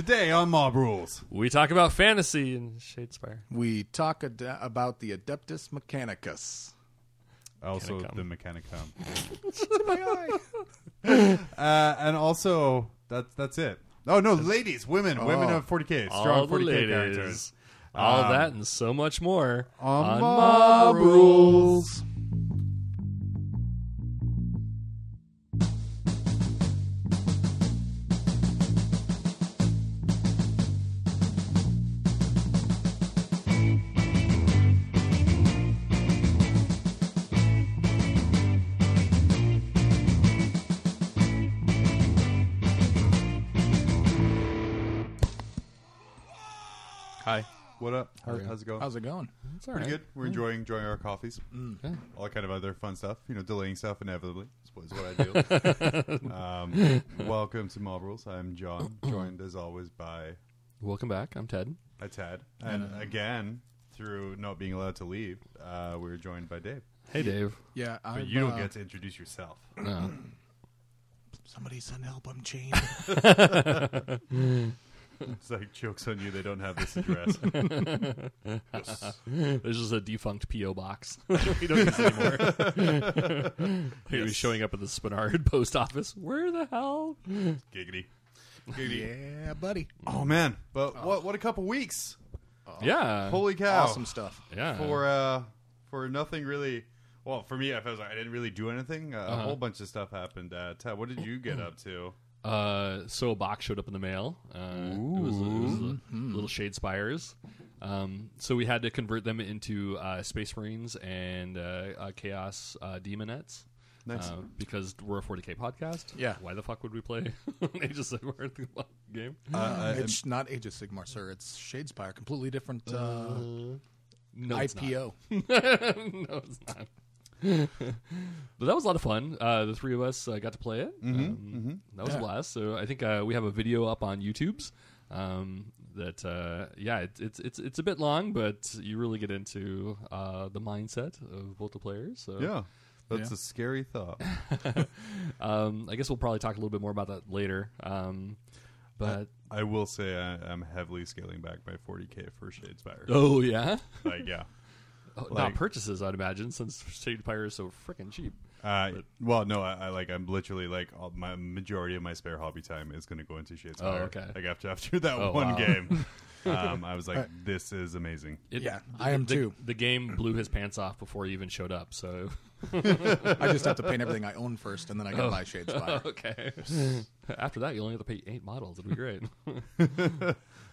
Today on Mob Rules. We talk about fantasy and Shadespire. We talk ad- about the Adeptus Mechanicus. Also, Mechanicum. the Mechanicum. uh, and also, that's that's it. Oh no, ladies, women, women Oh. of 40k, strong All the 40k ladies. characters. All Um, that and so much more on Mob Mob Rules. How's it going? How's it going? It's all Pretty right. good. We're enjoying enjoying our coffees. Yeah. All that kind of other fun stuff. You know, delaying stuff inevitably. Is what I do. um, welcome to Mob Rules. I'm John, joined as always by Welcome back. I'm Ted. by Ted, and again through not being allowed to leave, uh, we're joined by Dave. Hey, Dave. Yeah, But I've, you don't uh, get to introduce yourself. No. Somebody send help. I'm chained. It's like jokes on you. They don't have this address. This is a defunct PO box. we don't use it anymore. He was showing up at the Spenard post office. Where the hell? Giggity. yeah, buddy. Oh man, but what what a couple weeks. Yeah. Holy cow! Awesome stuff. yeah. For uh for nothing really. Well, for me, I was like I didn't really do anything. Uh, A Uh-huh. whole bunch of stuff happened. Uh, Ted, what did you get up to? Uh, so a box showed up in the mail. Uh, it was, it was a little Shadespires. Um, so we had to convert them into uh, Space Marines and uh, uh, Chaos uh, Daemonettes. Nice. Uh, because we're a 40k podcast. Yeah. Why the fuck would we play Age of Sigmar in the game? Uh, it's not Age of Sigmar, sir. It's Shadespire. Completely different uh, No, it's not. IPO. no, it's not. but that was a lot of fun. Uh, the three of us uh, got to play it. Um, That was a blast. So I think uh, we have a video up on YouTube's. Um, that uh, yeah, it, it's it's it's a bit long, but you really get into uh, the mindset of both the players. So yeah, that's Yeah. a scary thought. um, I guess we'll probably talk a little bit more about that later. Um, but I will say I, I'm heavily scaling back my 40k for Shadespire. oh yeah, like yeah. Oh, not purchases, I'd imagine, since Shadespire is so freaking cheap. Uh, well, no, I, I like. I'm literally like all, my majority of my spare hobby time is going to go into Shadespire. Oh, okay. Like after after that Oh, one wow. game, um, I was like, this is amazing. It- Yeah, I am the, too. The game blew his pants off before he even showed up. So I just have to paint everything I own first, and then I can buy Shadespire. okay. After that, you only have to pay eight models. It'd be great.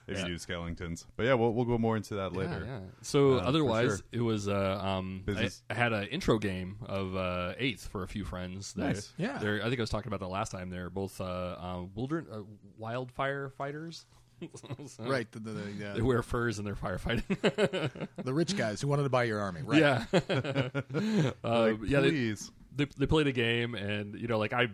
If Yeah. you do Skellingtons, but yeah, we'll we'll go more into that later. Yeah, yeah. So Uh, otherwise, sure. it was uh, um, I, I had an intro game of uh, Eighth for a few friends. They're- Nice. Yeah. they're- I think I was talking about that last time. They're both uh, um, wilder, uh, wildfire fighters. So Right, the, the, the, They uh, wear furs and they're firefighting. the rich guys who wanted to buy your army. Right. Yeah. uh, Like, yeah. They, they they played a game and you know like I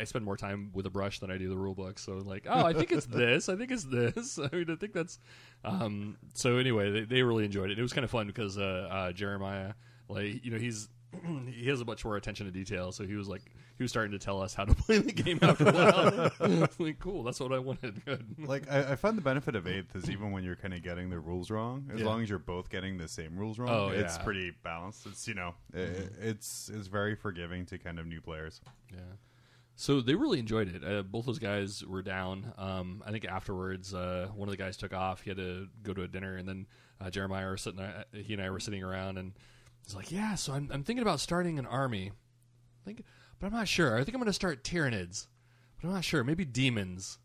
I spend more time with a brush than I do the rule book so like oh I think it's this I think it's this I mean I think that's um so anyway they, they really enjoyed it it was kind of fun because uh, uh Jeremiah like you know he's he has a much more attention to detail so he was like he was starting to tell us how to play the game after a while like cool that's what I wanted good Like I, I find the benefit of eighth is even when you're kind of getting the rules wrong, as Yeah. long as you're both getting the same rules wrong, Oh, it's yeah. pretty balanced. It's you know, i it's it's very forgiving to kind of new players. Yeah. So they really enjoyed it. Uh, both those guys were down. Um, I think afterwards, uh, one of the guys took off. He had to go to a dinner, and then uh, Jeremiah were sitting. Uh, he and I were sitting around, and he's like, "Yeah, so I'm, I'm thinking about starting an army. I think, but I'm not sure. I think I'm going to start Tyranids, but I'm not sure. Maybe demons."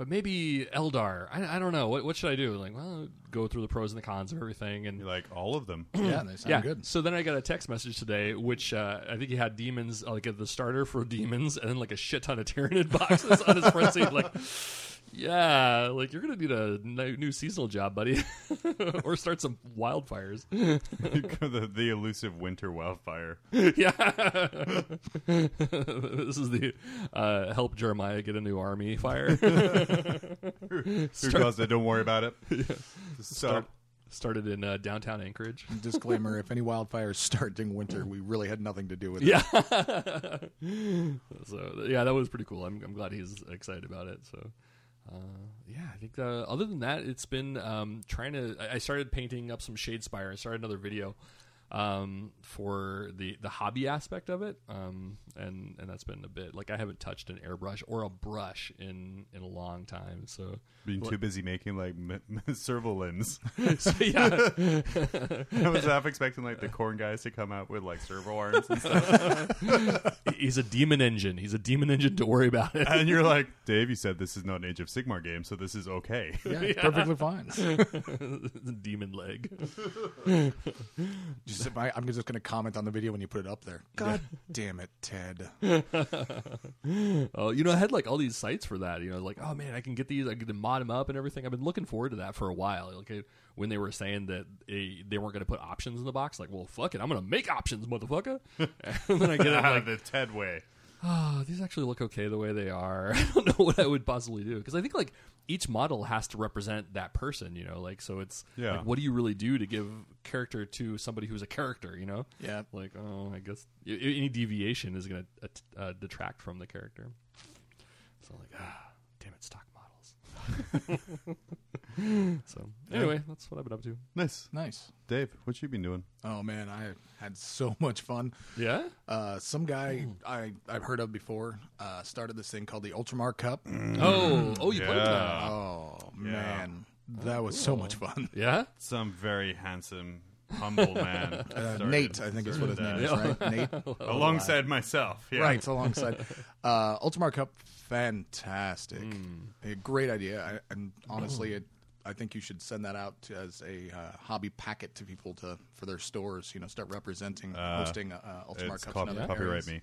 But maybe Eldar. I, I don't know. What what should I do? Like, well, go through the pros and the cons of everything, and You're like all of them. Yeah, they sound yeah. good. So then I got a text message today, which uh, I think he had demons, like the starter for demons, and then like a shit ton of Tyranid boxes on his front seat. Like, yeah, like you're gonna need a new seasonal job, buddy, or start some wildfires. the, the elusive winter wildfire. yeah, this is the uh, help Jeremiah get a new army fire. Who caused it? Don't worry about it. Just Start, started in uh, downtown Anchorage. Disclaimer: If any wildfires start during winter, we really had nothing to do with it. Yeah. so yeah, that was pretty cool. I'm, I'm glad he's excited about it. So uh, yeah, I think uh, other than that, it's been um, trying to. I- started painting up some Shadespire. I started another video um, for the the hobby aspect of it, um, and and that's been a bit like I haven't touched an airbrush or a brush in in a long time. So, Being too busy making like m- m- servo limbs. so yeah, I was half expecting like the Khorne guys to come out with like servo arms and stuff. he's a demon engine. He's a demon engine. Don't worry about it. and you're like, Dave, you said this is not an Age of Sigmar game, so this is okay. Yeah, it's perfectly fine. demon leg. Just, I, I'm just going to comment on the video when you put it up there. God damn it, Ted. Oh, you know, I had like all these sites for that. You know, like, oh man, I can get these, I can mod them up and everything. I've been looking forward to that for a while. Like it- when they were saying that they, they weren't going to put options in the box, like, well, fuck it, I'm going to make options, motherfucker. and then I get it, Out like, of the Ted way. Oh, these actually look okay the way they are. I don't know what I would possibly do because I think like each model has to represent that person. You know, like so it's Yeah. like, what do you really do to give character to somebody who's a character? You know, Yeah. like oh, I guess i- any deviation is going to uh, detract from the character. So like ah, damn it, stock. so anyway, that's what I've been up to. Nice. Nice. Dave, what you been doing? Oh, man, I had so much fun. Yeah. Uh, some guy I, I've heard of before uh, started this thing called the Ultramar Cup. Oh, oh, you played Yeah. that. Oh, man. That was so much fun. Yeah. Some very handsome, humble man. Uh, Nate, I think is what his name is, right? Nate? Alongside myself. Yeah. Right, alongside. Uh, Ultramar Cup, fantastic. A great idea. I, and honestly, it, I think you should send that out to, as a uh, hobby packet to people to for their stores. You know, start representing, hosting uh, Ultramar It's Cups other copyright areas. me.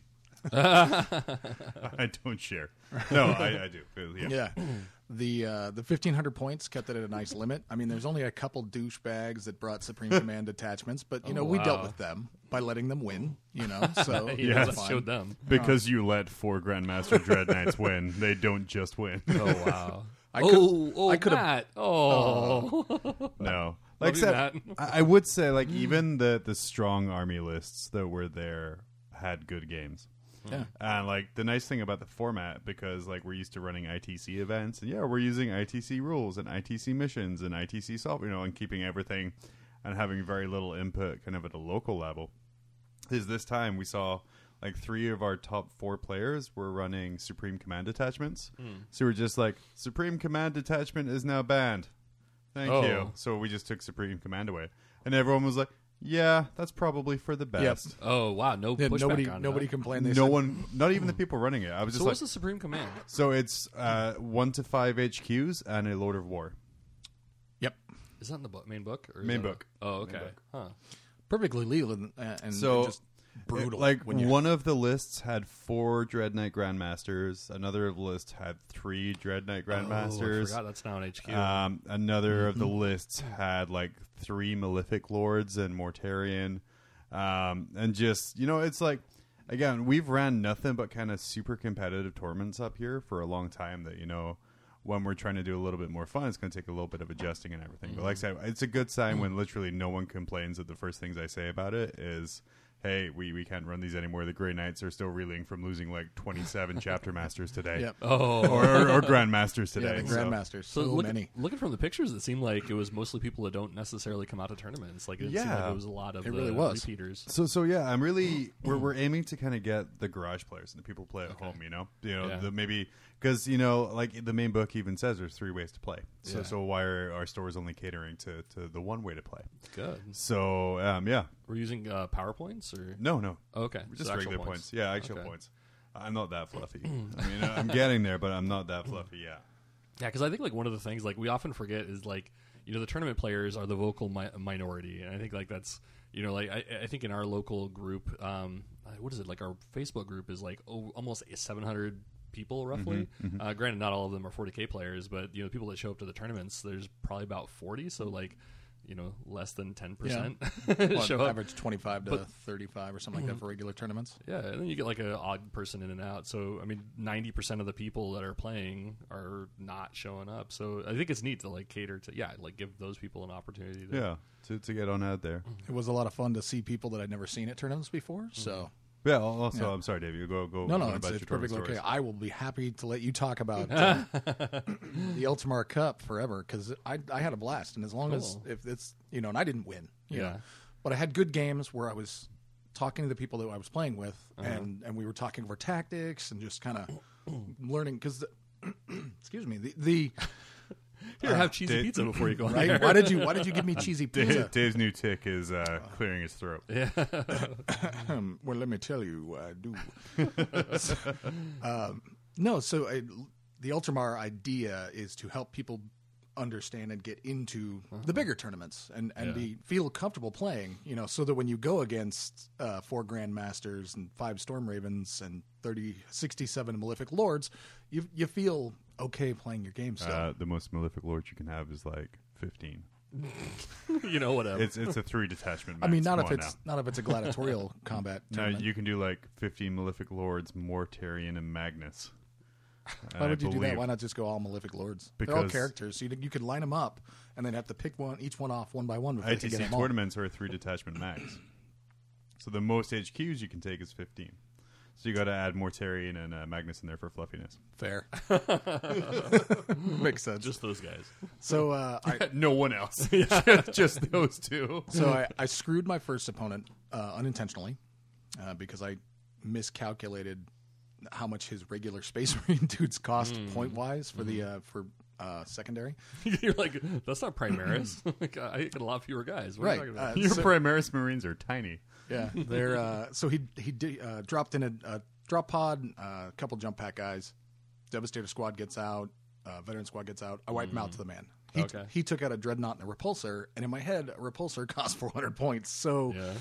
I don't share. No, I, I do. Uh, yeah. Yeah. The uh, the fifteen hundred points kept it at a nice limit. I mean, there's only a couple douchebags that brought Supreme Command attachments, but you oh, know we dealt wow. with them by letting them win. You know, so You Yes. just showed them. Because uh-huh. you let four Grandmaster Dread Knights win, they don't just win. Oh wow. I oh, could- oh, oh I could've- Matt. Oh. oh, No. Like you, I said, I I would say like mm. even the the strong army lists that were there had good games. Yeah. And like the nice thing about the format, because like we're used to running ITC events, and yeah, we're using ITC rules and ITC missions and ITC solve, you know, and keeping everything and having very little input kind of at a local level. Is this time we saw like three of our top four players were running Supreme Command attachments. Hmm. So we're just like Supreme Command detachment is now banned. Thank Oh. you. So we just took Supreme Command away, and everyone was like, "Yeah, that's probably for the best." oh wow. No Yeah, pushback nobody on nobody that. complained. They no said, one, not even the people running it. I was So just what's like, the supreme command? so it's uh, one to five HQs and a Lord of War. Yep. Is that in the book, main book? Or is Main that- book. Oh okay. book. Huh. Perfectly legal and, and So, just brutal. It- like when you, one of the lists had four Dread Knight Grandmasters. Another list had three Dread Knight Oh, I Grandmasters. forgot that's now an HQ. um, another of the lists had like three Malefic Lords and Mortarion, um, and just you know, it's like again, we've ran nothing but kind of super competitive tournaments up here for a long time. That you know, when we're trying to do a little bit more fun, it's going to take a little bit of adjusting and everything. But like I said, it's a good sign when literally no one complains that the first things I say about it is. Hey, we, we can't run these anymore. The Grey Knights are still reeling from losing like 27 chapter masters today. Yep. oh. Or, or, or grandmasters Yeah, today. the grandmasters. So, So, look, many. looking from the pictures, it seemed like it was mostly people that don't necessarily come out to tournaments. Like it seemed Yeah. like it was a lot of It the really was. repeaters. So so yeah, I'm really we're we're aiming to kind of get the garage players and the people who play at Okay. home. You know, you know Yeah. the maybe because you know like the main book even says there's three ways to play. So Yeah. so why are our stores only catering to to the one way to play? Good. So um yeah, We're using uh, powerpoints or no no, Oh, okay, just So regular points. points. Yeah, actual Okay. points. I'm not that fluffy. I mean, I'm getting there, but I'm not that fluffy. Yeah. Yeah, because I think like one of the things like we often forget is like you know the tournament players are the vocal mi- minority, and I think like that's you know like I, I think in our local group, um, uh, what is it like our Facebook group is like oh, almost seven hundred people roughly. Mm-hmm, mm-hmm. Uh, granted, not all of them are forty k players, but you know people that show up to the tournaments, there's probably about forty. So mm-hmm. like you know less than ten percent Well, show up. average 25 to 35 or something like that for regular tournaments. Yeah, and then you get like an odd person in and out. So I mean, ninety percent of the people that are playing are not showing up. So I think it's neat to like cater to yeah, like give those people an opportunity. To, Yeah. To to get on out there. It was a lot of fun to see people that I'd never seen at tournaments before. So Yeah. Also, Yeah. I'm sorry, Dave. You go go. No, no, it's, it's perfectly okay. I will be happy to let you talk about uh, the Ultramar Cup forever because I I had a blast, and as long as if it's you know, and I didn't win, you Yeah. know, but I had good games where I was talking to the people that I was playing with, Uh-huh. and and we were talking over tactics and just kind of learning because. excuse me. The, the Here, have cheesy Dave- pizza before you go. right? Why did you Why did you give me cheesy Dave, pizza? Dave's new tick is uh, clearing his throat. Yeah. Um, well, let me tell you, I do. um, no, so I, the Ultramar idea is to help people understand and get into the bigger tournaments and, and Yeah. be feel comfortable playing. You know, so that when you go against uh, four Grandmasters and five Storm Ravens and 30, 67 Malefic Lords, you you feel okay playing your game still. Uh, the most malefic lord you can have is like 15. you know whatever. It's it's a three detachment. I mean, not Come if on it's not if it's a gladiatorial combat. No, tournament. you can do like 15 malefic lords, Mortarion, and Magnus. And Why I would you do that? believe- Why not just go all Malefic Lords? They're all Because- characters, so you, you could line them up and then have to pick one, each one off one by one before you get ITC them all. tournaments are a three detachment max. So the most HQs you can take is 15. So you got to add more Mortarion and uh, Magnus in there for fluffiness. Fair, makes sense. just those guys. so uh, I, no one else. just, just those two. so I, I screwed my first opponent uh, unintentionally uh, because I miscalculated how much his regular Space Marine dudes cost Hmm. point wise for the uh, for uh, secondary. You're like, that's not Primaris. like, I get a lot fewer guys. What are you Right. talking about? Uh, Your so- Primaris Marines are tiny. Yeah, they're uh, so he he did, uh, dropped in a, a drop pod, uh, a couple jump pack guys. Devastator squad gets out, uh, veteran squad gets out. I wipe him out to the man. He, Okay. he took out a dreadnought and a repulsor, and in my head, a repulsor costs 400 points, so yeah.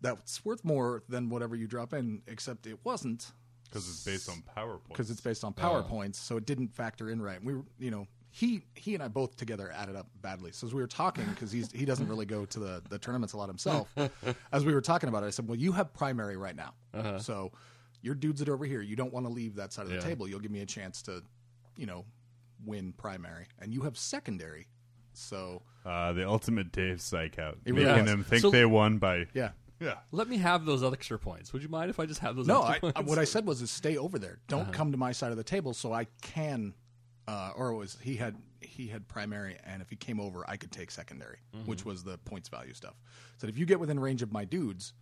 that's worth more than whatever you drop in. Except it wasn't Because it's based on PowerPoint. because it's based on power Oh. points, so it didn't factor in right. We were, you know, he he and I both together added up badly. So as we were talking, because he's he doesn't really go to the the tournaments a lot himself. as we were talking about it, I said, "Well, you have primary right now, so your dudes that are over here, you don't want to leave that side of the Yeah. table. You'll give me a chance to, you know, win primary, and you have secondary. So uh, the ultimate Dave psych out. Really making was. them think So- they won by. yeah." Yeah. Let me have those extra points. Would you mind if I just have those No, extra I, points? I- what I said was, is stay over there. Don't come to my side of the table, so I can. Uh, or it was he had he had primary, and if he came over, I could take secondary, which was the points value stuff. So if you get within range of my dudes,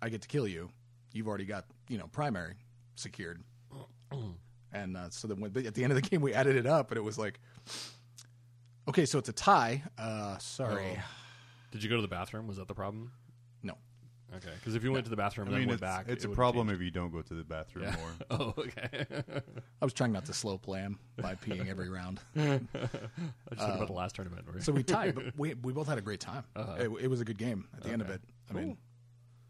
I get to kill you. You've already got you know primary secured, and uh, so then when, at the end of the game we added it up, and it was like, okay, so it's a tie. Uh, sorry, Oh. Did you go to the bathroom? Was that the problem? No. Okay, because if you went to the bathroom I and then went it's, back, it's it a would've problem changed. if you don't go to the bathroom Yeah. more. Oh, okay. I was trying not to slow play him by peeing every round. I just thought about the last tournament. Where So we tied, but we we both had a great time. Uh-huh. It, it was a good game at the end of it. I mean,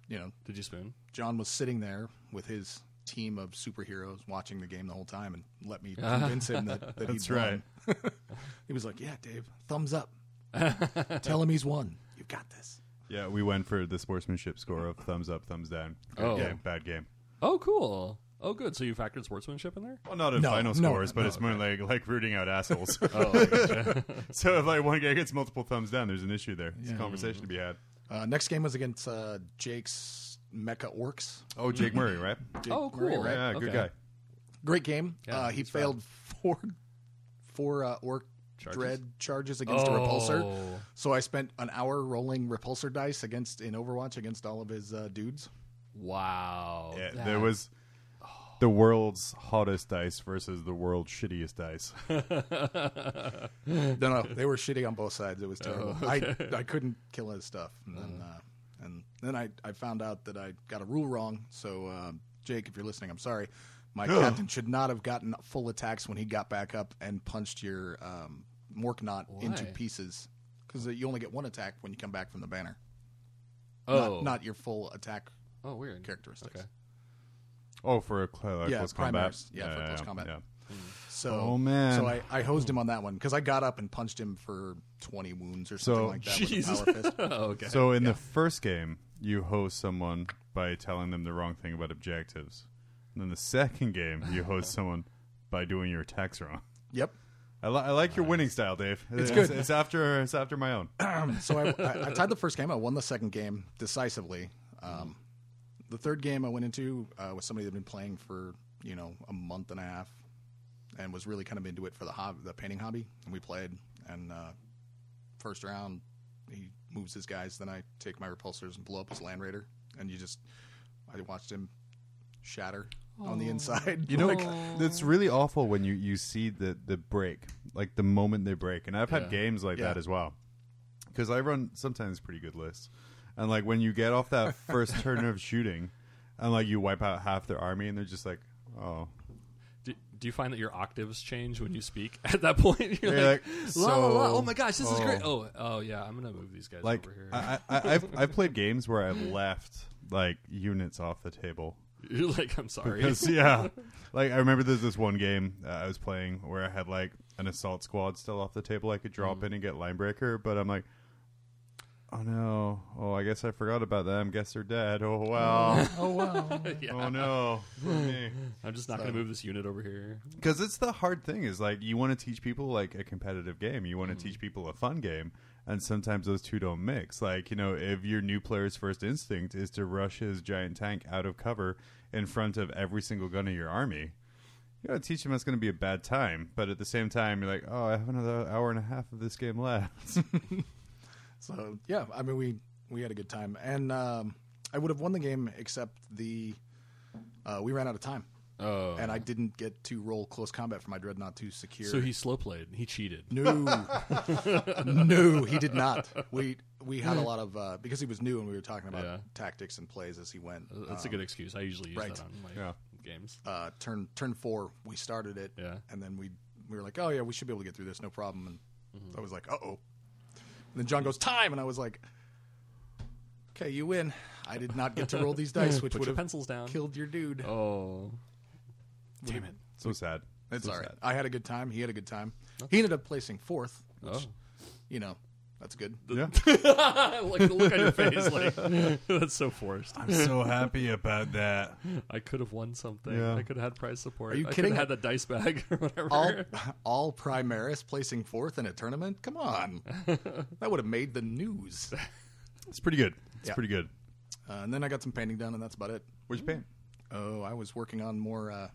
you know, did you spoon? John was sitting there with his team of superheroes watching the game the whole time and let me convince him that, that That's he'd won. he was like, "Yeah, Dave, thumbs up. Tell him he's won. You've got this." Yeah, we went for the sportsmanship score of thumbs up, thumbs down. Good Oh. game, bad game. Oh, cool. Oh, good. So you factored sportsmanship in there? Well, not in No, final no, scores, but no, it's more like like rooting out assholes. Oh, gotcha. so if like one guy gets multiple thumbs down, there's an issue there. It's Yeah. a conversation to be had. Uh, next game was against uh, Jake's Mecha Orcs. Oh, Jake Murray, right? Jake Oh, Murray, cool. right? Yeah, good Okay. guy. Great game. Yeah, uh, he he's fun. failed four four uh, Orc Charges? dread charges against a repulsor. Oh. So I spent an hour rolling repulsor dice against in Overwatch against all of his uh, dudes. Wow. Yeah, That- there was the world's hottest dice versus the world's shittiest dice. No, no, they were shitty on both sides. It was terrible. I I couldn't kill his stuff, and then uh, and then I I found out that I got a rule wrong. So uh, Jake, if you're listening, I'm sorry. My captain should not have gotten full attacks when he got back up and punched your um, Morkanaut into pieces because you only get one attack when you come back from the banner. Oh. Not, not your full attack oh, weird. characteristics. Okay. Oh, for a cl- uh, Yeah, close combat. primaries. Yeah, for close combat. yeah. So, Oh, man. So I, I hosed him on that one because I got up and punched him for twenty wounds or something So- like that Jesus. with power fist. Oh, okay. So in the first game, you host someone by telling them the wrong thing about objectives. And then the second game, you host someone by doing your attacks wrong. Yep. I, li- I like your winning style, Dave. It's good. It's after it's after my own. So I, I, I tied the first game. I won the second game decisively. Um, the third game I went into uh, was somebody that had been playing for you know a month and a half, and was really kind of into it for the hobby, the painting hobby. And we played, and uh, first round he moves his guys. Then I take my repulsors and blow up his land raider, and you just I watched him shatter on the inside. You know, Like, it's really awful when you, you see the, the break, like the moment they break. And I've had Yeah. games like Yeah. that as well. Because I run sometimes pretty good lists. And like when you get off that first turn of shooting and like you wipe out half their army and they're just like, oh. Do, do you find that your octaves change when you speak at that point? You're You're like, like, la, la, la, so- oh my gosh, this is great. oh. Oh, oh yeah, I'm gonna move these guys Like over here. I, I, I've, I've played games where I've left like units off the table. You're like, I'm sorry. Because, yeah, like I remember there's this one game uh, I was playing where I had like an assault squad still off the table. I could drop in and get line breaker, but I'm like, oh no, oh I guess I forgot about them. Guess they're dead. Oh well, oh wow. Yeah. oh no, I'm just not So- gonna move this unit over here. because it's the hard thing is like you want to teach people like a competitive game, you want to teach people a fun game. And sometimes those two don't mix. Like, you know, if your new player's first instinct is to rush his giant tank out of cover in front of every single gun in your army, you gotta teach him it's gonna be a bad time. But at the same time, you're like, oh, I have another hour and a half of this game left. So yeah, I mean we we had a good time, and um, I would have won the game except the uh, we ran out of time, Oh, and I didn't get to roll close combat for my dreadnought to secure. so he slow played. He cheated. no, no, he did not. We we had a lot of uh, because he was new, and we were talking about Yeah. tactics and plays as he went. That's a good excuse. I usually use right. that on my Yeah. games. uh, turn turn four, we started it, Yeah. and then we we were like, oh yeah, we should be able to get through this, no problem. And Mm-hmm. I was like, uh oh. And then John goes time, and I was like, okay, you win. I did not get to roll these dice, which Put would your have pencils down. killed your dude. Oh, damn it! so sad. It's So all right. sad. I had a good time. He had a good time. He ended up placing fourth, which Oh, you know that's good. Yeah. like the look on your face, like that's so forced. I'm so happy about that. I could have won something. Yeah. I could have had prize support. Are you I kidding? Could have had the dice bag or whatever. All all Primaris placing fourth in a tournament. Come on, that would have made the news. It's pretty good. It's Yeah. pretty good. Uh, and then I got some painting done, and that's about it. What'd you paint? Oh, I was working on more, uh,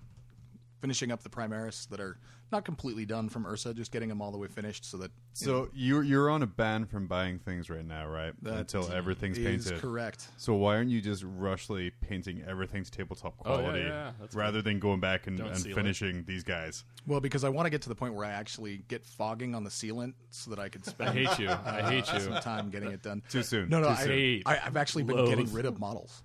finishing up the Primaris that are not completely done from Ursa, just getting them all the way finished so that So you're you're on a ban from buying things right now, right? That Until everything's is painted. correct. So why aren't you just rushly painting everything to tabletop Oh, yeah, quality yeah, that's rather than going back and, and seal it. finishing these guys? Well, because I want to get to the point where I actually get fogging on the sealant so that I could spend I hate you. I hate you. some you. time getting it done. Too soon. No, no, Too I, soon. Hate. I, I've actually been Loathe. getting rid of models.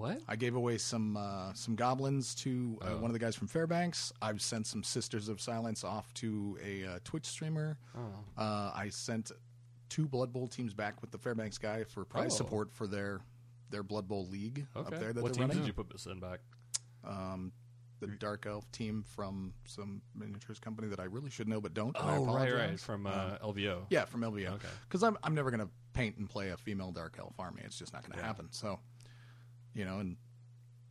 What? I gave away some uh, some goblins to uh, Oh. one of the guys from Fairbanks. I've sent some Sisters of Silence off to a uh, Twitch streamer. Oh. Uh, I sent two Blood Bowl teams back with the Fairbanks guy for prize Oh. support for their their Blood Bowl league Okay. up there that what they're team running. did you put send back? Um, the Dark Elf team from some miniatures company that I really should know but don't. and I Oh, right, right, from uh, Um, LVO. yeah, from LVO. Okay. Because I'm I'm never gonna paint and play a female Dark Elf army. It's just not gonna Yeah. happen. So, you know, and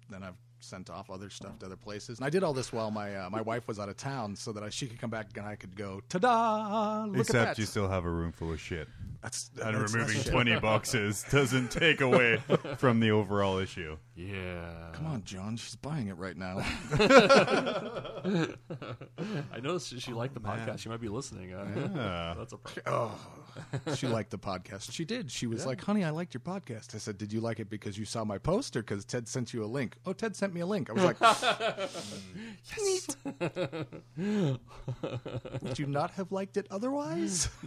then I've sent off other stuff to other places, and I did all this while my uh, my wife was out of town, so that I, she could come back and I could go, ta-da! Look Except at that. you still have a room full of shit. that's, And that's- removing that's shit. 20 boxes doesn't take away from the overall issue. Yeah. Come on, John. She's buying it right now. I noticed she, she liked the podcast. She might be listening. Uh, Yeah. That's a problem. oh, she liked the podcast. She did. She was like, "Honey, I liked your podcast." I said, "Did you like it because you saw my poster? because Ted sent you a link?" Oh, Ted sent me a link. I was like, "Neat." Would you not have liked it otherwise?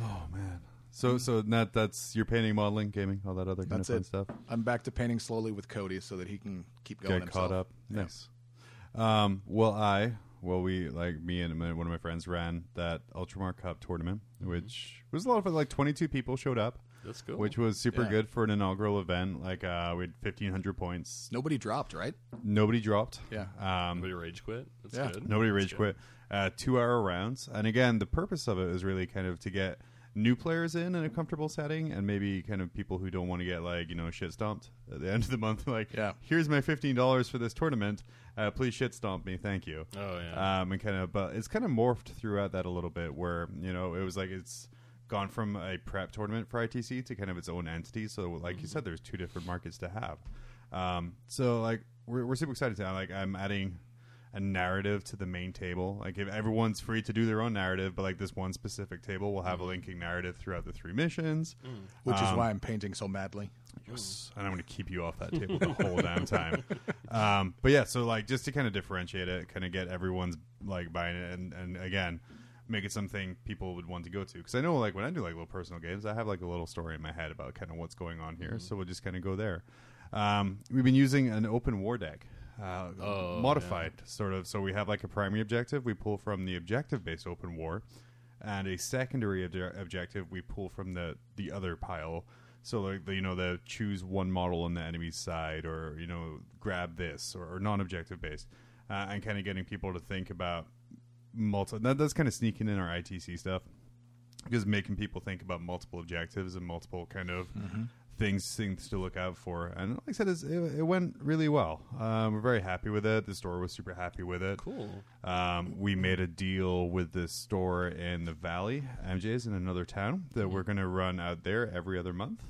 Oh, man. So, so that that's your painting, modeling, gaming, all that other kind That's of fun it. stuff. I'm back to painting slowly with Cody so that he can keep going. Get himself. caught up. Yeah. Nice. Um, well, I, well, we like me and my, one of my friends ran that Ultramar Cup tournament, which was a lot of fun. Like 22 people showed up, That's cool. which was super Yeah. good for an inaugural event. Like uh, we had 1,500 points. Nobody dropped, right? Nobody dropped. Yeah. Um, Nobody rage quit. That's Yeah. good. Nobody That's rage good. quit. Uh, two hour rounds. And again, the purpose of it is really kind of to get new players in in a comfortable setting and maybe kind of people who don't want to get like, you know, shit stomped at the end of the month. Like, Yeah. here's my $15 for this tournament. Uh, please shit stomp me. Thank you. Oh yeah. Um, and kind of, but it's kind of morphed throughout that a little bit where, you know, it was like it's gone from a prep tournament for ITC to kind of its own entity. So, like you said, there's two different markets to have. Um, so, like, we're, we're super excited to like I'm adding a narrative to the main table. Like, if everyone's free to do their own narrative, but like this one specific table will have a linking narrative throughout the three missions. Which is Um, why I'm painting so madly. Yes, and I'm going to keep you off that table the whole damn time. Um, but yeah, so like just to kind of differentiate it, kind of get everyone's like buying it, and and again, make it something people would want to go to. Because I know like when I do like little personal games, I have like a little story in my head about kind of what's going on here. So we'll just kind of go there. Um, we've been using an open war deck. Uh, Oh, modified sort of so we have like a primary objective we pull from the objective based open war and a secondary obje- objective we pull from the the other pile so like the, you know the choose one model on the enemy's side or you know grab this or, or non-objective based uh, and kind of getting people to think about multi that, that's kind of sneaking in our itc stuff. Because making people think about multiple objectives and multiple kind of things things to look out for. And like i said it, it went really well. Um, we're very happy with it. The store was super happy with it. Cool. um, we made a deal with this store in the valley, MJ's in another town, that we're going to run out there every other month.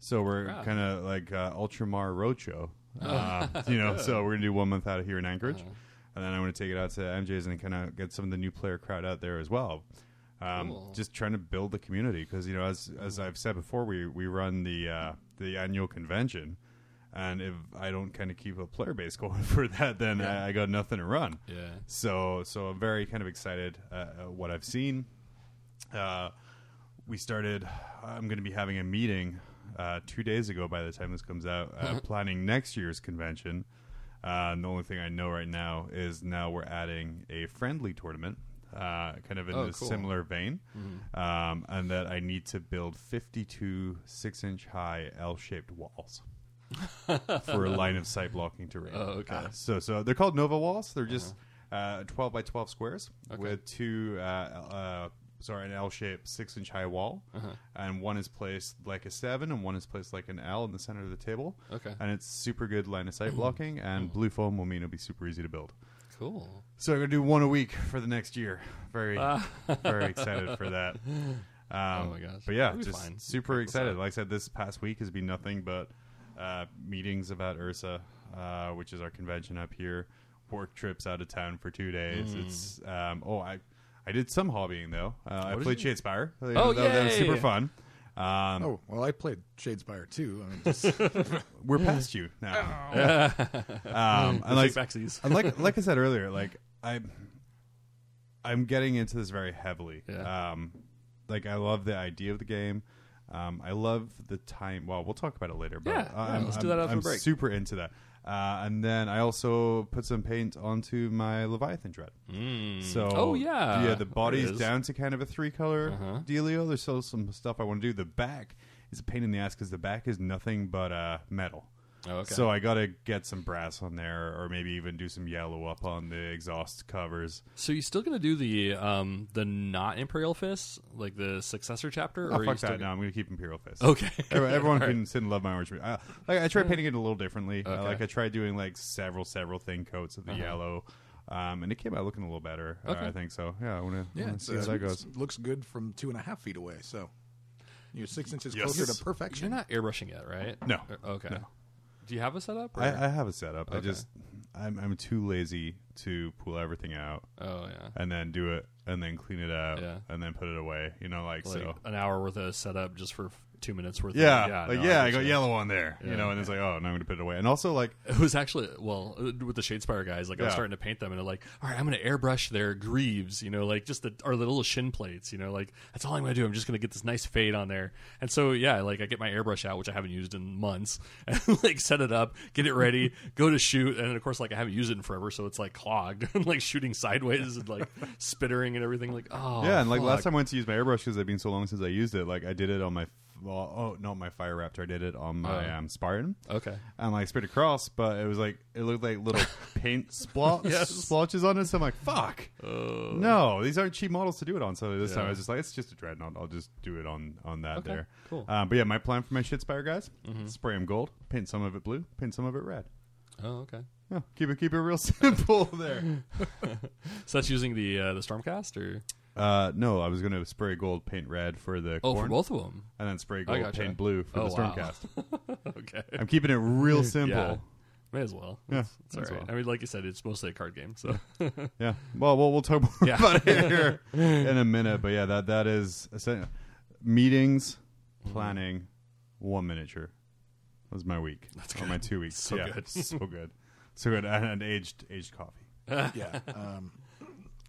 So we're Wow. kind of like uh, Ultramar Roadshow, uh, you know. So we're going to do one month out of here in Anchorage, and then I want to take it out to MJ's and kind of get some of the new player crowd out there as well. Um, Cool. Just trying to build the community because you know, as as I've said before, we we run the uh, the annual convention. And if I don't kind of keep a player base going for that, then I, I got nothing to run. Yeah. So so I'm very kind of excited uh, uh, what I've seen. Uh, we started. I'm going to be having a meeting uh, two days ago. By the time this comes out, uh, planning next year's convention. Uh, the only thing I know right now is now we're adding a friendly tournament, uh, kind of in Oh, a cool. similar vein, um, and that I need to build 52 six-inch high L-shaped walls for a line of sight blocking terrain. Oh, okay. Uh, so so they're called Nova walls. They're just uh, 12 by 12 squares Okay. with two uh, uh, sorry an L-shaped six inch high wall, Uh-huh. and one is placed like a seven, and one is placed like an L in the center of the table. Okay. And it's super good line of sight blocking, and blue foam will mean it'll be super easy to build. Cool. So I'm gonna do one a week for the next year. Very, Ah. very excited for that. Um, Oh my gosh. But yeah, just fine. super excited. Like I said, this past week has been nothing but uh, meetings about Ursa, uh, which is our convention up here. Work trips out of town for two days. It's um, oh I I did some hobbying though. Uh, I played Shadespire. Oh, that, that was super fun. Um, Oh well, I played Shadespire too. I mean, just, We're past you now. um, and like backsies. and like like I said earlier, like I I'm getting into this very heavily. Yeah. Um, like I love the idea of the game. Um, I love the time. Well, we'll talk about it later. But Yeah, yeah, I'm, let's do I'm- that after I'm the break. super into that. Uh, and then I also put some paint onto my Leviathan Dread. Mm. So oh yeah, yeah, the There body's is. down to kind of a three color Uh-huh. dealio. There's still some stuff I want to do. The back is a pain in the ass because the back is nothing but uh, metal. Oh, okay. So I got to get some brass on there, or maybe even do some yellow up on the exhaust covers. So you still gonna do the um the not Imperial Fist, like the successor chapter? Oh are you fuck that! gonna- No, I'm going to keep Imperial Fist. Okay. Everyone, everyone All right. can sit and love my orange. I, like, I tried painting it a little differently. Uh, like I tried doing like several, several thin coats of the Uh-huh. yellow, um, and it came out looking a little better. Uh, I think so. Yeah, I want to yeah, see it's, how that goes. looks good from two and a half feet away. So you're six inches Yes. closer to perfection. You're not airbrushing yet, right? No. Uh, Okay. No. Do you have a setup? I, I have a setup. I just I'm, I'm too lazy to pull everything out oh yeah. and then do it and then clean it out Yeah. and then put it away. You know, like, Like so. an hour worth of setup just for two minutes worth. Yeah, of, yeah, like no, yeah, I get got yellow on there, you know, and it's like, oh, now I'm gonna put it away. And also, like, It was actually well with the Shadespire guys. Like I was starting to paint them, and they're like, "All right, I'm going to airbrush their greaves, you know, like just the or the little shin plates, you know, like that's all I'm going to do. I'm just going to get this nice fade on there." And so yeah, like I get my airbrush out, which I haven't used in months, and like set it up, get it ready, go to shoot, and of course, like I haven't used it in forever, so it's like clogged, and like shooting sideways and like spittering and everything. Like oh yeah, and like last time I went to use my airbrush because it's been so long since I used it. Like I did it on my, well, oh no, my Fire Raptor. I did it on my Oh. um, Spartan. okay, And like spit across, but it was like it looked like little paint splot Yes. splotches on it. So I'm like, fuck, uh, no, these aren't cheap models to do it on. So this time Yeah. I was just like, it's just a dreadnought. I'll just do it on on that Okay, there. cool. Um, but yeah, my plan for my Shitspire guys: Mm-hmm. spray them gold, paint some of it blue, paint some of it red. oh okay. Yeah, keep it keep it real simple there. So that's using the uh, the Stormcast or Uh, no, I was going to spray gold, paint red for the Oh, Khorne, for both of them. and then spray I gold, gotcha. paint blue for Oh, the wow. Stormcast. okay. I'm keeping it real simple. Yeah. May as well. Yeah, It's, it's all as right. well. I mean, like you said, it's mostly a card game. So Yeah. Well, we'll, we'll talk more Yeah. about it here in a minute. But yeah, that that is essen- meetings, Mm-hmm. planning, one miniature. That was my week. That's or my two weeks. So Yeah, good. so good, so good, and, and aged aged coffee. yeah. Um,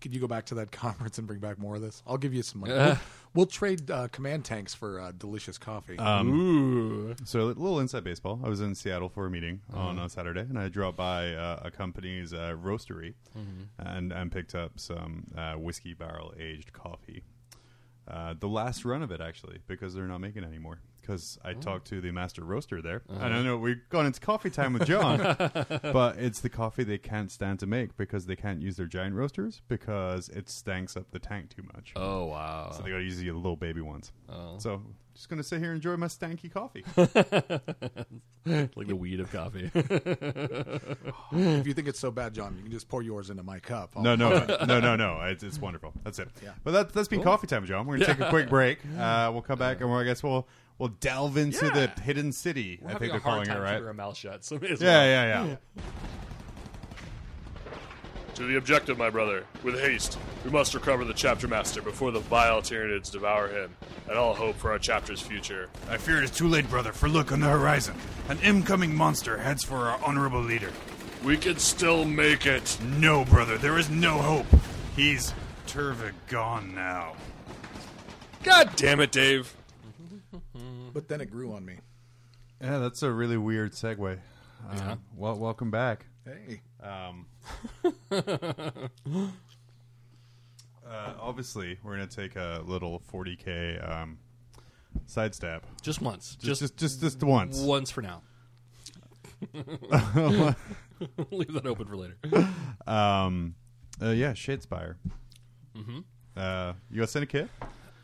could you go back to that conference and bring back more of this? I'll give you some money. Uh. We'll, we'll trade uh, command tanks for uh, delicious coffee. Um, ooh, So a little inside baseball. I was in Seattle for a meeting on a Saturday, and I drove by uh, a company's uh, roastery and and picked up some uh, whiskey barrel aged coffee. Uh, the last run of it, actually, because they're not making it anymore. Because I talked to the master roaster there, and I know we've gone into coffee time with John, but it's the coffee they can't stand to make because they can't use their giant roasters because it stanks up the tank too much. oh wow. So they got to use the little baby ones. Oh. So just gonna sit here and enjoy my stanky coffee. like the weed of coffee. if you think it's so bad, John, you can just pour yours into my cup. I'll- No, no, no, no, no. It's, it's wonderful. That's it. Yeah. But that, that's been coffee time, John. We're gonna take a quick break. Uh, we'll come back and we'll, I guess we'll we'll delve into the hidden city. We're I having think a they're hard calling it, time right? keeping our mouth shut. So may as Yeah, yeah, yeah. To the objective, my brother. With haste, we must recover the chapter master before the vile Tyranids devour him, and all hope for our chapter's future. I fear it is too late, brother, for look on the horizon. An incoming monster heads for our honorable leader. We can still make it. No, brother, there is no hope. He's Turva gone now. God damn it, Dave. But then it grew on me. Yeah, that's a really weird segue. Uh, well, welcome back. Hey. Um, uh, obviously, we're gonna take a little 40k um, sidestep. Just once. Just, Just, just, just, just once. once for now. Leave that open for later. Um, uh, yeah, Shadespire. Mm-hmm. Uh, you got sent a kit?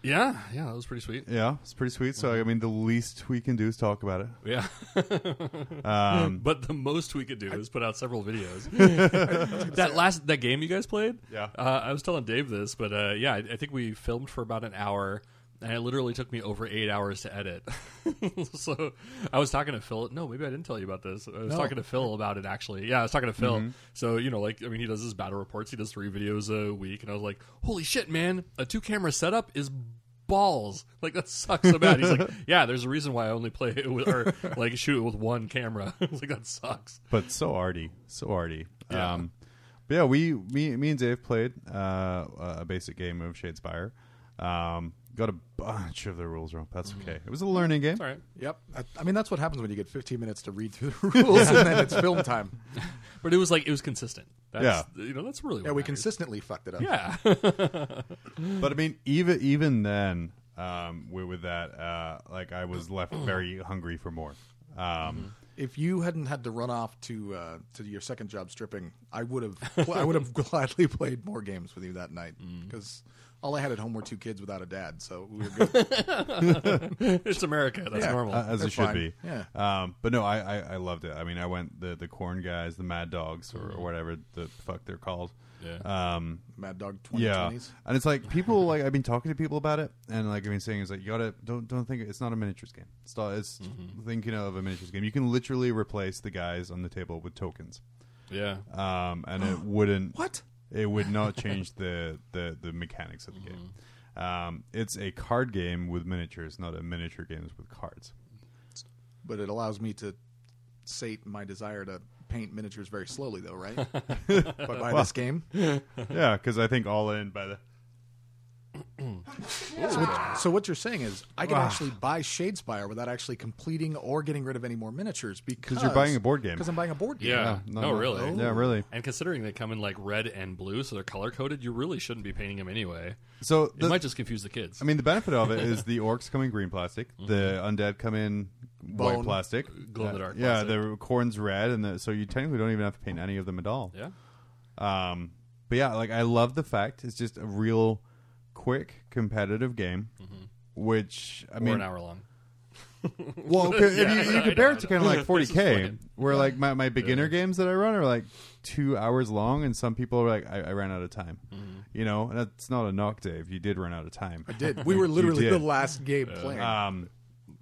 Yeah, yeah, that was pretty sweet. Yeah, it's pretty sweet. So I mean, the least we can do is talk about it. Yeah. Um, but the most we could do is put out several videos. that last that game you guys played, Yeah. Uh, I was telling Dave this, but uh, yeah, I, I think we filmed for about an hour, and it literally took me over eight hours to edit. so I was talking to Phil. No, maybe I didn't tell you about this. I was No. talking to Phil about it actually. Yeah, I was talking to Phil. So you know, like I mean, he does his battle reports. He does three videos a week, and I was like, "Holy shit, man! A two camera setup is." balls like that sucks so bad he's like yeah there's a reason why i only play it with or like shoot it with one camera I was like that sucks but so arty, so arty. Yeah. Um, but yeah, we me me and Dave played uh, a basic game of Shadespire. Um, got a bunch of the rules wrong. That's okay. It was a learning game. all right Yep. I, I mean, that's what happens when you get 15 minutes to read through the rules and then it's film time. But it was like it was consistent. That's, you know that's really Yeah, what we matters. consistently fucked it up. Yeah, But I mean, even even then, um, with, with that, uh, like I was left very hungry for more. Um, If you hadn't had to run off to uh, to your second job stripping, I would have I would have gladly played more games with you that night because all I had at home were two kids without a dad, so we were good. it's America. That's Yeah. normal. uh, as They're it should fine. be. Yeah. Um, but no, I, I, I loved it. I mean, I went the the Khorne guys, the Mad Dogs, or, or whatever the fuck they're called. Yeah. Um, Mad Dog yeah, and it's like people like I've been talking to people about it, and like I've been saying, it's like you gotta don't don't think it's not a miniatures game. It's not, it's thinking of a miniatures game. You can literally replace the guys on the table with tokens, yeah. um, and it wouldn't What? it would not change the, the, the mechanics of the game. Um, it's a card game with miniatures, not a miniature games with cards. But it allows me to sate my desire to paint miniatures very slowly, though, right? but by this game, yeah, because I think all in by the so what, so what you're saying is I can actually ah. buy Shadespire without actually completing or getting rid of any more miniatures because you're buying a board game. Because I'm buying a board game. Yeah. no, no, no. really. Yeah, really. And considering they come in like red and blue, so they're color coded, you really shouldn't be painting them anyway. So It the, might just confuse the kids. I mean, the benefit of it is the orcs come in green plastic, the mm-hmm. undead come in white plastic, Glow in the dark Yeah, plastic. the Khorne's red, and the, so you technically don't even have to paint any of them at all. yeah. Um, but yeah, like I love the fact it's just a real quick competitive game, which I or mean, an hour long. Well, if you, Yeah, you compare it to kind of like 40k, where like my, my beginner games that I run are like two hours long, and some people are like, I, I ran out of time. Mm-hmm. You know, and that's not a knock, Dave. You did run out of time. I did. We were literally the last game playing. Um,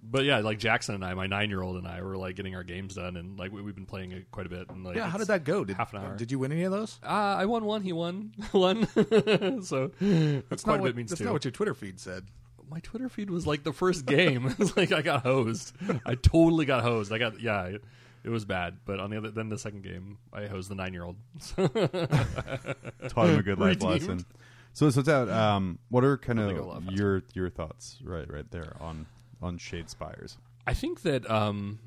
But yeah, like Jackson and I, my nine year old and I, were like getting our games done, and like we, we've been playing it quite a bit. And like, yeah, how did that go? Did, half an hour. Did you win any of those? Uh, I won one. He won one. so That's quite not a what, bit means that's two. not what your Twitter feed said. my Twitter feed was like the first game. it was like I got hosed. I totally got hosed. I got yeah, it, it was bad. But on the other, then the second game, I hosed the nine year old. taught him a good life Redeemed. lesson. So, so it's out. Um, what are kind Really go a lot of your your thoughts, right, right there on on Shadespires? I think that um,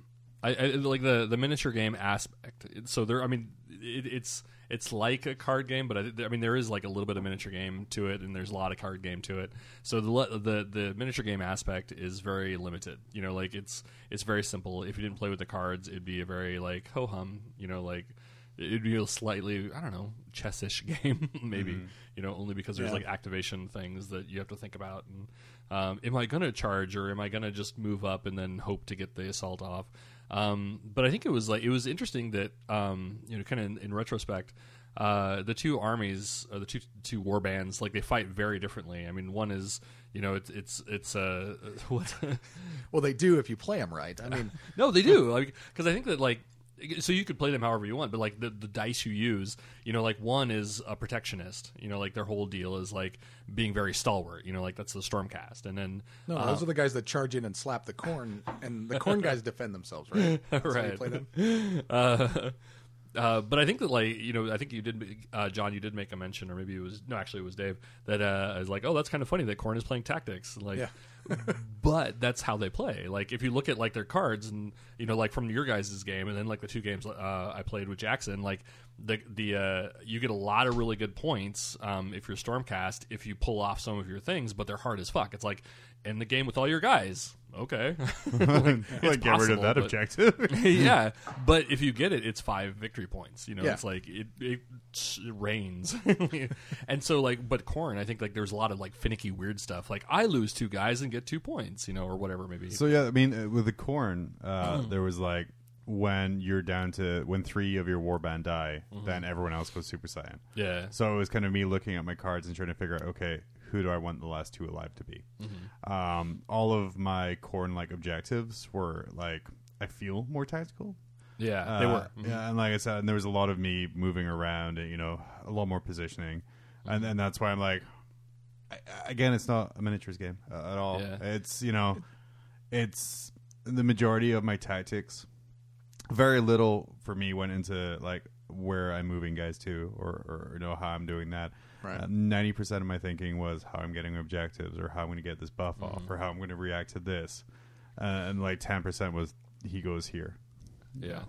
I, I like the the miniature game aspect. So there, I mean, it, it's it's like a card game, but I, I mean, there is like a little bit of miniature game to it, and there's a lot of card game to it. So the the the miniature game aspect is very limited. You know, like it's it's very simple. If you didn't play with the cards, it'd be a very like ho hum. You know, like it'd be a slightly I don't know chessish game maybe. You know, only because there's Yeah. like activation things that you have to think about. And um, am I going to charge or am I going to just move up and then hope to get the assault off? Um, but I think it was like it was interesting that um, you know, kind of in, in retrospect, uh, the two armies or the two two war bands like they fight very differently. I mean, one is you know it's it's it's uh, what Well, they do if you play them right. I mean, no, they do. Like, because I think that like, so you could play them however you want, but like the, the dice you use, you know, like one is a protectionist. You know, like their whole deal is like being very stalwart. You know, like that's the stormcast, and then no, uh, those are the guys that charge in and slap the Khorne, and the Khorne guys defend themselves, right? That's Right. play them? uh, uh, but I think that like you know I think you did uh, John you did make a mention or maybe it was no actually it was Dave that uh, I was like oh that's kind of funny that Khorne is playing tactics like Yeah. But that's how they play. Like if you look at like their cards and you know like from your guys' game and then like the two games uh, I played with Jackson like the the uh, you get a lot of really good points um, if you're Stormcast if you pull off some of your things but they're hard as fuck. It's like in the game with all your guys okay like, get rid of that but- objective. yeah, but if you get it, it's five victory points. You know, Yeah. it's like it, it, rains, and so like, but Khorne, I think like there's a lot of like finicky weird stuff. Like I lose two guys and get two points, you know, or whatever maybe. So yeah, I mean, uh, with the Khorne, uh, Mm. there was like when you're down to when three of your warband die, Mm-hmm. then everyone else goes Super Saiyan. yeah, So it was kind of me looking at my cards and trying to figure out, okay, who do I want the last two alive to be? Mm-hmm. Um, all of my Khorne like objectives were like I feel more tactical. yeah, they Uh, were. Mhm. Yeah, and like I said, and there was a lot of me moving around, and you know, a lot more positioning, and and that's why I'm like, I, again, it's not a miniatures game uh, at all. Yeah. It's you know, it's the majority of my tactics. Very little for me went into like where I'm moving guys to, or or you know how I'm doing that. Right. Ninety percent of my thinking was how I'm getting objectives, or how I'm going to get this buff off, or how I'm going to react to this, uh, and like ten percent was he goes here. yeah.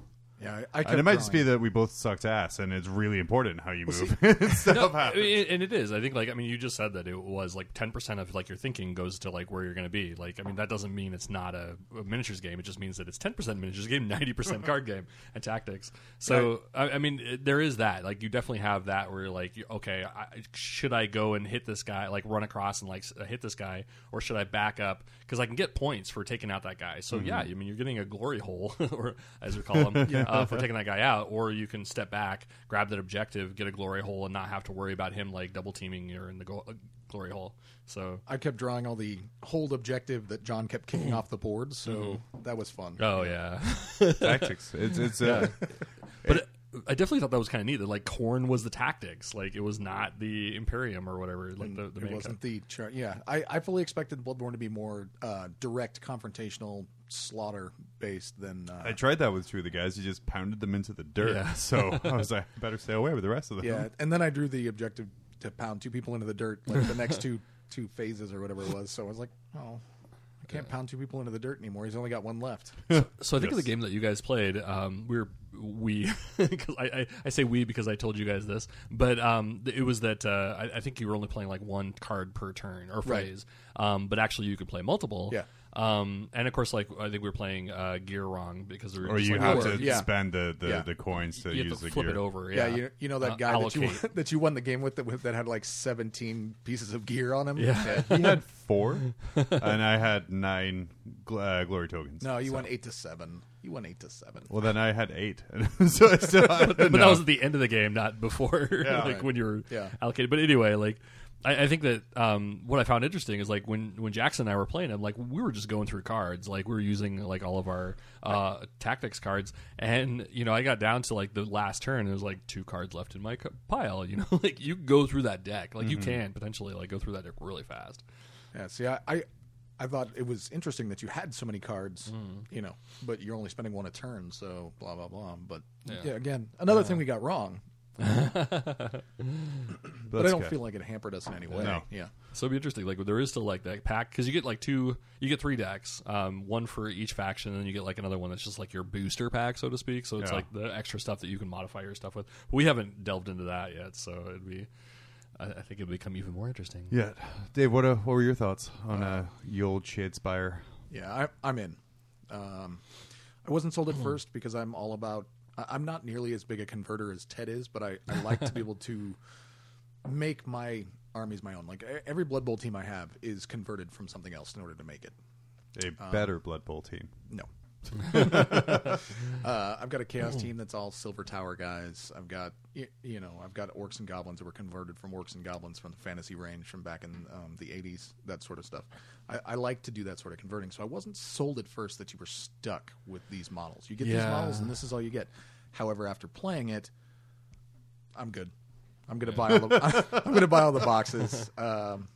Yeah, I, I And it might just be that we both sucked ass, and it's really important how you move. Stuff No, I happens. mean, and it is. I think, like, I mean, you just said that it was like ten percent of like your thinking goes to like where you're going to be. Like, I mean, that doesn't mean it's not a, a miniatures game. It just means that it's ten percent miniatures game, ninety percent card game, and tactics. So, I, I mean, it, there is that. Like, you definitely have that where you're like, okay, I, should I go and hit this guy, like run across and like uh, hit this guy, or should I back up because I can get points for taking out that guy? So, yeah, I mean, you're getting a glory hole, or as we call them, uh, for taking that guy out, or you can step back, grab that objective, get a glory hole, and not have to worry about him like double teaming you in the go- uh, glory hole. So, I kept drawing all the hold objective that John kept kicking off the board, so that was fun. oh yeah, Tactics. It's it's uh, but it, I definitely thought that was kind of neat. That like Khorne was the tactics, like it was not the Imperium or whatever. Like the, the it main wasn't the char- yeah. I, I fully expected Bloodbound to be more uh, direct, confrontational, slaughter based than uh, I tried that with two of the guys. You just pounded them into the dirt. Yeah. So I was like, better stay away with the rest of them. yeah. And then I drew the objective to pound two people into the dirt, like the next two two phases or whatever it was. So I was like, oh, I can't pound two people into the dirt anymore. He's only got one left. So I think of the game that you guys played, um, we were we because I, I, I say we because I told you guys this, but um, it was that uh, I, I think you were only playing like one card per turn or Right. phase, um, but actually you could play multiple. Yeah. Um, and of course, like I think we were playing uh, gear wrong because we were Or just you like, have Or- to yeah. spend the the, Yeah. the coins to you use to the flip gear. it over. Yeah, Yeah, you, you know that Uh, guy that you that you won the game with that, with that had like seventeen pieces of gear on him. Yeah. He had four, and I had nine gl- uh, glory tokens. No, you So- went eight to seven. You went eight to seven. Well, then I had eight, so I still had but that was at the end of the game, not before, Yeah. like when you were Yeah. allocated. But anyway, like I, I think that um, what I found interesting is like when when Jackson and I were playing him, like we were just going through cards, like we were using like all of our uh, tactics cards, and you know I got down to like the last turn, and there was like two cards left in my pile. You know, like you go through that deck, like you can potentially like go through that deck really fast. Yeah. See, I, I I thought it was interesting that you had so many cards. Hmm. You know, but you're only spending one a turn, so blah blah blah. But yeah, Yeah. again, another thing we got wrong. But I don't okay. feel like it hampered us in any way. No. Yeah. So it'd be interesting. Like there is still like that pack because you get like two, you get three decks, um, one for each faction, and then you get like another one that's just like your booster pack, so to speak. So it's Yeah. like the extra stuff that you can modify your stuff with. We haven't delved into that yet, so it'd be. I, I think it'd become even more interesting. Yeah, Dave. What uh, what were your thoughts on uh, ye old Shadespire? Yeah, I, I'm in. Um, I wasn't sold at first because I'm all about. I- I'm not nearly as big a converter as Ted is, but I, I like to be able to make my armies my own. Like every Blood Bowl team I have is converted from something else in order to make it. A Um, better Blood Bowl team. No. uh, I've got a chaos team that's all silver tower guys. I've got y- you know I've got orcs and goblins that were converted from orcs and goblins from the fantasy range from back in um, the '80s. That sort of stuff. I, I like to do that sort of converting. So I wasn't sold at first that you were stuck with these models. You get these models and this is all you get. However, after playing it, I'm good. I'm gonna buy all the I'm gonna buy all the boxes. Um,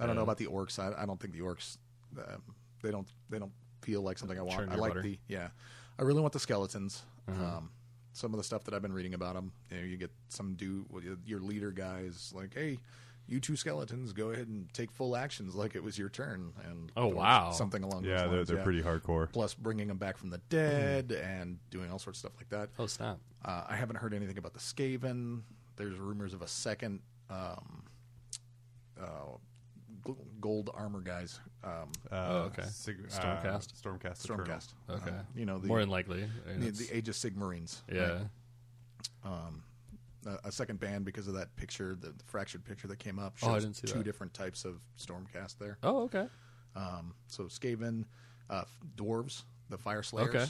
I don't know about the orcs. I, I don't think the orcs um, they don't they don't feel like something I want. I like butter. the yeah. I really want the skeletons. Um, some of the stuff that I've been reading about them, you, know, you get some dude, your- leader guys, like, hey. You two skeletons, go ahead and take full actions like it was your turn, and Oh, wow. something along Yeah, those they're they're yeah. pretty hardcore. Plus, bringing them back from the dead and doing all sorts of stuff like that. Oh snap! Uh, I haven't heard anything about the Skaven. There's rumors of a second um, uh, gold armor guys. Um, Uh, Oh, okay. Sig- Stormcast? Uh, Stormcast. Eternal. Stormcast. Okay, Uh, you know the, more than likely. the, the Age of Sigmarines. yeah. right? Um, a, a second band because of that picture, the, the fractured picture that came up. Oh, I didn't see two that. different types of Stormcast there. Oh okay. Um, so Skaven, uh, dwarves, the Fyreslayers. Okay.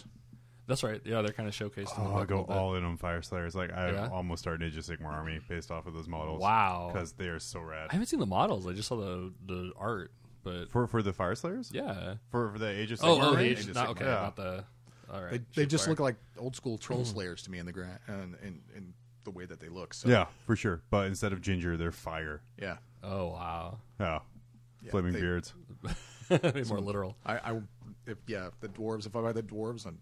That's right. Yeah, they're kind of showcased. in the Oh, book I a go all in on Fyreslayers. Like I Yeah? almost started Ninja Sigma army based off of those models. Wow. because they are so rad. I haven't seen the models. I just saw the the art, but For for the Fyreslayers, yeah. For for the Age of Sigmar. Oh, oh, the Age Age, of not, okay, Yeah. not the. All right. They, they just Shipwire. look like old school troll mm. slayers to me in the gra- and in, in the way that they look. So yeah, for sure. But instead of ginger, they're fire. yeah. Oh wow. Yeah, Yeah, flaming they- beards. More literal. I, I if yeah the dwarves. If I buy the dwarves, I'm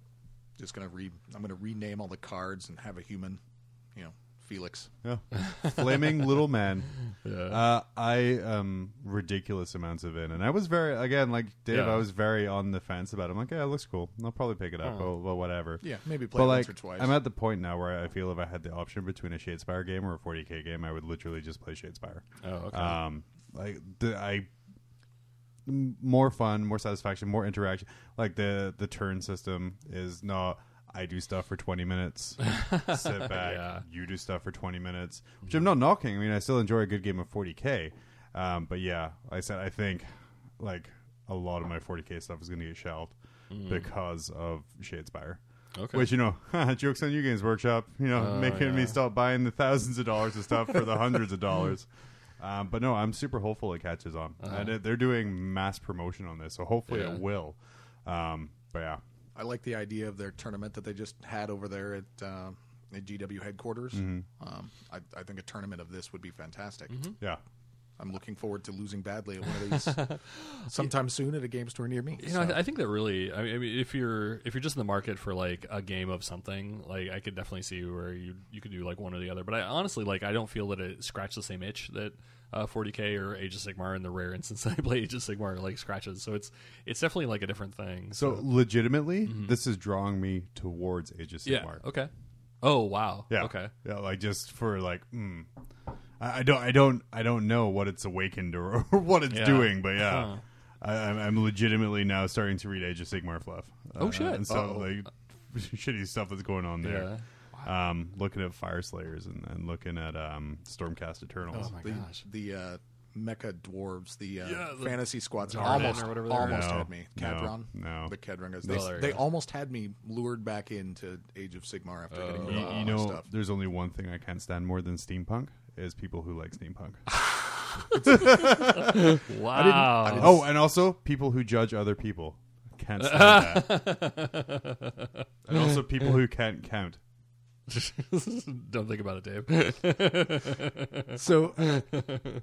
just gonna re I'm gonna rename all the cards and have a human, you know, Felix. Yeah, flaming little man. Yeah. Uh, I um ridiculous amounts of it, and I was very again like Dave. Yeah. I was very on the fence about. it. I'm like, yeah, it looks cool. I'll probably pick it up, Oh. but, but whatever. Yeah, maybe play But it like, once or twice. I'm at the point now where I feel if I had the option between a Shadespire game or a 40k game, I would literally just play Shadespire. oh okay. Um, like the I m- more fun, more satisfaction, more interaction. Like the the turn system is not. I do stuff for 20 minutes, sit back. Yeah. You do stuff for 20 minutes, which I'm not knocking. I mean, I still enjoy a good game of 40k. Um, but yeah, like I said I think like a lot of my 40k stuff is going to get shelved because of Shadespire. Mm. okay. Which you know, jokes on you, Games Workshop. You know, Oh, making me stop buying the thousands of dollars of stuff for the hundreds of dollars. Um, but no, I'm super hopeful it catches on. And it- they're doing mass promotion on this, so hopefully Uh-huh. Yeah. it will. Um, but yeah, I like the idea of their tournament that they just had over there at, uh, at GW headquarters. Um, I, I think a tournament of this would be fantastic. yeah, I'm looking forward to losing badly at one of these sometime soon at a game store near me. You know, So- I, I think that really. I mean, if you're if you're just in the market for like a game of something, like I could definitely see where you you could do like one or the other. But I honestly like I don't feel that it scratched the same itch that uh, 40k or Age of Sigmar in the rare instance that I play Age of Sigmar like scratches. So it's it's definitely like a different thing. So legitimately, this is drawing me towards Age of Mm-hmm. yeah, Sigmar. okay. Oh wow. Yeah. Okay. Yeah, like just for like, mm, I, I don't, I don't, I don't know what it's awakened or, or what it's Yeah. doing, but yeah. I, I'm, I'm legitimately now starting to read Age of Sigmar fluff. Oh, shit. And stuff Uh-oh. like shitty stuff that's going on there. Wow. Um, looking at Fyreslayers and, and looking at um, Stormcast Eternals. Oh my the, gosh. the uh, mecha dwarves, the, uh, Yeah, the fantasy squads, Zardan almost or whatever they almost No, had me. no, Kharadron, no. the Kharadron guys. They, there you they almost had me lured back into Age of Sigmar after getting Oh. rid You, of all you know, stuff. there's only one thing I can't stand more than steampunk is people who like steampunk. Wow. oh, and also people who judge other people. Can't stand that. and also people who can't count. Don't think about it, Dave. So,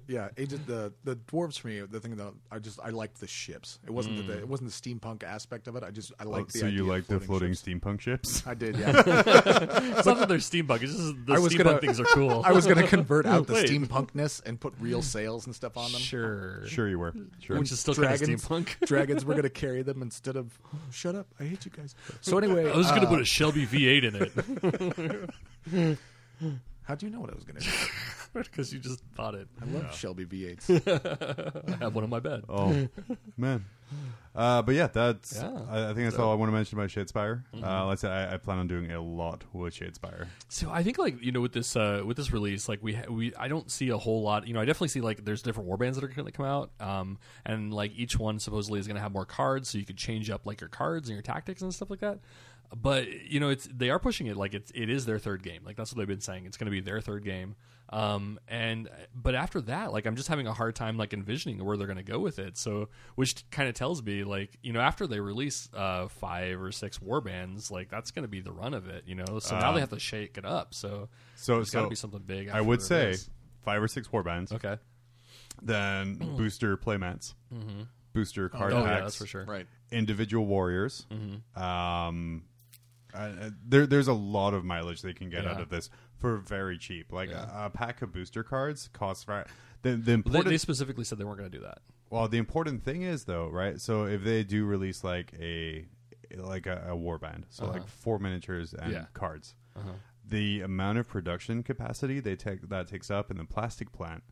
yeah, Age of, the the dwarves for me. The thing that I just I liked the ships. It wasn't the it wasn't the steampunk aspect of it. I just I Oh, liked the so idea you of like the floating ships. steampunk ships? I did, yeah. it's not that they're steampunk. It's just the I was steampunk gonna- things are cool. I was going to convert out the Wait. steampunkness and put real sails and stuff on them. sure. Sure, you were. Sure. Which is still kind of dragons, steampunk. dragons were going to carry them instead of shut up. I hate you guys. So anyway, I was going to uh, put a Shelby V8 in it How do you know what I was going to do? because you just thought it. I love Shelby V8s. I have one on my bed. Oh man. Uh, but yeah, that's. Yeah. Mm-hmm. I, I think that's all I want to mention about Shadespire. Uh, let's say I, I plan on doing a lot with Shadespire. So I think like you know with this uh, with this release like we ha- we I don't see a whole lot you know I definitely see like there's different warbands that are going to come out um and like each one supposedly is going to have more cards so you could change up like your cards and your tactics and stuff like that but you know it's they are pushing it like it's it is their third game like that's what they've been saying it's going to be their third game um and but after that like I'm just having a hard time like envisioning where they're going to go with it so which kind of tells me like you know after they release uh five or six warbands like that's going to be the run of it you know so now they have to shake it up so So, there's got to so be something big. I would say this. five or six warbands, okay. then booster playmats, booster card Oh packs, yeah, that's for sure. right. individual warriors. Um, uh, there, there's a lot of mileage they can get Yeah. out of this for very cheap. Like Yeah. a, pack of booster cards costs. Right, the the Well, they, important they specifically said they weren't going to do that. Well, the important thing is though, right? So if they do release like a like a, a warband, so like four miniatures and Yeah. cards, the amount of production capacity they take that takes up in the plastic plant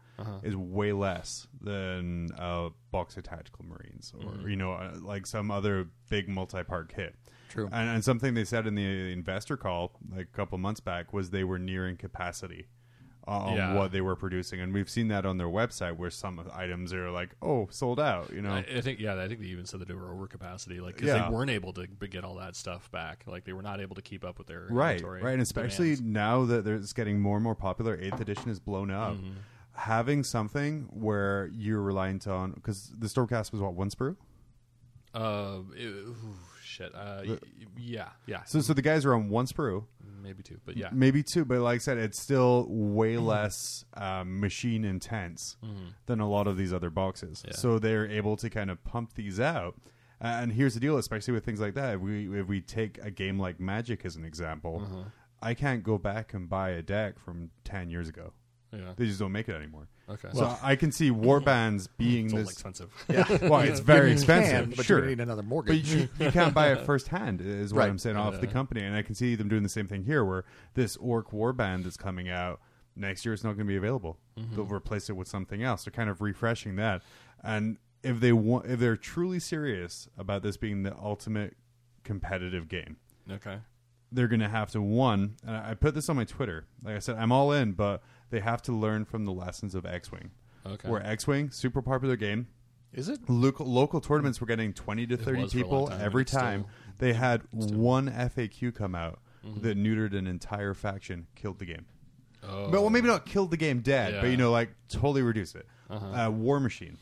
is way less than a box of tactical marines or you know uh, like some other big multi-part kit. True. And, and something they said in the investor call like a couple months back was they were nearing capacity on Yeah. what they were producing, and we've seen that on their website where some items are like, "Oh, sold out," you know. I, I think yeah, I think they even said that they were over capacity, like because Yeah. they weren't able to get all that stuff back. Like they were not able to keep up with their right, inventory right, and especially demands. now that it's getting more and more popular. Eighth edition is blown up. Mm-hmm. Having something where you're reliant on because the Stormcast was what one sprue. Uh, it- ooh, shit. Uh, y- yeah, yeah, So, so the guys are on one sprue, maybe two, but yeah, maybe two, but like I said, it's still way less um, machine intense than a lot of these other boxes. Mm-hmm. Yeah. So they're able to kind of pump these out. And here's the deal, especially with things like that. If we if we take a game like Magic as an example, Uh-huh. I can't go back and buy a deck from ten years ago. Yeah. They just don't make it anymore. Okay, So I can see warbands being it's all this. expensive. Yeah. Well, it's very You expensive, can, but sure. you're going to need another But mortgage. you, you can't buy it firsthand, is what Right. I'm saying off the company. And I can see them doing the same thing here, where this Orc Warband that's coming out next year It's not going to be available. Mm-hmm. They'll replace it with something else. They're kind of refreshing that. And if they want, if they're truly serious about this being the ultimate competitive game, Okay, they're going to have to one. And I I put this on my Twitter. Like I said, I'm all in, but they have to learn from the lessons of X-wing. okay. Where X-wing, super popular game, Is it? local, local tournaments were getting 20 to 30 was for a long people time, every but still- time they had one FAQ come out Mm-hmm. that neutered an entire faction killed the game Oh, but well maybe not killed the game dead but you know like totally reduced it Uh-huh. uh, warmachine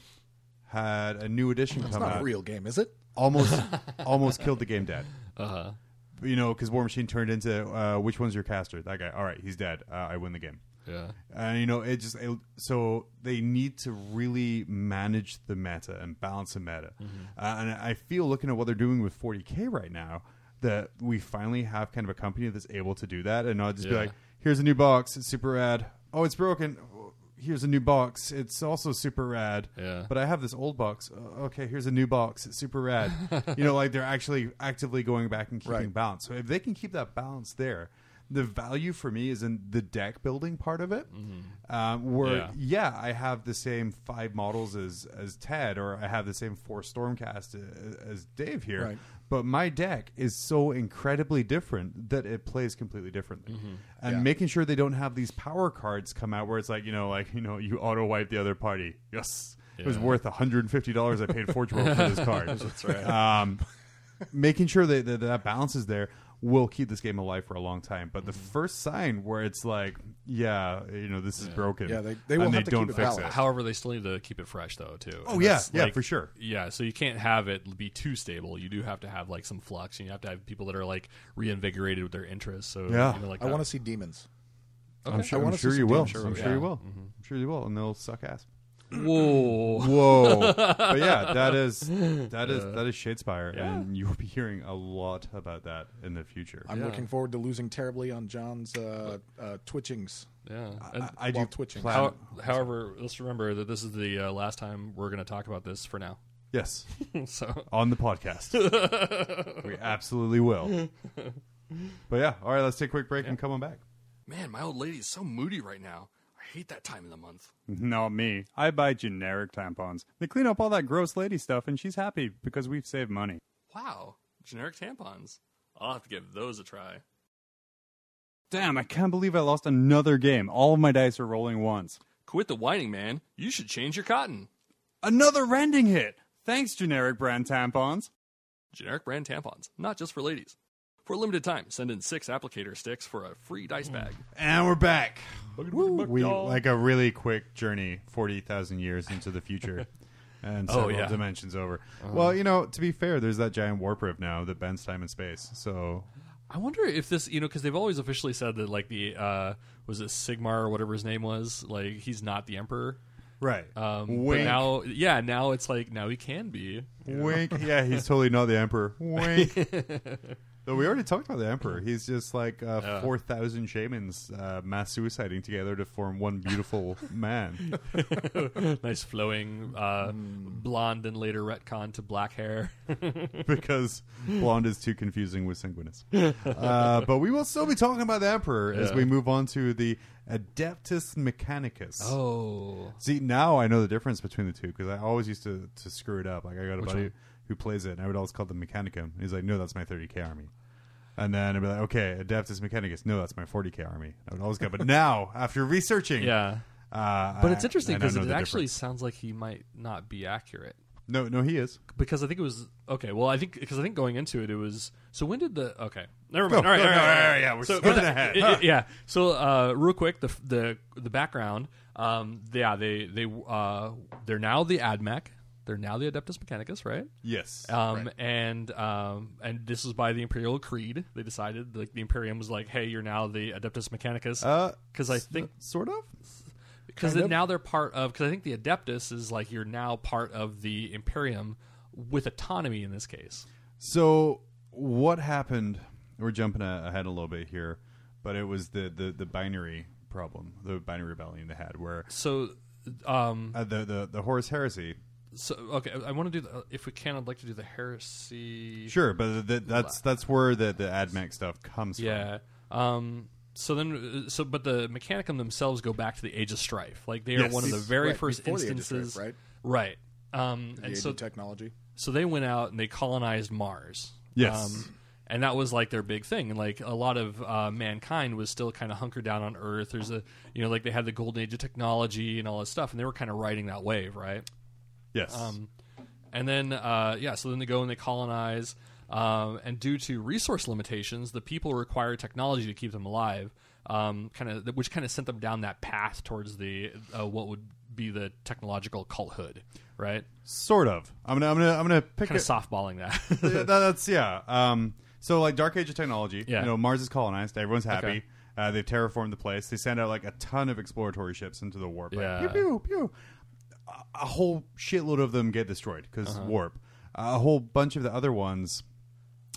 had a new edition It's come not a real game, is it? almost almost killed the game dead uh huh. you know because warmachine turned into uh, which one's your caster that guy all right he's dead uh, i win the game Yeah. and you know it just it, so they need to really manage the meta and balance the meta. Uh, and i feel looking at what they're doing with 40k right now that we finally have kind of a company that's able to do that and not just be like here's a new box it's super rad. Oh it's broken. Here's a new box it's also super rad. Yeah. but i have this old box. Uh, okay here's a new box it's super rad. You know like they're actually actively going back and keeping Right. balance. So if they can keep that balance there the value for me is in the deck building part of it. Um, where Yeah. yeah. I have the same five models as as Ted, or I have the same four Stormcast a- as Dave here. Right. But my deck is so incredibly different that it plays completely differently. And Yeah. making sure they don't have these power cards come out where it's like, you know, like, you know, you auto wipe the other party. Yes. It was worth $150 I paid Forge World for this card. That's right. Um, making sure that, that that balance is there will keep this game alive for a long time. But the Mm-hmm. first sign where it's like, yeah, you know, this is broken. Yeah, they- they will and have they to don't keep it fix balanced. it. However, they still need to keep it fresh though too. Oh, And yeah. that's, Yeah, for sure. Yeah, so you can't have it be too stable. You do have to have like some flux, and you have to have people that are like reinvigorated with their interests. So Yeah. you know, like I want to see demons. I'm sure, I I'm wanna see sure some you will. damn sure I'm we sure will. you will. Mm-hmm. I'm sure you will, and they'll suck ass. Whoa. Whoa! but yeah, that is that is that is Shadespire, Yeah. and you will be hearing a lot about that in the future. I'm Yeah. looking forward to losing terribly on John's uh, uh, twitchings. Yeah. And I, I do twitching. plan- how, however, let's remember that this is the uh, last time we're going to talk about this for now. yes, so on the podcast. we absolutely will. But yeah, all right. Let's take a quick break and come on back. Man, my old lady is so moody right now. Hate that time of the month. Not me. I buy generic tampons. They clean up all that gross lady stuff, and she's happy because we've saved money. Wow, generic tampons. I'll have to give those a try. Damn, I can't believe I lost another game. All of my dice are rolling once. Quit the whining, man. You should change your cotton. Another rending hit! Thanks, generic brand tampons. Generic brand tampons, not just for ladies. For a limited time, send in six applicator sticks for a free dice bag. And we're back. Woo. We like a really quick journey, forty thousand years into the future, and several yeah. dimensions over. Well, you know, to be fair, there's that giant warp rift now that bends time and space. So I wonder if this, you know, because they've always officially said that, like, the, uh, was it Sigmar or whatever his name was? Like, he's not the Emperor. right, Um, but wink, now, yeah, now it's like, now he can be. wink. Yeah, he's totally not the emperor. Wink. Though we already talked about the emperor. He's just like uh, Yeah. four thousand shamans uh, mass suiciding together to form one beautiful man. nice flowing, uh, blonde and later retcon to black hair. because blonde is too confusing with Sanguinius. Uh, but we will still be talking about the Emperor as we move on to the Adeptus Mechanicus. oh. See, now I know the difference between the two because I always used to, to screw it up. Like, I got a Which buddy one? Who plays it, and I would always call them Mechanicum. He's like, no, that's my 30k army. And then I'd be like, okay, Adeptus Mechanicus. No, that's my 40k army. I would always go, but now, after researching, Yeah. uh, But I- it's interesting because it actually difference. sounds like he might not be accurate. no, no, he is. because I think it was okay. Well, I think because I think going into it, it was so. When did the okay? Never Go, mind. all right, go, all right, go, all right, all all right, right. yeah, we're so, skipping but- ahead. it- it- yeah. So, uh, real quick, the the the background. Um, yeah, they they uh, they're now the AdMech. They're now the Adeptus Mechanicus, right? Yes. Um, and um, and this was by the Imperial Creed. They decided like the Imperium was like, hey, you're now the Adeptus Mechanicus. Uh, because I think sort of. because now they're part of because I think the Adeptus is like you're now part of the Imperium with autonomy in this case. So what happened? We're jumping ahead a little bit here, but it was the the, the binary problem, the binary rebellion they had, where So, um, uh, the the the Horus Heresy. So okay, I want to do the, if we can, I'd like to do the heresy. Sure, but the, that's that's where the the AdMech stuff comes from. Yeah. Um. So then, uh, so but the Mechanicum themselves go back to the Age of Strife. Like they are one of the very Right, first before the Age of instances, Strife, right? Right. Um. The And age so of technology. so they went out and they colonized Mars. Yes. Um, and that was like their big thing. And like a lot of uh, mankind was still kind of hunkered down on Earth. There's a, you know, like they had the golden age of technology and all this stuff, and they were kind of riding that wave, right? Yes. Um, and then, uh, yeah, so then they go and they colonize. Um, and due to resource limitations, the people require technology to keep them alive. Um, kind of, which kind of sent them down that path towards the uh, what would be the technological culthood, right? sort of. I'm gonna I'm gonna I'm gonna pick Kind of softballing that. Yeah, that- that's yeah. Um, so like Dark Age of technology. Yeah. You know, Mars is colonized. Everyone's happy. Okay. Uh, they've terraformed the place. They send out like a ton of exploratory ships into the warp. Like, Yeah. pew pew pew. A, a whole shitload of them get destroyed because Uh-huh. warp. a whole bunch of the other ones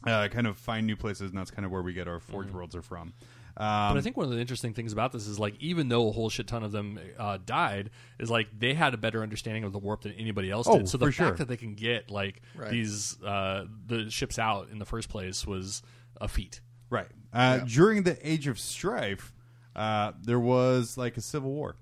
uh, kind of find new places, and that's kind of where we get our Forge worlds are from. Um, But I think one of the interesting things about this is like even though a whole shit ton of them uh, died, is like they had a better understanding of the warp than anybody else Oh, did. So the fact sure. that they can get like Right. these uh, the ships out in the first place was a feat. Right. Uh, During the Age of Strife, uh, there was like a civil war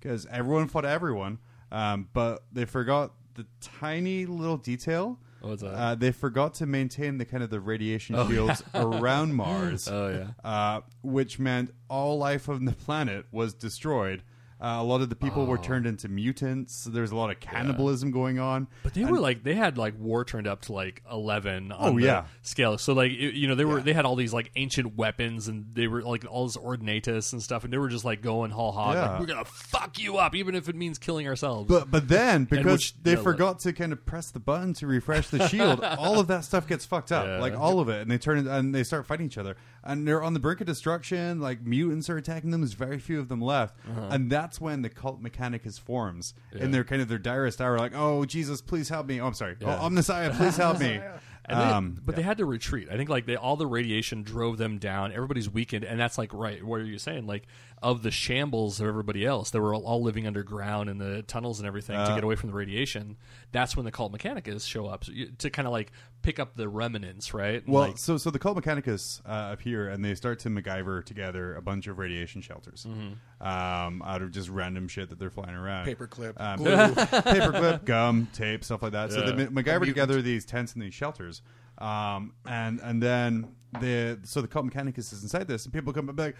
because everyone fought everyone, um, but they forgot the tiny little detail. What's that? Uh, they forgot to maintain the kind of the radiation shields around Mars. Oh, yeah. uh, which meant all life on the planet was destroyed. Uh, a lot of the people were turned into mutants. There was a lot of cannibalism going on. But they were like they had like war turned up to like eleven on Oh, the yeah. scale. So like it- you know they were they had all these like ancient weapons and they were like all this ordinatus and stuff and they were just like going whole hog. Yeah. Like, we're gonna fuck you up even if it means killing ourselves. But but then because which- they yeah, like- forgot to kind of press the button to refresh the shield, all of that stuff gets fucked up, Yeah. like all of it, and they turn it and they start fighting each other, and they're on the brink of destruction. Like mutants are attacking them. There's very few of them left, Uh-huh. and that's when the cult mechanicus forms in their kind of their direst hour. Like, oh Jesus, please help me. Oh, I'm sorry, Yeah. oh, Omnissiah, please help me. And they- um, but they had to retreat. I think like they, all the radiation drove them down. Everybody's weakened, and that's like right. What are you saying? Like of the shambles of everybody else, they were all, all living underground in the tunnels and everything Uh. to get away from the radiation. That's when the cult mechanicus show up so you, to kind of like pick up the remnants, right? Well, like, so so the Cult Mechanicus uh, appear and they start to MacGyver together a bunch of radiation shelters Mm-hmm. um, out of just random shit that they're flying around. Paperclip, um, glue. paperclip, gum, tape, stuff like that. So Yeah. they MacGyver together these tents and these shelters, um, and and then the so the Cult Mechanicus is inside this, and people come back.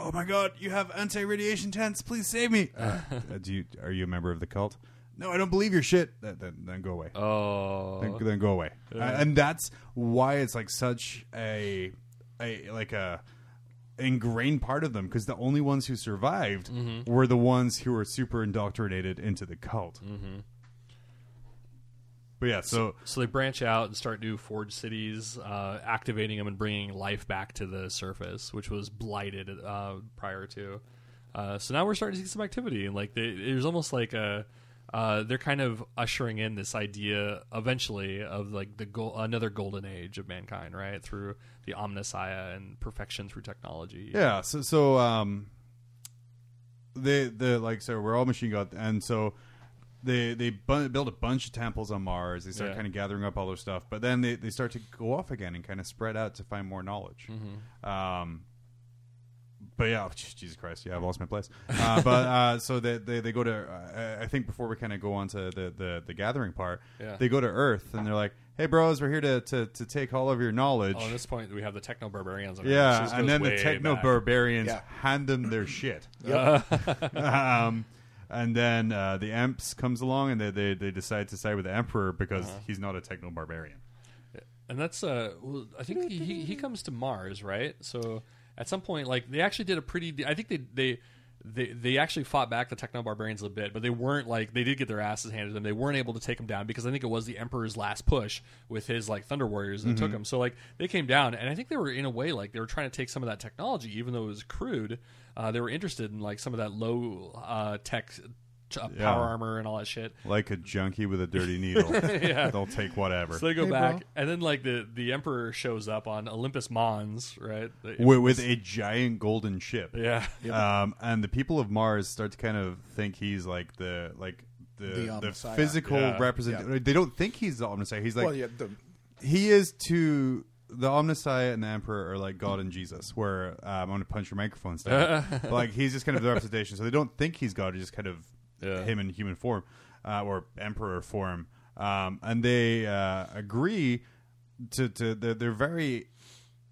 Oh my God! You have anti-radiation tents. Please save me. Uh, do you are you a member of the cult? No, I don't believe your shit. Then, then, then go away oh, then, then go away. Uh, and that's why it's like such a a like a ingrained part of them because the only ones who survived were the ones who were super indoctrinated into the cult. But yeah, so So they branch out and start new forge cities, uh, activating them and bringing life back to the surface, which was blighted uh, prior to. Uh, so now we're starting to see some activity, and like they, it was almost like a. Uh, they're kind of ushering in this idea eventually of like the go- another golden age of mankind, right? Through the omnissiah and perfection through technology. yeah, so so um, they the like so we're all machine god, and so they they bu- build a bunch of temples on Mars. They start Yeah. kind of gathering up all their stuff, but then they, they start to go off again and kind of spread out to find more knowledge. Um, but yeah, oh, Jesus Christ, yeah, I've lost my place. Uh, but uh, so they, they they go to uh, I think before we kind of go on to the, the the gathering part, Yeah. they go to Earth and they're like, "Hey, bros, we're here to to, to take all of your knowledge." Oh, at this point, we have the techno barbarians. yeah, and then the techno barbarians Yeah. hand them their shit. um, and then uh, the Emps comes along and they, they, they decide to side with the Emperor because Uh-huh. he's not a techno barbarian. and that's uh well, i think he, he he comes to mars right so at some point like they actually did a pretty i think they they they, they actually fought back the techno barbarians a bit but they weren't like they did get their asses handed to them. They weren't able to take them down because i think it was the emperor's last push with his like thunder warriors that took them. So like they came down and i think they were in a way like they were trying to take some of that technology even though it was crude uh, they were interested in like some of that low uh, tech uh, power Yeah. armor and all that shit Like a junkie with a dirty needle. Yeah. They'll take whatever. So they go Hey, back, bro. and then like the the emperor shows up on Olympus Mons, right? The with, with a giant golden ship. yeah, Um, and the people of Mars start to kind of think he's like the like the The the, Omnissiah. physical Yeah. represent. They don't think he's the Omnissiah. He's like well, yeah, the, he is to the Omnissiah and the Emperor are like God and Jesus. Where um, I'm going to punch your microphone down. But, like he's just kind of the representation. So they don't think he's God. He's just kind of Yeah. him in human form uh, or Emperor form. Um, and they uh, agree to to they're, they're very.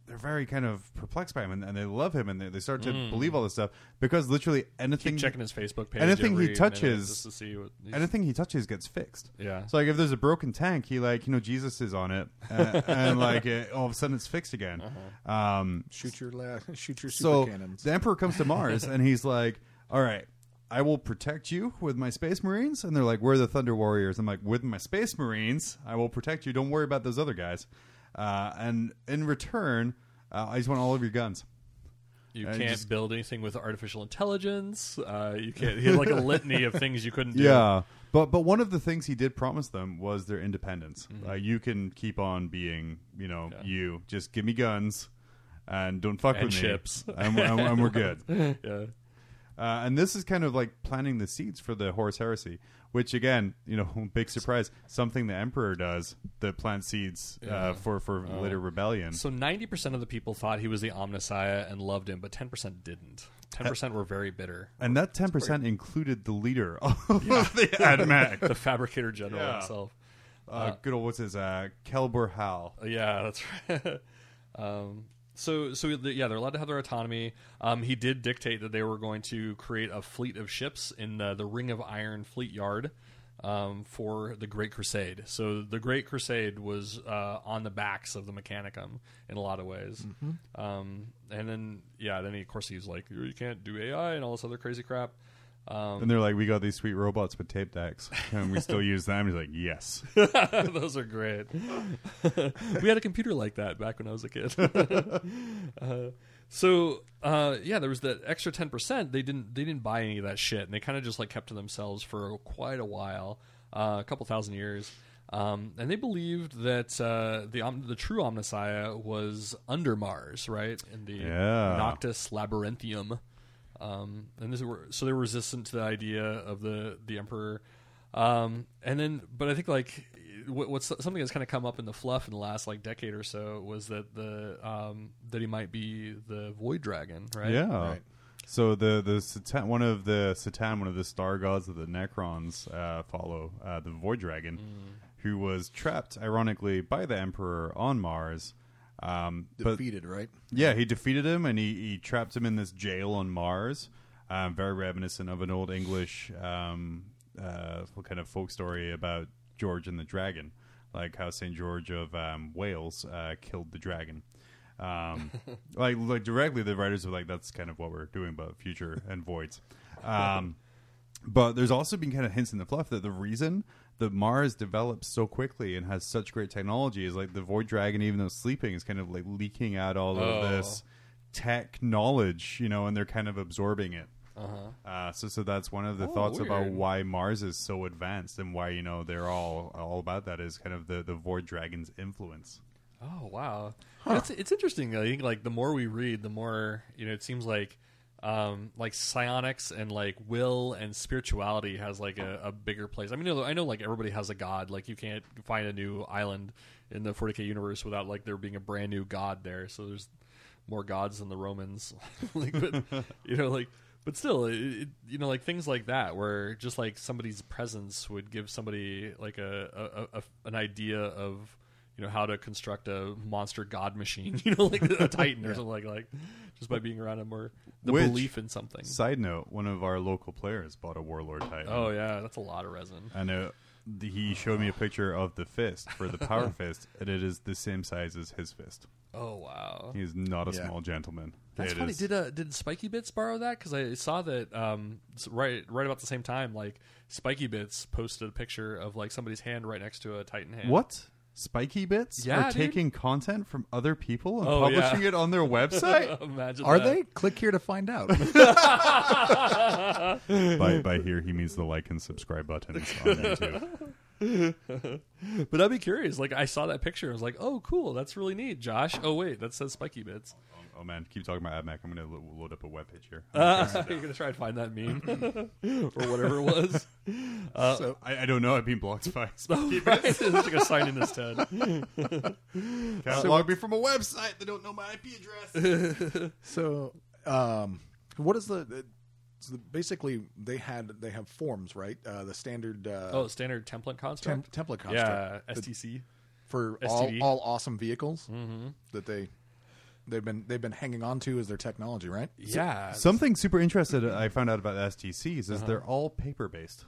They're very kind of perplexed by him, and, and they love him, and they, they start to believe all this stuff because literally anything keep checking his Facebook page. anything he every minute touches- just to see what. anything he touches gets fixed. Yeah. So like if there's a broken tank, he like you know Jesus is on it, and, and like it, all of a sudden it's fixed again. Um, shoot your la- shoot your super so cannons. the Emperor comes to Mars and he's like, "All right, I will protect you with my Space Marines." And they're like, "We're the Thunder Warriors." I'm like, "With my Space Marines, I will protect you. Don't worry about those other guys." Uh, and in return, uh, I just want all of your guns. you I can't just- build anything with artificial intelligence. Uh, you can't. He had like a litany of things you couldn't do. Yeah, but but one of the things he did promise them was their independence. Mm-hmm. Uh, you can keep on being, you know, you. Just give me guns, and don't fuck And with ships. me, and, and, and we're good. yeah. Uh, and this is kind of like planting the seeds for the Horus Heresy, which again, you know, big surprise, something the Emperor does that plants seeds Yeah. uh, for for later rebellion. So ninety percent of the people thought he was the Omnissiah and loved him, but ten percent didn't. Ten percent were very bitter. and that ten percent included the leader of the AdMech, The fabricator general Yeah. himself. uh, good old what's his uh, Kelbor Hal. Yeah, that's right. um, so, so yeah, they're allowed to have their autonomy. Um, he did dictate that they were going to create a fleet of ships in the, the Ring of Iron Fleet Yard um, for the Great Crusade. So, the Great Crusade was uh, on the backs of the Mechanicum in a lot of ways. Um, and then, yeah, then he, of course he's like, "You can't do AI and all this other crazy crap." Um, And they're like, we got these sweet robots with tape decks, and we still use them. He's like, yes. Those are great. we had a computer like that back when I was a kid. uh, so uh, yeah, there was that extra ten percent. They didn't they didn't buy any of that shit, and they kind of just like kept to themselves for quite a while, uh, a couple thousand years. Um, and they believed that uh, the Om- the true Omnissiah was under Mars, right in the Yeah. Noctis Labyrinthus. Um, and this were so they were resistant to the idea of the the emperor. Um, and then, but I think like what, what's something that's kind of come up in the fluff in the last like decade or so was that the um, that he might be the Void Dragon, right? Yeah. Right. So the the C'tan, one of the C'tan, one of the star gods that the Necrons uh, follow, uh, the Void Dragon, who was trapped, ironically, by the Emperor on Mars. Um, but Defeated, right? yeah, he defeated him and he, he trapped him in this jail on Mars. Um, very reminiscent of an old English um, uh, kind of folk story about George and the dragon, like how Saint George of um, Wales uh, killed the dragon. Um, like, like directly, the writers were like, "That's kind of what we're doing about future and voids." Um, but there's also been kind of hints in the fluff that the reason that Mars develops so quickly and has such great technology is like the Void Dragon, even though sleeping, is kind of like leaking out all of Oh. this tech knowledge, you know, and they're kind of absorbing it. Uh-huh. Uh, so, so that's one of the Oh, thoughts about weird. why Mars is so advanced and why you know they're all all about that is kind of the the Void Dragon's influence. Oh wow, it's it's interesting. I think like the more we read, the more you know. It seems like um, like psionics and like will and spirituality has like a, a bigger place. I mean, I know, I know like everybody has a god. Like you can't find a new island in the 40k universe without like there being a brand new god there. So there's more gods than the Romans. like, but you know, like. But still, it, it, you know, like things like that, where just like somebody's presence would give somebody like a, a, a an idea of you know how to construct a monster god machine you know like a titan or something like like just by being around him or the Which- belief in something Side note: One of our local players bought a Warlord Titan. oh yeah that's a lot of resin And uh, the, he showed me a picture of the fist for the power fist, and it is the same size as his fist. oh wow He is not a Yeah. small gentleman. that's It funny is- did uh did spikey bits borrow that because i saw that um right right about the same time like spikey bits posted a picture of like somebody's hand right next to a titan hand what? Spikey bits Yeah, are dude. taking content from other people and Oh, publishing yeah. it on their website. imagine Are that. they? Click here to find out. by by here, he means the like and subscribe buttons on YouTube. but i'd be curious like i saw that picture i was like oh cool that's really neat josh oh wait that says spikey bits Oh man, keep talking about AdMech. I'm going to load up a webpage here. Uh, you're gonna try and find that meme or whatever it was. so, I, I don't know. I've been blocked by Spiky right? bits. It's like a sign in instead. Can't log me from a website. They don't know my IP address. so um, what is the? the- so basically, they had they have forms, right? Uh, the standard uh, Oh, standard template tem- construct. template construct yeah, that- STC. for all, STD. all awesome vehicles that they they've been they've been hanging on to as their technology, right? Yeah. Something super interesting I found out about STCs is they're all paper based.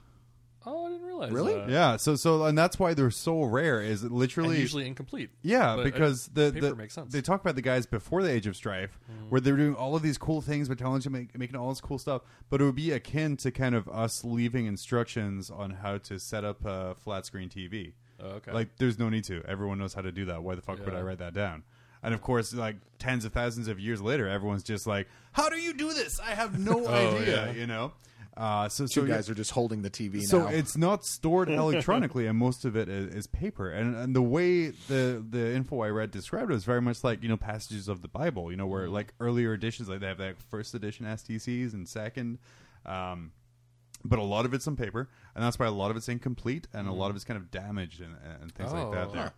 oh, I didn't realize. Really? that. Yeah, so so and that's why they're so rare. Is it And literally usually incomplete. Yeah, But, uh, because the, paper the makes sense. they talk about the guys before the Age of Strife, where they're doing all of these cool things with technology, make, making all this cool stuff. But it would be akin to kind of us leaving instructions on how to set up a flat screen TV. Oh, okay. Like, there's no need to. Everyone knows how to do that. Why the fuck would I write that down? And of course, like tens of thousands of years later, everyone's just like, "How do you do this? I have no idea." yeah. You know. Uh, so, Two so guys are just holding the TV so now. it's not stored electronically, and most of it is, is paper. And, and the way the the info I read described it was very much like you know passages of the Bible. You know where like earlier editions, like they have like first edition STCs and second. Um, but a lot of it's on paper, and that's why a lot of it's incomplete, and a lot of it's kind of damaged and, and things like that. Oh. There,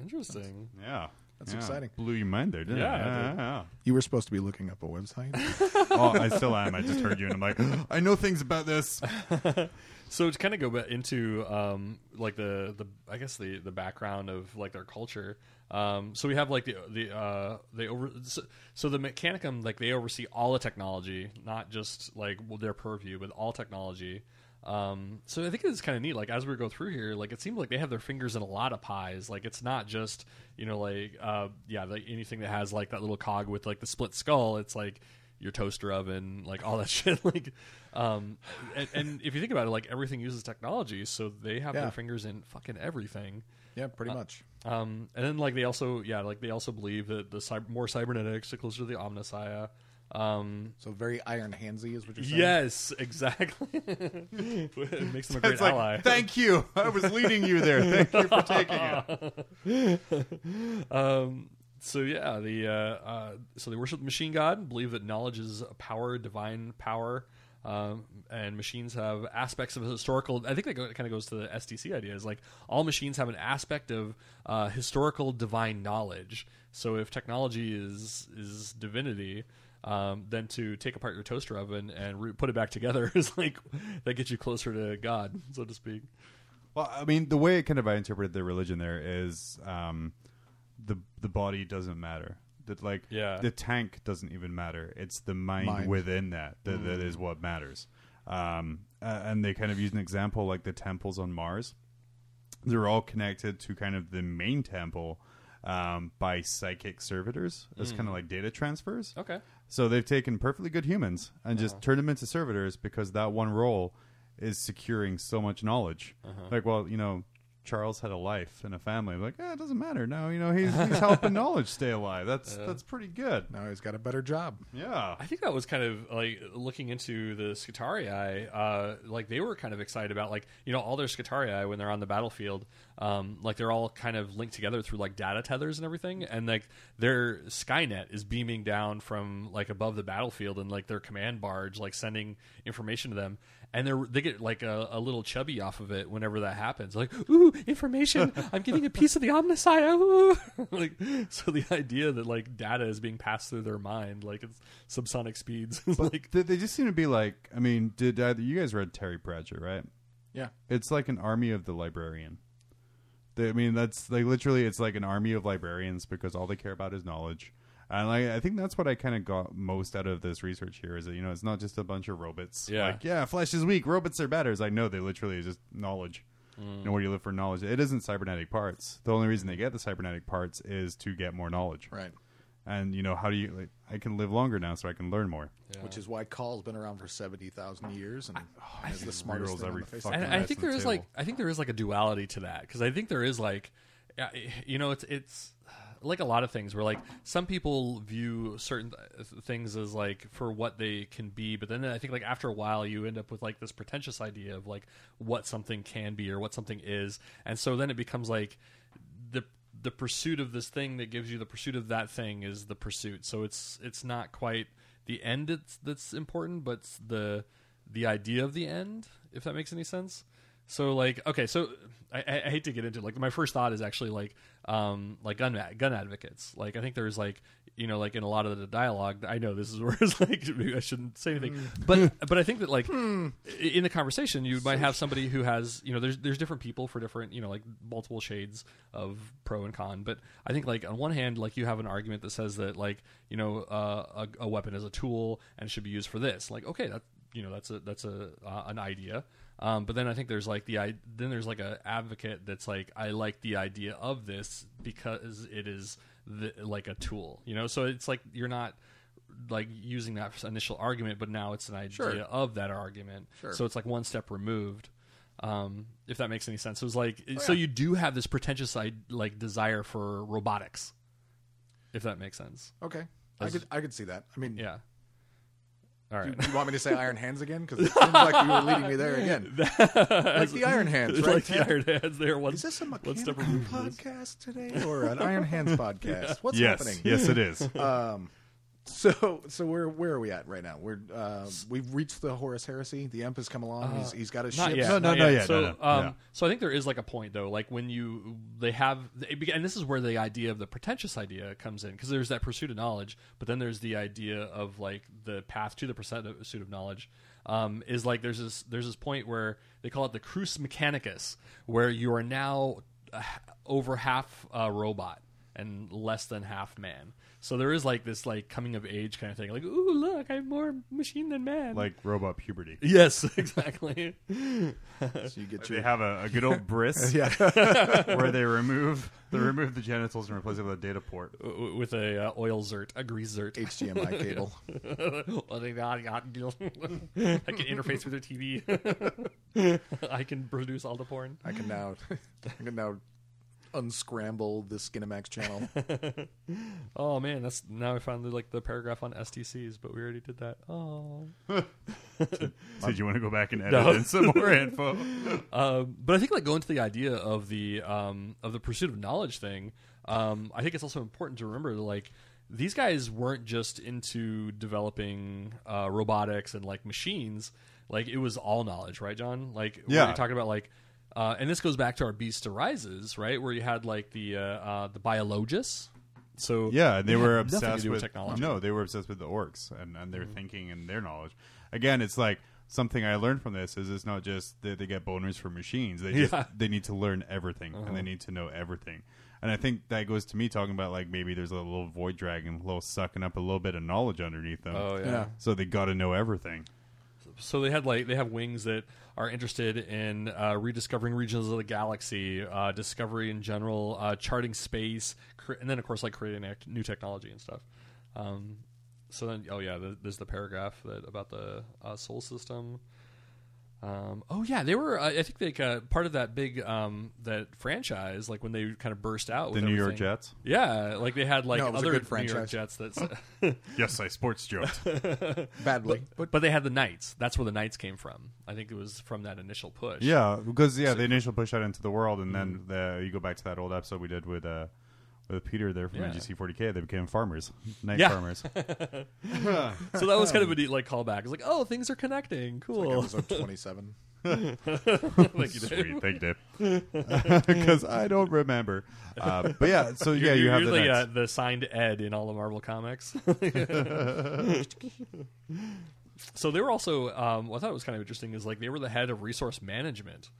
Interesting. yeah, That's Yeah. exciting. Blew your mind there, didn't Yeah, it? it Yeah, yeah. you were supposed to be looking up a website. oh, I still am. I just heard you, and I'm like, I know things about this. So to kind of go back into um, like the the I guess the the background of like their culture. Um, so we have like the the uh, they over so, so the Mechanicum like they oversee all the technology, not just like well, their purview, but all technology. Um, so I think it's kind of neat. Like as we go through here, like it seems like they have their fingers in a lot of pies. Like it's not just you know like uh, yeah like anything that has like that little cog with like the split skull. It's like your toaster oven, like all that shit. Like, um, and, and if you think about it, like everything uses technology, so they have Yeah. their fingers in fucking everything. yeah, pretty much. Um, and then like they also, yeah, like they also believe that the cyber, more cybernetics, the closer to the Omnissiah. Um, So very iron handsy is what you're saying. yes, exactly. it makes them a great It's like, ally. thank you. I was leading you there. Thank you for taking it. Um, so yeah, the uh, uh, so they worship the machine god, believe that knowledge is a power, divine power, um, and machines have aspects of historical. I think that kind of goes to the STC idea. Is like all machines have an aspect of uh, historical divine knowledge. So if technology is is divinity. Um, then to take apart your toaster oven and re- put it back together is like that gets you closer to God, so to speak. Well, I mean, the way kind of I interpreted the religion there is um, the the body doesn't matter. That like Yeah. the tank doesn't even matter. It's the mind, Mind. within that that, that is what matters. Um, uh, and they kind of use an example like the temples on Mars. They're all connected to kind of the main temple um, by psychic servitors as kind of like data transfers. Okay. So they've taken perfectly good humans and Uh-huh. just turned them into servitors because that one role is securing so much knowledge. Uh-huh. Like, well, you know, Charles had a life and a family. Like, eh, it doesn't matter. No, you know, he's, he's helping knowledge stay alive. That's that's pretty good. Now he's got a better job. Yeah. I think that was kind of like looking into the Skitarii. Uh, like they were kind of excited about like you know all their Skitarii when they're on the battlefield. Um, like they're all kind of linked together through like data tethers and everything, and like their Skynet is beaming down from like above the battlefield, and like their command barge like sending information to them. And they they get like a, a little chubby off of it whenever that happens. Like, ooh, information! I'm getting a piece of the Omnissiah. Ooh. like, so the idea that like data is being passed through their mind, like it's subsonic speeds, like They, they just seem to be like, I mean, did either you guys read Terry Pratchett, right? Yeah. It's like an army of the librarian. They, I mean, that's like literally, it's like an army of librarians because all they care about is knowledge. And like, I think that's what I kind of got most out of this research here is that you know it's not just a bunch of robots. Yeah. like yeah, flesh is weak, robots are better. It's like no, they literally is just knowledge. Mm. You know, where do you live for knowledge? It isn't cybernetic parts. The only reason they get the cybernetic parts is to get more knowledge. Right. And you know, how do you? Like, I can live longer now, so I can learn more. Which is why Cawl's been around for seventy thousand years and is the smartest rolls thing on every the face. fucking- of and I that's think the there is table. like I think there is like a duality to that because I think there is like, you know, it's it's like a lot of things where like some people view certain th- things as like for what they can be, but then I think like after a while you end up with like this pretentious idea of like what something can be or what something is, and so then it becomes like the the pursuit of this thing that gives you the pursuit of that thing is the pursuit. So it's it's not quite the end that's that's important, but the the idea of the end, if that makes any sense. So like okay, so I, I hate to get into like my first thought is actually like um like gun gun advocates. Like I think there's like you know like in a lot of the dialogue. I know this is where it's like maybe I shouldn't say anything, but but I think that like in the conversation you might have somebody who has you know there's there's different people for different you know like multiple shades of pro and con. But I think like on one hand like you have an argument that says that like you know uh, a, a weapon is a tool and should be used for this. Like okay that you know that's a that's a uh, an idea. Um, but then I think there's like the i- then there's like a advocate that's like I like the idea of this because it is the, like a tool, you know. So it's like you're not like using that initial argument, but now it's an idea Sure. of that argument. Sure. So it's like one step removed. Um, if that makes any sense, it was like Oh, so you do have this pretentious like desire for robotics, if that makes sense. Okay. I could I could see that. I mean, Yeah. All right. Do you want me to say Iron Hands again? Because it seems like you were leading me there again. like the Iron Hands, It's right? like the Iron Hands there. One, Is this a one mechanical step removed from this. podcast today or an Iron Hands podcast? What's yes, happening? yes, it is. Um, So, so where where are we at right now? We're uh, we've reached the Horus Heresy. The Emp has come along. he's, he's got his Not ship. yet. No, no, not no, yet. yeah, So, no, no, um, yeah. so I think there is like a point though, like when you they have, and this is where the idea of the pretentious idea comes in, because there's that pursuit of knowledge, but then there's the idea of like the path to the pursuit of knowledge. Um, is like there's this there's this point where they call it the Crus Mechanicus, where you are now uh, over half uh, robot and less than half man. So there is like this like coming of age kind of thing, like ooh look, I'm more machine than man. like robot puberty. yes, exactly. So you get They have a, a good old bris yeah. where they remove they remove the genitals and replace it with a data port. with a uh, oil zert, a grease zert. HDMI cable. Well, they got- got- I can interface with their TV. I can produce all the porn. I can now I can now unscramble the Skinamax channel. Oh man, that's now I found the, like the paragraph on STCs, but we already did that. Oh, Did you want to go back and edit No. in some more info? um, but I think like going to the idea of the um, of the pursuit of knowledge thing. Um, I think it's also important to remember that, like these guys weren't just into developing uh, robotics and like machines. Like it was all knowledge, right, John? Like Yeah. you're talking about like. Uh, and this goes back to our Beast Arises, right? Where you had like the uh, uh, the biologists. So Yeah, they were had nothing to obsessed do with, technology. No, they were obsessed with the orcs and, and their thinking and their knowledge. Again, it's like something I learned from this is it's not just that they get boners for machines. They just Yeah. they need to learn everything and they need to know everything. And I think that goes to me talking about like maybe there's a little void dragon, a little sucking up a little bit of knowledge underneath them. Oh yeah. Yeah. So they got to know everything. So they had like they have wings that are interested in uh, rediscovering regions of the galaxy, uh, discovery in general, uh, charting space, cre- and then of course like creating act- new technology and stuff. Um, so then, oh yeah, th- there's the paragraph that about the uh, Sol system. Um, oh yeah, they were. Uh, I think they uh, part of that big um, that franchise, like when they kind of burst out. The with New York. Jets. Yeah, like they had like No, it was a other good New York franchise. Jets. That's Yes, I sports joked. Badly. But, but they had the Knights. That's where the Knights came from. I think it was from that initial push. yeah, because yeah, the initial push out into the world, and then the, you go back to that old episode we did with uh, with Peter there from Yeah. NGC40K. They became farmers, night Yeah. farmers. So that was kind of a neat like callback. It's like, oh, things are connecting. like Cool. episode 27. Thank you, Dave. Sweet, thank you, Because I don't remember. Uh, but yeah, so yeah, you You're- have you're the, the, uh, the signed Ed in all the Marvel comics. so they were also, um, what I thought was kind of interesting is like they were the head of resource management.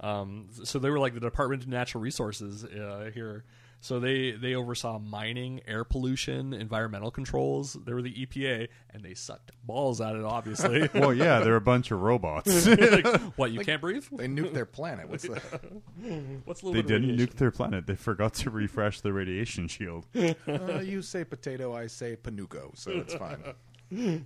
Um, so they were like the Department of Natural Resources uh, here. So they they oversaw mining, air pollution, environmental controls. They were the EPA, and they sucked balls at it. Obviously, well, yeah, they're a bunch of robots. like, what you can't breathe? They nuked their planet. What's the What's a little they bit didn't radiation? nuke their planet. They forgot to refresh the radiation shield. uh, you say potato, I say panuco, so it's fine.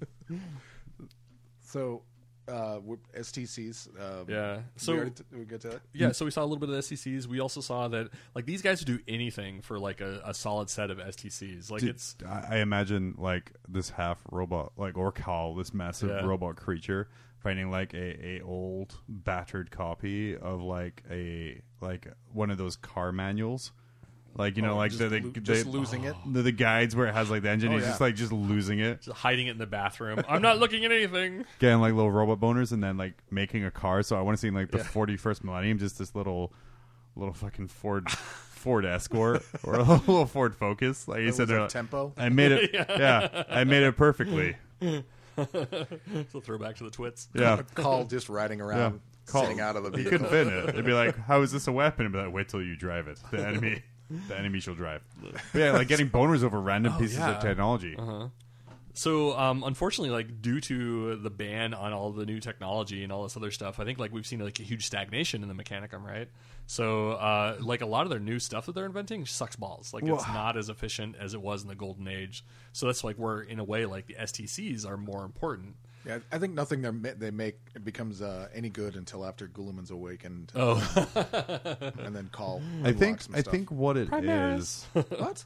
so, uh, STCs. Um, Yeah. So So we, already t- we get to that. Yeah, so we saw a little bit of STCs. We also saw that like these guys would do anything for like a, a solid set of STCs. Like it's I, I imagine like this half robot, like Orcal, this massive Yeah. robot creature, finding like a, a old battered copy of like a like one of those car manuals. Like you know, Oh, like just the, the, lo- the- just losing it? the, the guides where it has like the engine. Oh, he's yeah. just like just losing it, just hiding it in the bathroom. I'm not looking at anything. getting like little robot boners, and then like making a car. So I want to see in, like the forty first millennium, just this little little fucking Ford Ford Escort or a little Ford Focus. Like you said, was they're like like, tempo. I made it. yeah, I made it perfectly. So throwback to the twits. Yeah. Cawl just riding around, Cawl- sitting out of the You vehicle. couldn't fit in it. They'd be like, "How is this a weapon?" I'd be like, "Wait till you drive it. The enemy, the enemy shall drive." But yeah, like getting boners over random pieces yeah. of technology. So um, unfortunately, like due to the ban on all the new technology and all this other stuff, I think like we've seen like a huge stagnation in the Mechanicum, right? So uh, like a lot of their new stuff that they're inventing sucks balls. Like it's not as efficient as it was in the golden age. So that's like where in a way like the STCs are more important. Yeah, I think nothing they they make becomes uh, any good until after Guilliman's awakened, Oh, and then Cawl. I think unlocks some I stuff. think what it is. Primaris. what?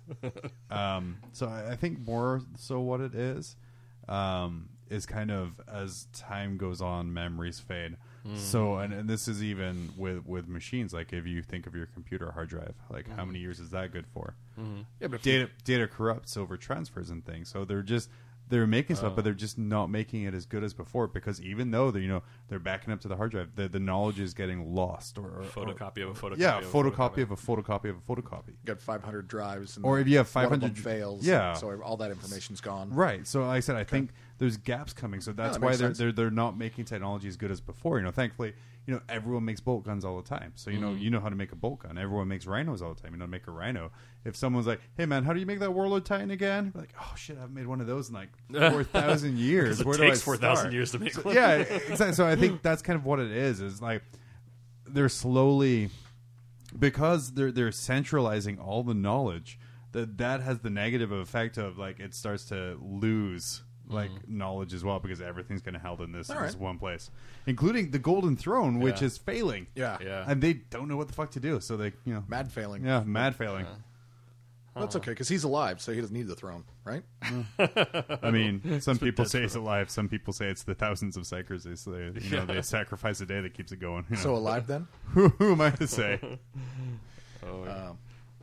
Um, so I I think more so what it is um, is kind of as time goes on, memories fade. So, and, and this is even with with machines. Like if you think of your computer hard drive, like how many years is that good for? Yeah, but if you- Data data corrupts over transfers and things. So they're just they're making stuff, but oh. they're just not making it as good as before because even though they're you know they're backing up to the hard drive, the the knowledge is getting lost or, or photocopy of a photocopy. yeah, of a photocopy of a photocopy of a photocopy. you got 500 drives, and Or if you have 500 fails, yeah. so all that information's gone. Right. So, like I said, I think there's gaps coming. So that's that why they're, sense. they're they're not making technology as good as before. You know, thankfully, you know, everyone makes bolt guns all the time. So you know, mm-hmm. you know how to make a bolt gun. Everyone makes rhinos all the time. You know, how to make a rhino. If someone's like, "Hey, man, how do you make that Warlord Titan again?" We're like, "Oh shit, I haven't made one of those in like four thousand years. It Where takes do I four thousand years to make one. yeah, exactly. So I think that's kind of what it is. Is like they're slowly because they're they're centralizing all the knowledge. That that has the negative effect of like it starts to lose like knowledge as well because everything's going to held in this, All this one place, including the Golden Throne, which Yeah. is failing. Yeah. Yeah. and they don't know what the fuck to do. So they, you know, Mad failing. yeah, mad failing. That's okay because he's alive, so he doesn't need the throne, right? I mean, some people say he's alive. Some people say it's the thousands of psykers. They, say, you know, they sacrifice a day that keeps it going. You know? So alive then? who, who am I to say? Um,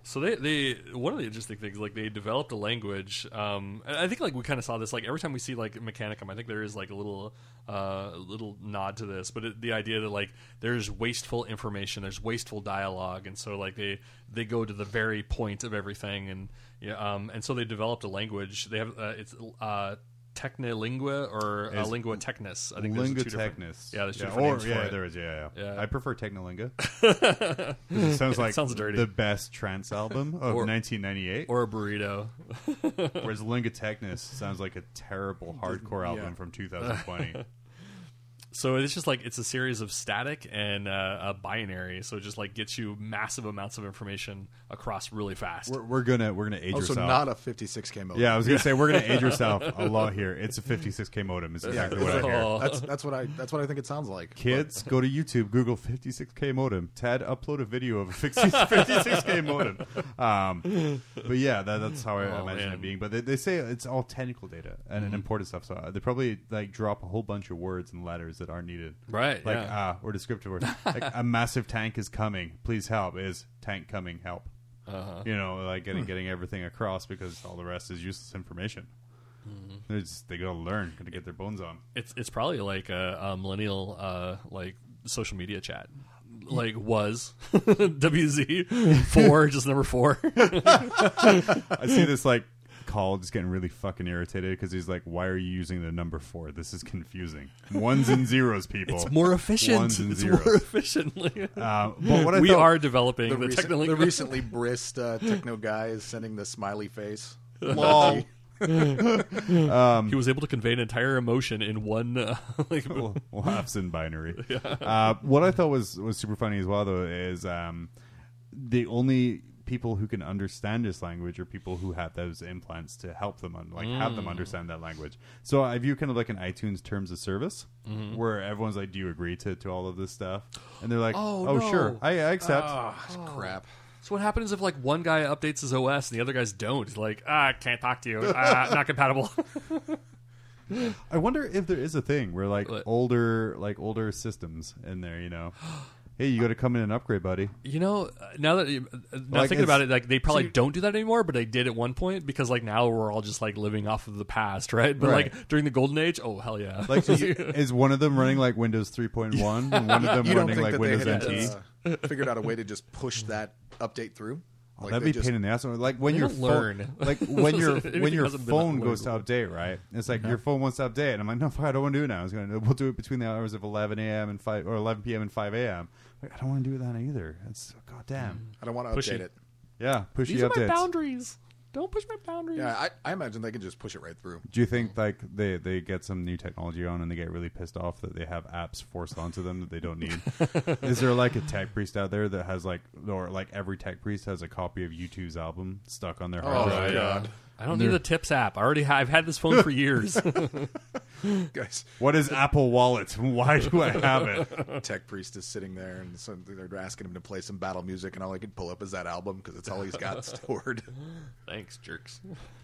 So they, they one of the interesting things like they developed a language. Um, I think like we kind of saw this like every time we see like Mechanicum, I think there is like a little uh, little nod to this, but it, the idea that like there's wasteful information, there's wasteful dialogue, and so like they they go to the very point of everything, and yeah, um, and so they developed a language. They have uh, it's uh, Technilingua or uh, Lingua Technis. I think there's Lingua two different- Technis. Yeah, there's two yeah, different or, names yeah, for it. there is. Yeah, yeah, Yeah. I prefer Technolinga. 'Cause it sounds like sounds dirty. the best trance album of Or- 1998. or a burrito. whereas Lingua Technis sounds like a terrible hardcore album from 2020. So it's just like it's a series of static and uh, a binary. So it just like gets you massive amounts of information across really fast. we're, we're gonna we're gonna age also, yourself. not a 56k modem. yeah, I was gonna say we're gonna age yourself a lot here. It's a 56k modem. Is yeah. exactly what I hear. That's that's what I that's what I think it sounds like. Kids, go to YouTube, Google 56k modem. Tad, upload a video of a 56k modem. Um, but yeah, that, that's how I Oh, imagine man. it being. But they, they say it's all technical data and Mm-hmm. important stuff. So uh, they probably like drop a whole bunch of words and letters that aren't needed. Right, Like yeah. ah, or descriptive words. like a massive tank is coming. Please help. Is tank coming? Help. Uh-huh. You know, like getting getting everything across because all the rest is useless information. Mm-hmm. They're just, they gotta learn, gotta get their bones on. It's it's probably like a, a millennial uh, like social media chat. Like was WZ four just number four. I see this like Cawl just getting really fucking irritated because he's like, "Why are you using the number four? This is confusing. Ones and zeros, people. It's more efficient. Ones and it's zeros. more efficient. Uh, but what I we thought, are developing The, the, recent, technical. the recently brist uh, techno guy is sending the smiley face. Lol. he was able to convey an entire emotion in one. Uh, like, laughs in binary. Uh, what I thought was was super funny as well, though, is um, the only people who can understand this language or people who have those implants to help them un- like have them understand that language. So I view kind of like an iTunes terms of service where everyone's like, "Do you agree to, to all of this stuff?" And they're like, Oh, "Oh, no. sure, I, I accept." That's crap. So what happens if like one guy updates his OS and the other guys don't? He's like, ah, I can't talk to you. Ah, not compatible. I wonder if there is a thing where like What? older like older systems in there, you know. hey, you got to come in and upgrade, buddy. you know, uh, now that you- uh, now Like, thinking about it's- it, like they probably don't do that anymore, but they did at one point because like now we're all just like living off of the past, right? But Right. like during the golden age, oh hell yeah! Like, is, is one of them running like Windows 3.1 and one of them You don't running think like that Windows they NT? had uh, figured out a way to just push that update through? Oh, Like, that'd they be a just- pain in the ass. Like when They your don't phone, learn. like when your Anything when your hasn't been phone goes to update, right? It's like your phone wants to update, and I'm like, no, fuck, I don't want to do it now. I was gonna, we'll do it between the hours of 11 a.m. and five or 11 p.m. and 5 a.m. Like, I don't want to do that either. It's goddamn. Mm. I don't want to Pushy. update it. Yeah, pushy updates. These are my updates. boundaries. Don't push my boundaries. Yeah, I, I imagine they can just push it right through. Do you think like they they get some new technology on and they get really pissed off that they have apps forced onto them that they don't need? Is there like a tech priest out there that has like or like every tech priest has a copy of U2's album stuck on their hard drive? Oh, drive? my God. I don't need a tips app. I already have, I've had this phone for years. Guys, What is Apple Wallet? Why do I have it? Tech Priest is sitting there, and so they're asking him to play some battle music, and all I can pull up is that album because it's all he's got stored. Thanks, jerks.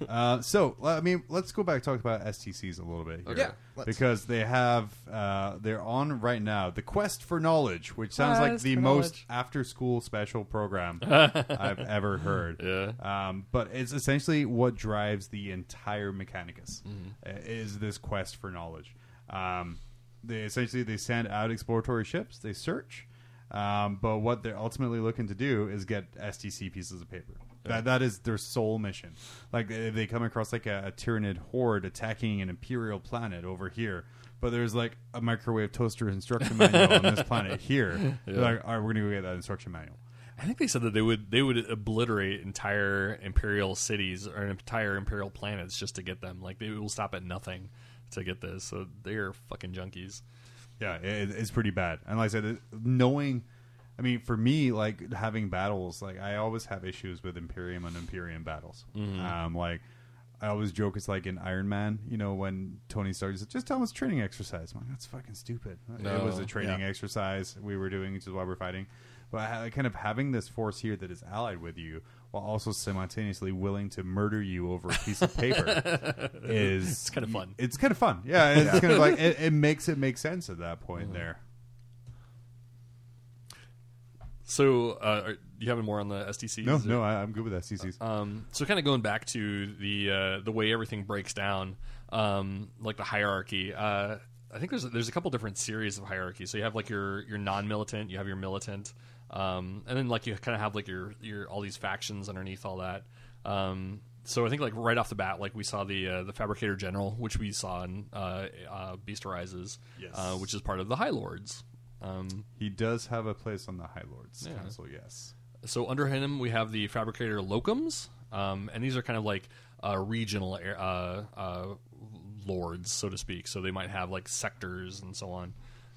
Uh, so, I mean, let's go back and talk about STCs a little bit. Here. Yeah, let's. because they have uh, they're on right now the quest for knowledge which sounds like Quest the for most knowledge. after school special program i've ever heard Yeah. um, but it's essentially what drives the entire mechanicus Mm-hmm. uh, is this quest for knowledge um, they essentially they send out exploratory ships they search um, but what they're ultimately looking to do is get stc pieces of paper that, that is their sole mission. Like if they come across like a, a Tyranid horde attacking an imperial planet over here, but there's like a microwave toaster instruction manual on this planet here. They're like, all right, we're gonna go get that instruction manual. I think they said that they would they would obliterate entire imperial cities or entire imperial planets just to get them. Like they will stop at nothing to get this. So they're fucking junkies. Yeah, it, it's pretty bad. And like I said, it- knowing, I mean, for me, like having battles, like I always have issues with Imperium and Imperium battles. Um, like I always joke, it's like in Iron Man, you know, when Tony Stark said, "Just tell him it's training exercise." I'm like, that's fucking stupid. it was a training Yeah. exercise we were doing, which is why we're fighting. But kind of having this force here that is allied with you, while also simultaneously willing to murder you over a piece of paper, is It's kind of fun. it's kind of fun. Yeah, it's kind of like it, it makes it make sense at that point there. So uh, are you having more on the STCs? No, no, I, I'm good with STCs. Um, so kind of going back to the uh, the way everything breaks down, um, like the hierarchy. Uh, I think there's there's a couple different series of hierarchy. So you have like your your non militant, you have your militant, um, and then like you kind of have like your your all these factions underneath all that. Um, so I think like right off the bat, like we saw the uh, the fabricator general, which we saw in uh, uh, Beast Arises, Yes. uh, which is part of the High Lords. Um, he does have a place on the High Lords Yeah. Council. Yes. So under him, we have the fabricator locums, um, and these are kind of like uh, regional uh, uh, lords, so to speak. So they might have like sectors and so on.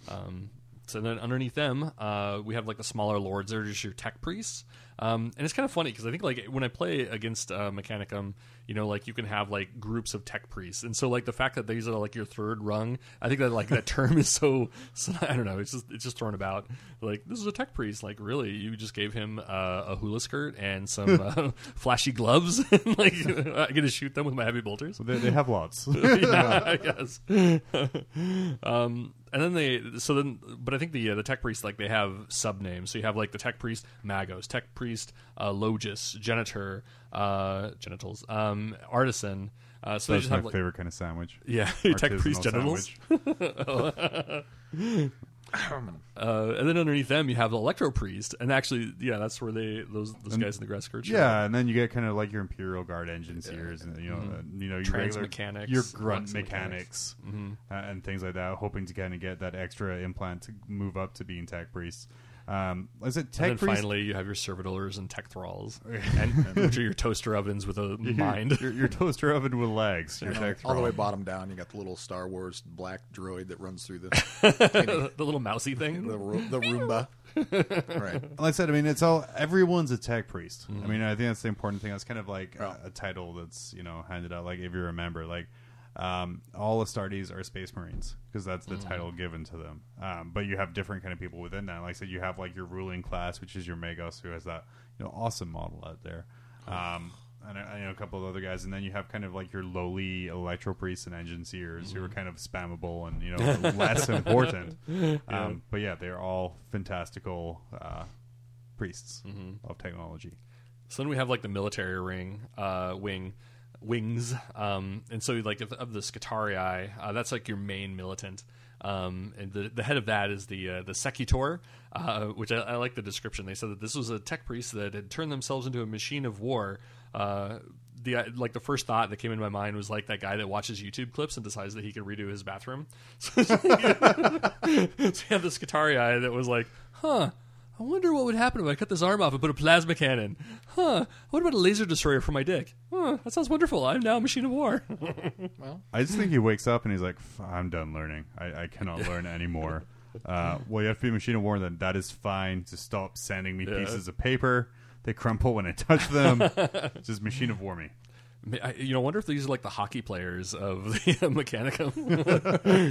Um, so then underneath them, uh, we have like the smaller lords. They're just your tech priests, um, and it's kind of funny because I think like when I play against uh, Mechanicum, you know, like you can have like groups of tech priests, and so like the fact that these are like your third rung, I think that like that term is so, so I don't know, it's just it's just thrown about. Like this is a tech priest, like really, you just gave him uh, a hula skirt and some uh, flashy gloves, and like I get to shoot them with my heavy bolters. They, they have lots. yeah, I guess. um, and then they, so then, but I think the uh, the tech priest like they have sub names. So you have like the tech priest Magos, tech priest uh, Logis, Genitor, uh, genitals, um, artisan. Uh, so they That's just my have like favorite kind of sandwich. yeah, tech priest Artisanal genitals. sandwich. Uh, and then underneath them you have the electro priest, and actually, yeah, that's where they those those guys in the grass skirts. show up. Yeah, and then you get kind of like your Imperial Guard engine seers, and you know, uh, you know, your Trans regular, mechanics, your grunt Lux mechanics, uh, and things like that, hoping to kind of get that extra implant to move up to being tech priests. Um, is it And tech then priest? finally, you have your servitors and tech thralls, and which are your toaster ovens with a mind. your, your toaster oven with legs. Your tech All the way bottom down, you got the little Star Wars black droid that runs through the the little mousy thing. Ro- the Roomba. right. Like I said, I mean, it's all everyone's a tech priest. Mm-hmm. I mean, I think that's the important thing. That's kind of like a, a title that's you know handed out. Like if you remember, like um, all Astartes are space marines because that's Mm-hmm. the title given to them. Um, but you have different kind of people within that. Like I said, you have like your ruling class, which is your Magos, who has that you know awesome model out there. Um, and I, I know a couple of other guys, and then you have kind of like your lowly electro priests and engine seers who are kind of spammable and you know less important. Um, but yeah, they're all fantastical uh, priests of technology. So then we have like the military ring, uh, wing, wings, um, and so like of, of the Skitarii, uh, that's like your main militant. Um, and the, the head of that is the uh, the Secutor, uh, which I, I like the description. They said that this was a tech priest that had turned themselves into a machine of war. Uh, the uh, like the first thought that came into my mind was like that guy that watches YouTube clips and decides that he can redo his bathroom. So, so you have this Skitarii that was like, huh. I wonder what would happen if I cut this arm off and put a plasma cannon. Huh. What about a laser destroyer for my dick? Huh. That sounds wonderful. I'm now a machine of war. well, I just think he wakes up and he's like, "F- "I'm done learning. I, I cannot learn anymore." Uh, well, you have to be a machine of war. Then that is fine. Just stop sending me Yeah. pieces of paper. They crumple when I touch them. Just machine of war me. I, you know, I wonder if these are like the hockey players of the Mechanicum.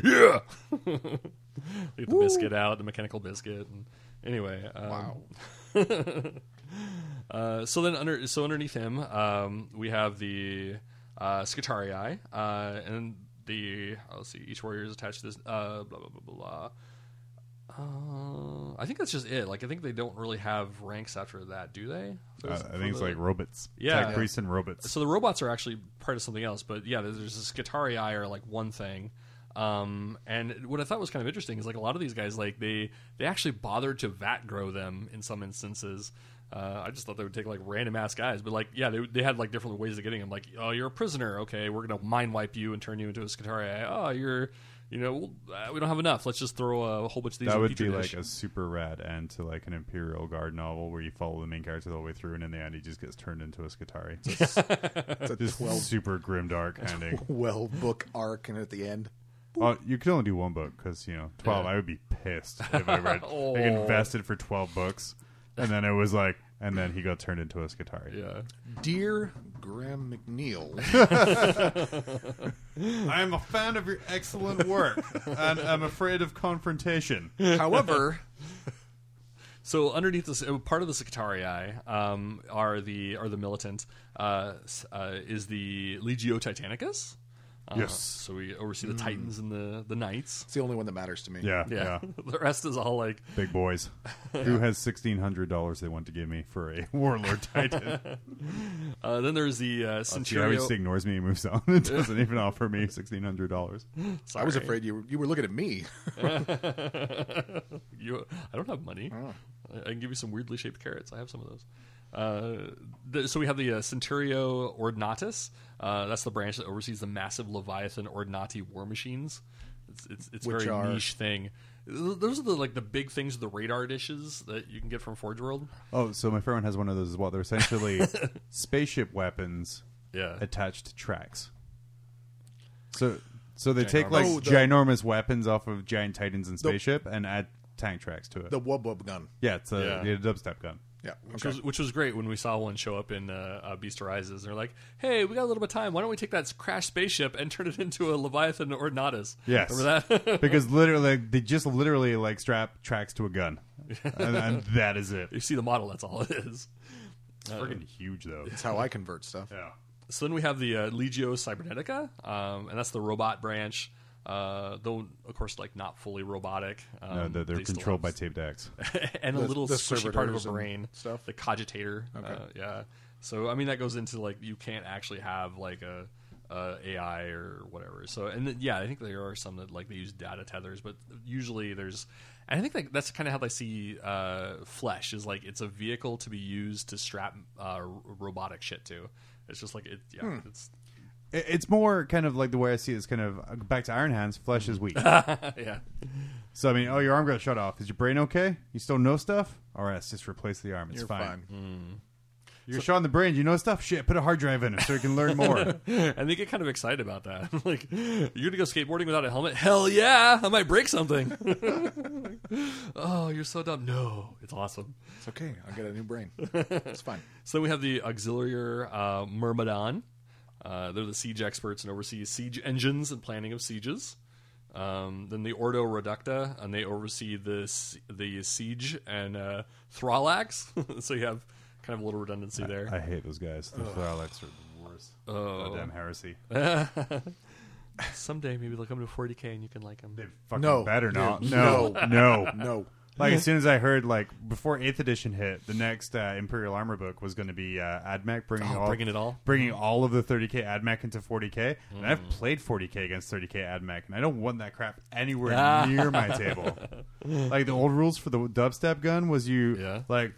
yeah, Get the biscuit out, the mechanical biscuit. And anyway, um, Wow. uh, so then under so underneath him, um, we have the uh, Skitarii, uh, and the uh, let's see, each warrior is attached to this. Uh, blah blah blah blah. blah. Uh, I think that's just it. Like I think they don't really have ranks after that, do they? Uh, I think it's the- like robots. Yeah. like priests and robots. So the robots are actually part of something else, but yeah, there's this Skitarii are like one thing. Um, and what I thought was kind of interesting is like a lot of these guys, like they they actually bothered to vat grow them in some instances. Uh, I just thought they would take like random ass guys, but like yeah, they, they had like different ways of getting them. Like oh, you're a prisoner, okay, we're gonna mind wipe you and turn you into a Skitarii. Oh, you're you know uh, we don't have enough. Let's just throw a whole bunch of these. that in would be dish. like a super rad end to like an Imperial Guard novel where you follow the main character the whole way through, and in the end he just gets turned into a Skitari. It's a just 12, super grim dark ending. 12 book arc, and at the end, well, you could only do one book because you know twelve. Yeah. I would be pissed if I read Oh. like invested for twelve books, and then it was like, and then he got turned into a Skitari. yeah. Dear Graham McNeill, I am a fan of your excellent work, and I'm afraid of confrontation. however, So underneath this, uh, part of the Secretarii um, are the are the militant uh, uh, is the Legio Titanicus. Uh, Yes. So we oversee the Titans and the the Knights. it's the only one that matters to me. Yeah, Yeah. yeah, the rest is all like big boys. Who has sixteen hundred dollars they want to give me for a warlord titan? uh, then there's the uh, See how he Centurio. just ignores me and moves on. It doesn't even offer me sixteen hundred dollars. I was afraid you were, you were looking at me. you, I don't have money. Oh. I, I can give you some weirdly shaped carrots. I have some of those. Uh, the, so we have the uh, Centurio Ordinatus. Uh, that's the branch that oversees the massive Leviathan Ordinati war machines. It's it's, it's a Which very are- niche thing. Those are the like the big things, the radar dishes that you can get from Forge World. Oh, so my friend has one of those as well. They're essentially spaceship weapons Yeah, attached to tracks. So, so they take Ginormous. like Oh, the- ginormous weapons off of giant titans and spaceship and add tank tracks to it. The wub wub gun. yeah, it's a, Yeah. yeah, a dubstep gun. Yeah. which okay. was which was great when we saw one show up in uh, uh, Beast Arises. They're like, "Hey, we got a little bit of time. Why don't we take that crash spaceship and turn it into a Leviathan Ordinatus?" Yes. remember that? because literally, they just literally like strap tracks to a gun, and, and that is it. you see the model. That's all it is. It's freaking huge though. It's how I convert stuff. Yeah. So then we have the uh, Legio Cybernetica, um, and that's the robot branch. Uh, though, of course, like not fully robotic. Um, No, they're, they're they controlled by tape decks. and a The- little the squishy part of a brain stuff? the cogitator. Okay. Uh, yeah. So I mean that goes into like you can't actually have like a, a AI or whatever. So and then, yeah, I think there are some that like they use data tethers, but usually there's. And I think like, that's kind of how they see uh, flesh is like it's a vehicle to be used to strap uh, robotic shit to. It's just like it. Yeah. Hmm. It's It- It's more kind of like the way I see it is kind of uh, back to Iron Hands. Flesh is weak. yeah. so I mean, oh, your arm got shut off. Is your brain okay? You still know stuff? All right, let's just replace the arm. It's You're fine. fine. You're shot in the brain. You know stuff. Shit, put a hard drive in it so you can learn more. and they get kind of excited about that. like, you're gonna go skateboarding without a helmet? Hell yeah! I might break something. oh, you're so dumb. No, it's awesome. It's okay. I'll get a new brain. It's fine. So then we have the auxiliary uh, Myrmidon. Uh, they're the siege experts and oversee siege engines and planning of sieges. Um, then the Ordo Reductor, and they oversee the the siege and uh, Thallax. so you have kind of a little redundancy there. I hate those guys. The Thallax are the worst. Oh. Goddamn heresy. Someday maybe they'll come to 40k and you can like them. They fucking No. better not. Dude, No, no, No. Like as soon as I heard, like before Eighth Edition hit, the next uh, Imperial Armor book was going to be uh, AdMech bringing Oh, all, bringing it all? bringing all of the 30k AdMech into 40k. And Mm. I've played 40k against 30k AdMech, and I don't want that crap anywhere Ah. near my table. Like the old rules for the dubstep gun was you Yeah. like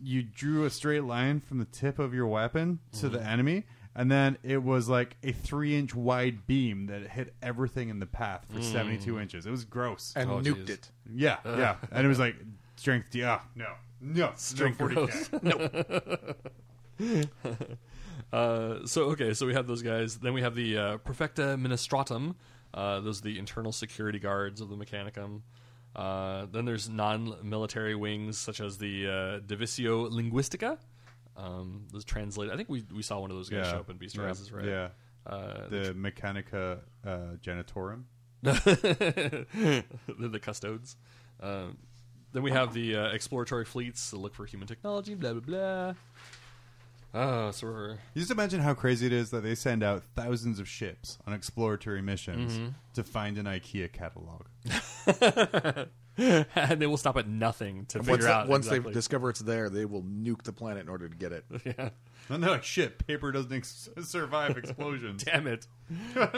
you drew a straight line from the tip of your weapon to Mm-hmm. the enemy. And then it was like a three inch wide beam that hit everything in the path for Mm. 72 inches. It was gross. And Oh, nuked jeez. it. Yeah, yeah, and it was like strength. Yeah, no, no, Strength no 40K. Uh, so okay, so we have those guys. Then we have the uh, Perfecta Ministratum. Uh, those are the internal security guards of the Mechanicum. Uh, then there's non-military wings such as the uh, Divisio Linguistica. Um, those translated. I think we we saw one of those guys Yeah. show up in Beast Yeah. Rises, right? Yeah. Uh, The Mechanica uh, Genitorum. the, the custodes. Um, then we have the uh, exploratory fleets that look for human technology. Blah blah blah. Uh, so we're You just imagine how crazy it is that they send out thousands of ships on exploratory missions Mm-hmm. to find an IKEA catalog. and they will stop at nothing to figure Once, out. once exactly. they discover it's there, they will nuke the planet in order to get it. yeah. And they're like, shit, paper doesn't ex- survive explosions. Damn it!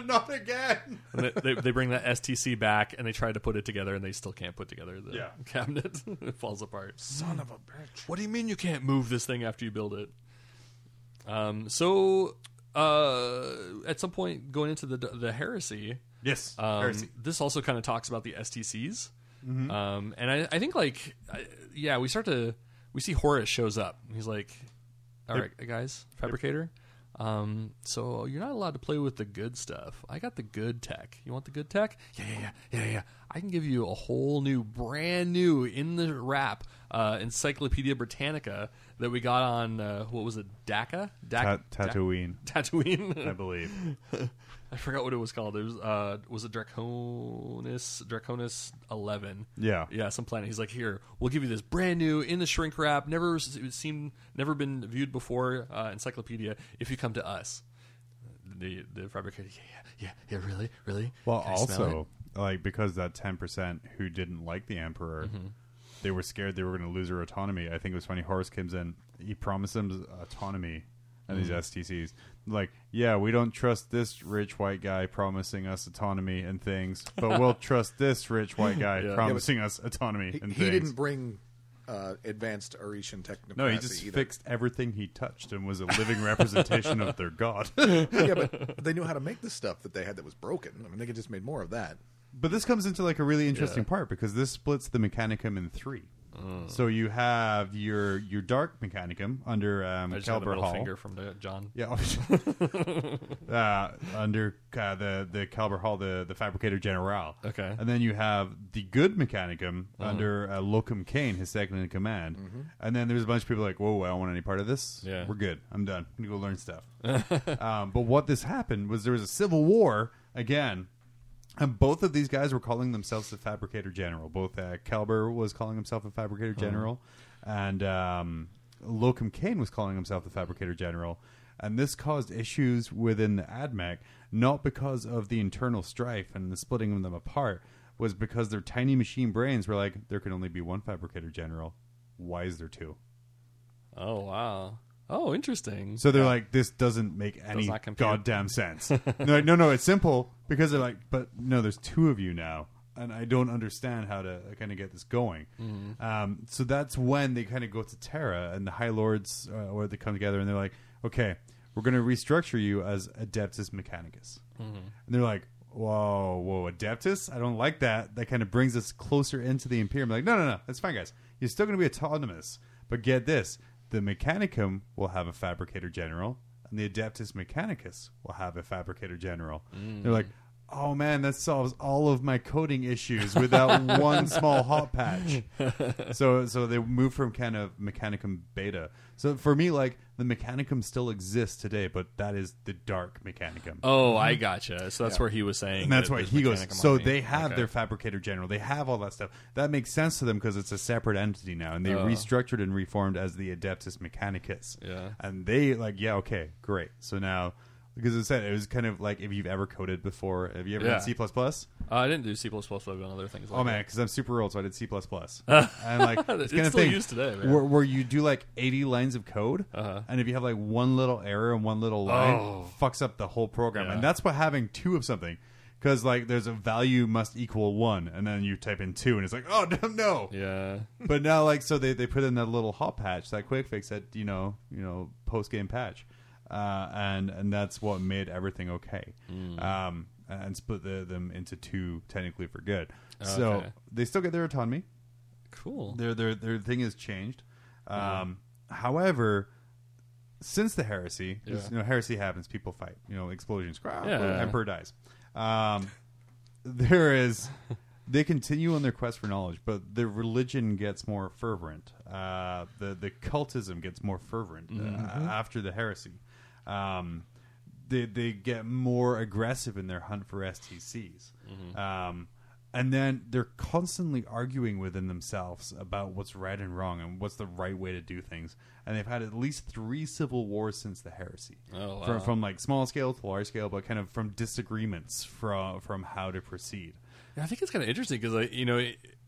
Not again. And they, they, they bring that STC back, and they try to put it together, and they still can't put together the Yeah. cabinet. it falls apart. Son of a bitch. What do you mean you can't move this thing after you build it? Um. So, uh, at some point going into the the heresy, Yes. um, Heresy. this also kind of talks about the STCs. Mm-hmm. Um, and I, I think like, I, yeah, we start to we see Horus shows up. He's like, "All right, guys, fabricator. Um, so you're not allowed to play with the good stuff. I got the good tech. You want the good tech? Yeah, yeah, yeah, yeah, yeah. I can give you a whole new, brand new in the wrap uh, Encyclopedia Britannica that we got on uh, what was it, DACA? Ta- DAC- Tatooine, Tatooine. I believe. I forgot what it was called. It was uh was it Draconis Draconis eleven. Yeah. Yeah, some planet. He's like, here, we'll give you this brand new in the shrink wrap, never seen, never been viewed before uh, encyclopedia. If you come to us, the the fabricator, yeah, yeah, yeah, really, really. Well, Can also, like, because that 10% who didn't like the Emperor, Mm-hmm. they were scared they were going to lose their autonomy. I think it was funny. Horus comes in, he promised them autonomy and these Mm. STCs. Like, yeah, we don't trust this rich white guy promising us autonomy and things, but we'll trust this rich white guy Yeah. promising us autonomy He, and he things. He didn't bring uh, advanced Orishan technology. no, he just either. fixed everything he touched and was a living representation of their god. yeah, but they knew how to make the stuff that they had that was broken. I mean, they could just made more of that. But this comes into like a really interesting Yeah. part because this splits the Mechanicum in three. Mm. So you have your your dark Mechanicum under um, I just had middle Hall. finger from the, John. Yeah, uh, under uh, the the Kelbor-Hal, the the Fabricator General. Okay. And then you have the good Mechanicum under uh, Locum Kane, his second in command. And then there's a bunch of people like, "Whoa, I don't want any part of this. Mm-hmm. Yeah. we're good. I'm done. I'm gonna go learn stuff." um, but what this happened was there was a civil war again. And both of these guys were calling themselves the Fabricator General. Both uh, Kelbor was calling himself a Fabricator General, and um, Locum Kane was calling himself the Fabricator General. And this caused issues within the AdMech, not because of the internal strife and the splitting of them apart, was because their tiny machine brains were like, there can only be one Fabricator General. Why is there two? Oh wow. Oh, interesting. So they're like, this doesn't make any not compute. goddamn sense. they're like, no, no, it's simple because they're like, but no, there's two of you now, and I don't understand how to kind of get this going. Mm-hmm. Um, so that's when they kind of go to Terra and the High Lords, uh, or they come together and they're like, okay, we're going to restructure you as Adeptus Mechanicus, Mm-hmm. and they're like. Whoa, whoa, Adeptus? I don't like that. That kind of brings us closer into the Imperium. Like, no, no, no, that's fine, guys. You're still going to be autonomous, but get this: the Mechanicum will have a Fabricator General, and the Adeptus Mechanicus will have a Fabricator General. They're like, oh man, that solves all of my coding issues without one small hot patch. So, so they moved from kind of Mechanicum Beta. So for me, like the Mechanicum still exists today, but that is the Dark Mechanicum. oh, I mm-hmm. gotcha. So that's Yeah. where he was saying. And that's that why there's he goes. Mechanicum So army. they have Okay. their fabricator general. They have all that stuff. That makes sense to them because it's a separate entity now, and they Oh. restructured and reformed as the Adeptus Mechanicus. Yeah. and they like, yeah, okay, great. So now, because I said it was kind of like if you've ever coded before. Have you ever Yeah. done C plus plus? Uh, I didn't do C plus plus. I've done other things. Like Oh man, because I'm super old, so I did C plus plus. And like it's It's kind of still thing used today, man. Where, where you do like 80 lines of code, Uh-huh. and if you have like one little error and one little line, Oh. fucks up the whole program. Yeah. And that's what having two of something. Because like there's a value must equal one, and then you type in two, and it's like, oh no, no. Yeah. But now, like, so they, they put in that little hot patch, that quick fix, that you know, you know, post game patch, uh, and and that's what made everything okay, Hmm. um, and split the, them into two technically for good. Okay. So they still get their autonomy. Cool. Their their their thing has changed. Um, However, since the heresy, Yeah. you know, heresy happens, people fight, you know, explosions, crap, Yeah. emperor dies. Um, there is they continue on their quest for knowledge, but the religion gets more fervent. Uh, the the cultism gets more fervent uh, after the heresy. Um, they they get more aggressive in their hunt for STCs. Um, and then they're constantly arguing within themselves about what's right and wrong and what's the right way to do things. And they've had at least three civil wars since the heresy, Oh, wow. from, from like small scale to large scale, but kind of from disagreements from from how to proceed. I think it's kind of interesting because, like, you know,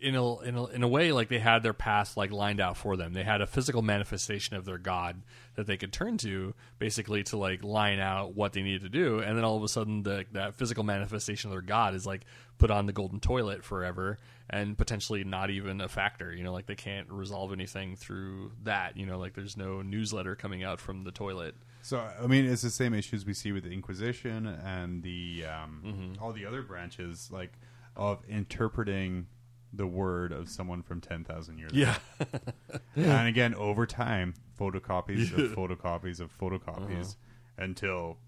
in a, in a in a way, like they had their past like lined out for them. They had a physical manifestation of their god that they could turn to, basically to like line out what they needed to do, and then all of a sudden, the, that physical manifestation of their god is like put on the golden toilet forever and potentially not even a factor. You know, like they can't resolve anything through that. You know, like there's no newsletter coming out from the toilet. So I mean, it's the same issues we see with the Inquisition and the um, all the other branches, like of interpreting the word of someone from ten thousand years. ago. and again, over time, photocopies of photocopies of photocopies uh-huh. until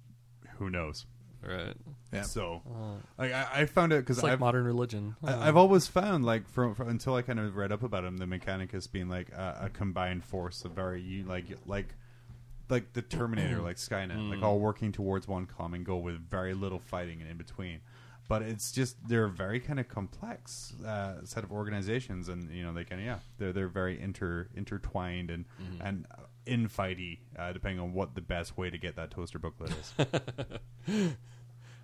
who knows. right. Yeah. So, uh-huh. like, I, I found it because like I've modern religion. I, uh-huh. I've always found like from, from until I kind of read up about him, the Mechanicus being like a, a combined force of very like like like the Terminator, mm. like Skynet, like mm. all working towards one common goal with very little fighting and in between. But it's just they're a very kind of complex uh, set of organizations, and you know they kind of yeah they're they're very inter intertwined and and infighty, uh, depending on what the best way to get that toaster booklet is.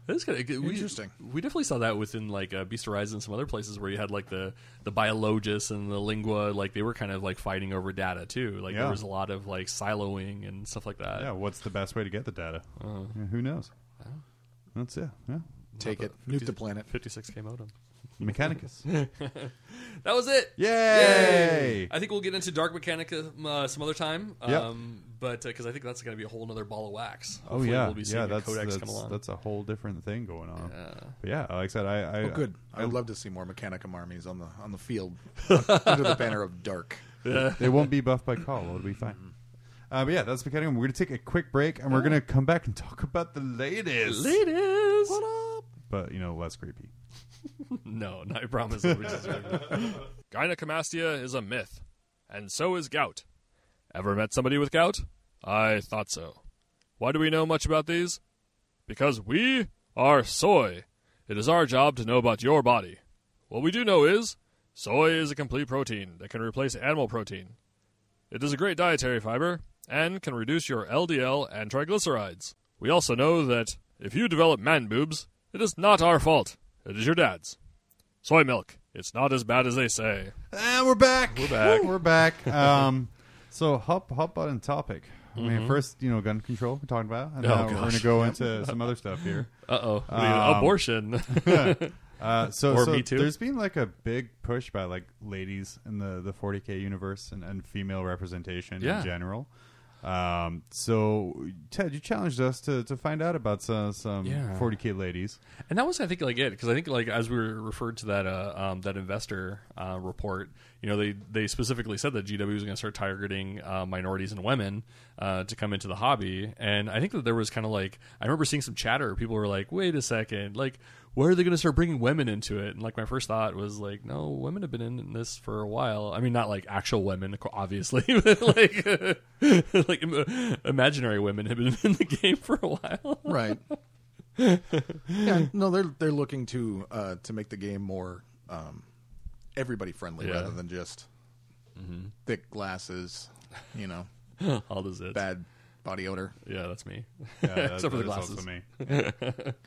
That's kind of Interesting. We definitely saw that within like uh, Beast Arises and some other places where you had like the the biologists and the lingua, like they were kind of like fighting over data too. Like Yeah. there was a lot of like siloing and stuff like that. yeah, what's the best way to get the data? Yeah, who knows? That's it. Yeah. Take it. Nuke the planet. 56k modem. Mechanicus. That was it. Yay! I think we'll get into Dark Mechanicum uh, some other time. Yep. Um, but because I think that's going to be a whole other ball of wax. Oh Hopefully yeah, we'll be seeing yeah. a That's codex that's, come along. that's a whole different thing going on. Yeah. But yeah, like I said, I, I Oh, good. I, I would love to see more Mechanicum armies on the on the field under the banner of dark. They won't be buffed by Cawl. It'll be fine. Uh, but yeah, that's Mechanicum. We're gonna take a quick break, and we're gonna come back and talk about the latest. Ladies. What up? But you know, less creepy. No, no, I promise. Gynecomastia is a myth, and so is gout. Ever met somebody with gout? I thought so. Why do we know much about these? Because we are soy. It is our job to know about your body. What we do know is soy is a complete protein that can replace animal protein. It is a great dietary fiber and can reduce your LDL and triglycerides. We also know that if you develop man boobs, it is not our fault. It is your dad's. Soy milk. It's not as bad as they say. And we're back. We're back. We're back. Um, so hop hop button topic. I mean, first, you know, gun control we're talking about, and. Oh, now we're going gosh. to go into some other stuff here. Uh oh. Um, Abortion. Uh, so, Or so Me Too. there's been like a big push by like ladies in the the 40k universe and, and female representation Yeah. in general. Um, so Ted, you challenged us to, to find out about some, some Yeah. 40k ladies. And that was, I think, like it because I think, like as we were referred to that uh, um, that investor uh, report, you know, they they specifically said that GW was going to start targeting uh, minorities and women uh, to come into the hobby, and I think that there was kind of like I remember seeing some chatter. People were like, "Wait a second, like." Where are they going to start bringing women into it? And like my first thought was like, no, women have been in this for a while. I mean, not like actual women, obviously, but like like im- imaginary women have been in the game for a while. Right. yeah. No, they're they're looking to uh, to make the game more um, everybody friendly Yeah. rather than just thick glasses. You know, All the zits. bad body odor. Yeah, that's me. Yeah, that- Except for the glasses. also me.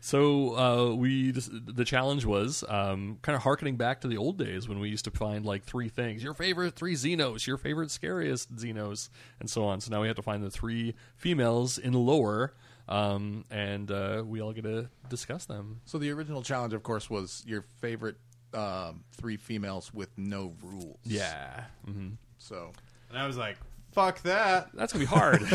So uh, we just, the challenge was um, kind of harkening back to the old days when we used to find like three things: your favorite three Xenos, your favorite scariest Xenos, and so on. So now we have to find the three females in lore, um, and uh, we all get to discuss them. So the original challenge, of course, was your favorite um, three females with no rules. Yeah, hmm So And I was like, fuck that. that's gonna be hard.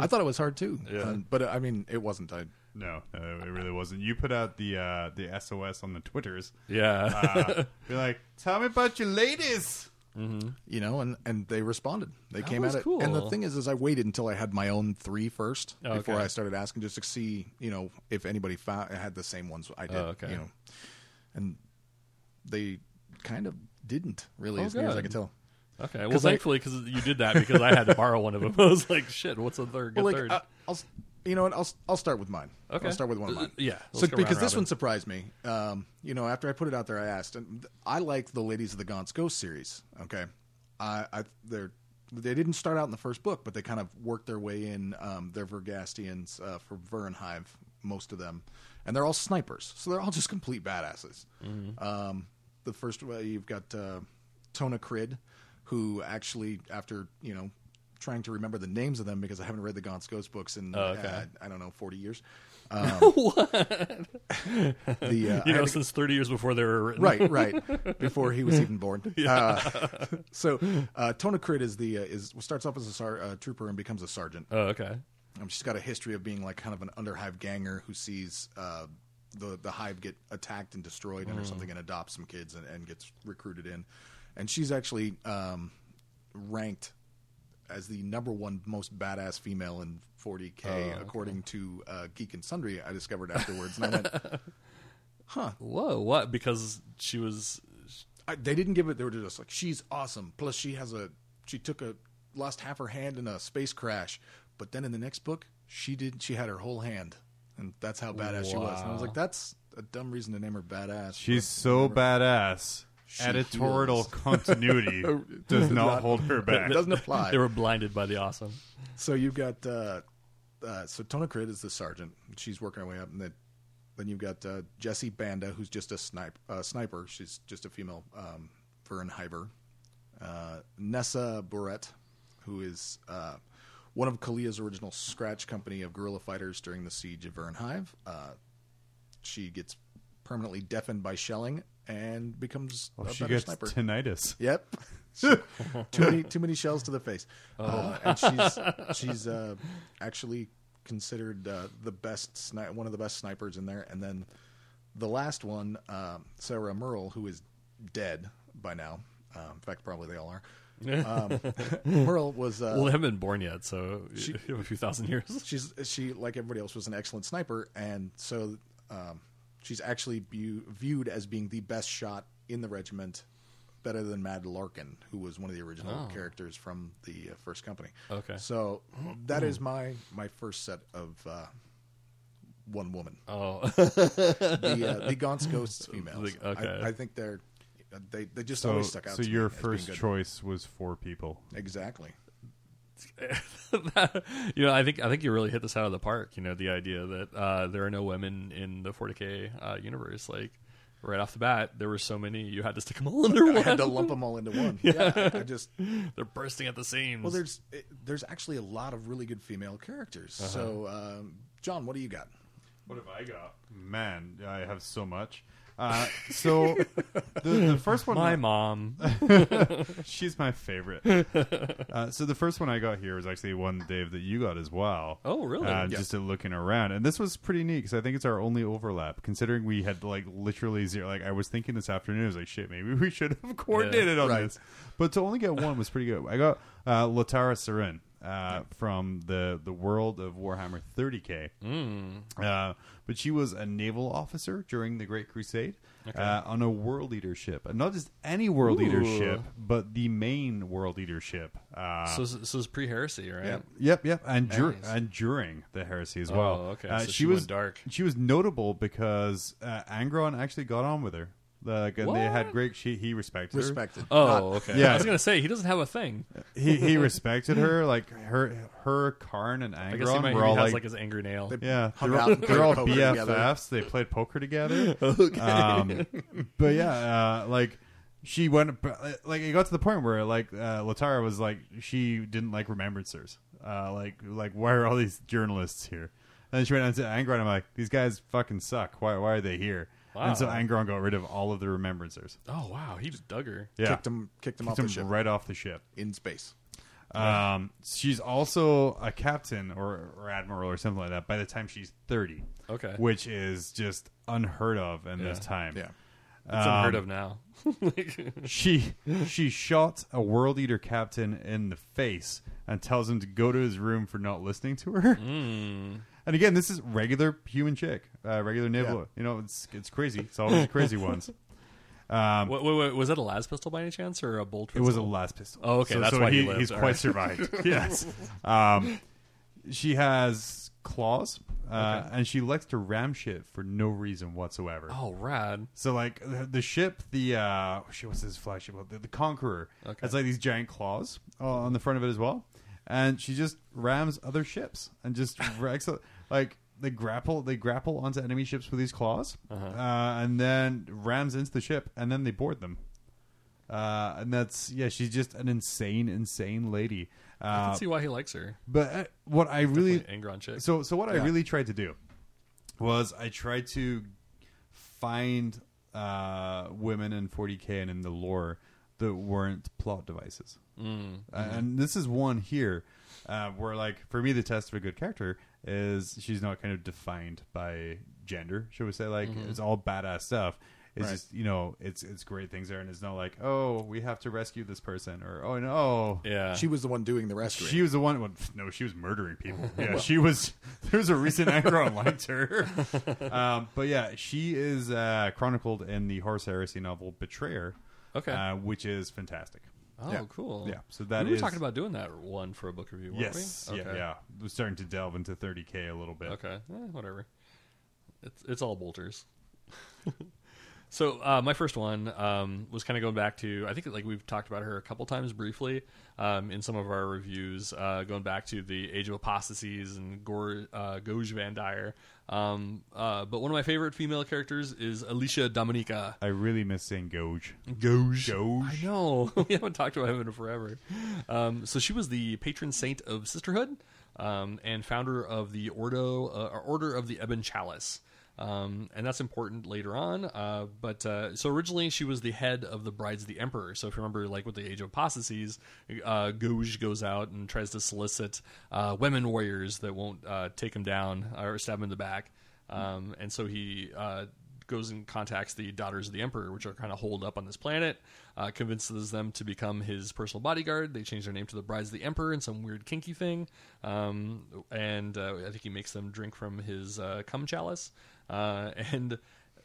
I thought it was hard too. Yeah. Uh, but I mean, it wasn't. I No, no, it really wasn't. You put out the uh, the SOS on the Twitters. yeah, Uh, be like, tell me about your ladies. you know, and and they responded. They That came was at it. cool. And the thing is, is I waited until I had my own three first Oh, before okay. I started asking, just to see, you know, if anybody found had the same ones I did. Oh, okay. You know, and they kind of didn't really, Oh, as near as I good. can tell. Okay, Well, thankfully, because you did that because I had to borrow one of them. I was like, shit, what's a third? Good Well, like, third. I, I'll, you know what? I'll I'll start with mine. Okay. I'll start with one of Uh, mine. yeah, So because round this robin. one surprised me. Um, you know, after I put it out there, I asked, and I like the Ladies of the Gaunt's Ghost series. Okay, I, I they're they didn't start out in the first book, but they kind of worked their way in. Um, they're Vergastians uh, for Vernhive, most of them, and they're all snipers, so they're all just complete badasses. Mm-hmm. Um, the first uh, you've got uh, Tona Criid, who actually after you know trying to remember the names of them because I haven't read the Gaunt's Ghost books in Oh, okay. uh, I don't know forty years. Um, the uh, you know, to- since 30 years before they were written. right, right, before he was even born. Uh, so uh, Tona Criid is the uh, is starts off as a sar- uh, trooper and becomes a sergeant. Oh, okay. Um, she's got a history of being like kind of an underhive ganger who sees uh, the the hive get attacked and destroyed and or something, and adopts some kids and, and gets recruited in. And she's actually um, ranked as the number one most badass female in 40k, according to uh, Geek and Sundry. I discovered afterwards, and I went, "Huh? Whoa, what? Because she was. I, they didn't give it. They were just like, she's awesome. Plus, she has a she took a lost half her hand in a space crash, but then in the next book, she did. She had her whole hand, and that's how badass she was. And I was like, that's a dumb reason to name her badass. She's so whatever. badass. She Editorial heals. continuity does not hold her back. It doesn't apply. They were blinded by the awesome. So you've got uh, uh, so Tona Criid is the sergeant. She's working her way up, and then then you've got uh, Jessie Banda, who's just a snipe, uh, sniper. She's just a female um, Vernhiver. Uh, Nessa Burett, who is uh, one of Kalia's original scratch company of guerrilla fighters during the siege of Vernhive. Uh, she gets permanently deafened by shelling and becomes Oh, a she better gets sniper. tinnitus. Yep. too many too many shells to the face. Uh, and she's she's uh, actually considered uh, the best sni- one of the best snipers in there. And then the last one, um, Sarah Merle, who is dead by now. Um, in fact, probably they all are. Um, Merle was uh, well, they haven't been born yet, so she- a few thousand years. she's she like everybody else was an excellent sniper, and so um, she's actually view, viewed as being the best shot in the regiment, better than Mad Larkin, who was one of the original Oh. characters from the uh, first company. Okay. so that is my my first set of uh, one woman. Oh, The uh, the Gaunt's Ghosts females. The- okay. I, I think they're they they just So, always stuck out. so to me your as being first good. choice was four people. exactly. you know, I think I think you really hit this out of the park. You know, the idea that uh, there are no women in the 40k uh, universe. Like right off the bat, there were so many you had to stick them all under I one. had to lump them all into one. Yeah, I, I just They're bursting at the seams. Well, there's it, there's actually a lot of really good female characters. Uh-huh. So, um, John, what do you got? What have I got? Man, I have so much. Uh, so the, the first one, my mom. she's my favorite. Uh, so the first one I got here was actually one, Dave, that you got as well. Oh, really? Uh, Yes. Just looking around, and this was pretty neat because I think it's our only overlap. Considering we had like literally zero. Like I was thinking this afternoon, I was like, shit, maybe we should have coordinated on Right. this. But to only get one was pretty good. I got uh, Lotara Sarrin. Uh, from the the world of Warhammer 30k, uh, but she was a naval officer during the Great Crusade uh, on a World Eater ship, and not just any world Ooh. ship, but the main World Eater ship. Uh, so, so it's pre-heresy, right? Yep. Yep, yep, and, dur- Nice. and during the heresy as Oh, well. okay, Uh, so she, she was dark. She was notable because uh, Angron actually got on with her. Like, and they had great. She he respected her. Respected. Oh, Not- okay. Yeah. I was gonna say he doesn't have a thing. He he respected her. Like her her Kharn and I guess he Angron might were he all has like, like, his angry nail. They yeah, hung they're, out all, and they're played all poker BFFs. together. They played poker together. Um, but yeah, uh, like she went like it got to the point where like uh, Lotara was like she didn't like remembrancers. Uh, like like why are all these journalists here? And then she went on to Angron. I'm like these guys fucking suck. Why why are they here? And so Wow. Angron got rid of all of the remembrancers. oh wow, he just dug her. Yeah, Kicked him, kicked him off Kicked the them ship right off the ship. in space. Um, she's also a captain or, or admiral or something like that by the time she's 30. Okay. Which is just unheard of in this Yeah. time. Yeah. It's unheard of now. Like, she she shot a world eater captain in the face and tells him to go to his room for not listening to her. Hmm. And again, this is regular human chick, uh, regular Nibla. You know, it's it's crazy. It's always the crazy ones. Um, wait, wait, wait, was that a las pistol by any chance or a bolt? it was a pistol? las pistol. Oh, okay, that's why he lived. he's All quite right. survived. yes. Um, she has claws, uh, Okay. and she likes to ram shit for no reason whatsoever. Oh, rad. So like the, the ship, the uh, shit, what's his flagship? The, the Conqueror Okay. has like these giant claws uh, on the front of it as well, and she just rams other ships and just wrecks it. Like they grapple they grapple onto enemy ships with these claws, Uh-huh. uh, and then rams into the ship, and then they board them. Uh, and that's yeah, she's just an insane, insane lady. I Uh, can see why he likes her. but uh, what I really Definitely Angron chick. so so what I really tried to do was I tried to find uh, women in 40k and in the lore that weren't plot devices. Mm, Uh, and this is one here uh, where like for me the test of a good character is she's not kind of defined by gender, should we say? Like it's all badass stuff. It's Right. just you know it's it's great things there, and it's not like oh we have to rescue this person or oh no yeah. She was the one doing the rescue. she was the one. Well, no, she was murdering people. Yeah, she was. There was a recent Angron liked her. Um, but yeah, she is uh, chronicled in the Horus Heresy novel Betrayer, okay. uh, which is fantastic. Oh, yeah. cool. Yeah, so that we were is- talking about doing that one for a book review, weren't Yes, we? yeah, yeah. We're starting to delve into 30k a little bit. Okay, eh, whatever. It's it's all bolters. so uh, my first one um, was kind of going back to I think like we've talked about her a couple times briefly um, in some of our reviews, uh, going back to the Age of Apostasies and Gore, uh, Goge Vandire. Um, uh, but one of my favorite female characters is Alicia Dominica. I really miss saying Goge. Goge. Goge. I know. we haven't talked about him in forever. Um, so she was the patron saint of sisterhood um, and founder of the Ordo uh, Order of the Ebon Chalice. Um, and that's important later on. Uh, but uh, so originally she was the head of the Brides of the Emperor. So if you remember, like with the Age of Apostasies, uh, Goge goes out and tries to solicit uh, women warriors that won't uh, take him down or stab him in the back. Um, and so he uh, goes and contacts the daughters of the emperor, which are kind of holed up on this planet, uh, convinces them to become his personal bodyguard. They change their name to the brides of the emperor in some weird kinky thing, um, and uh, I think he makes them drink from his uh, cum chalice, uh, and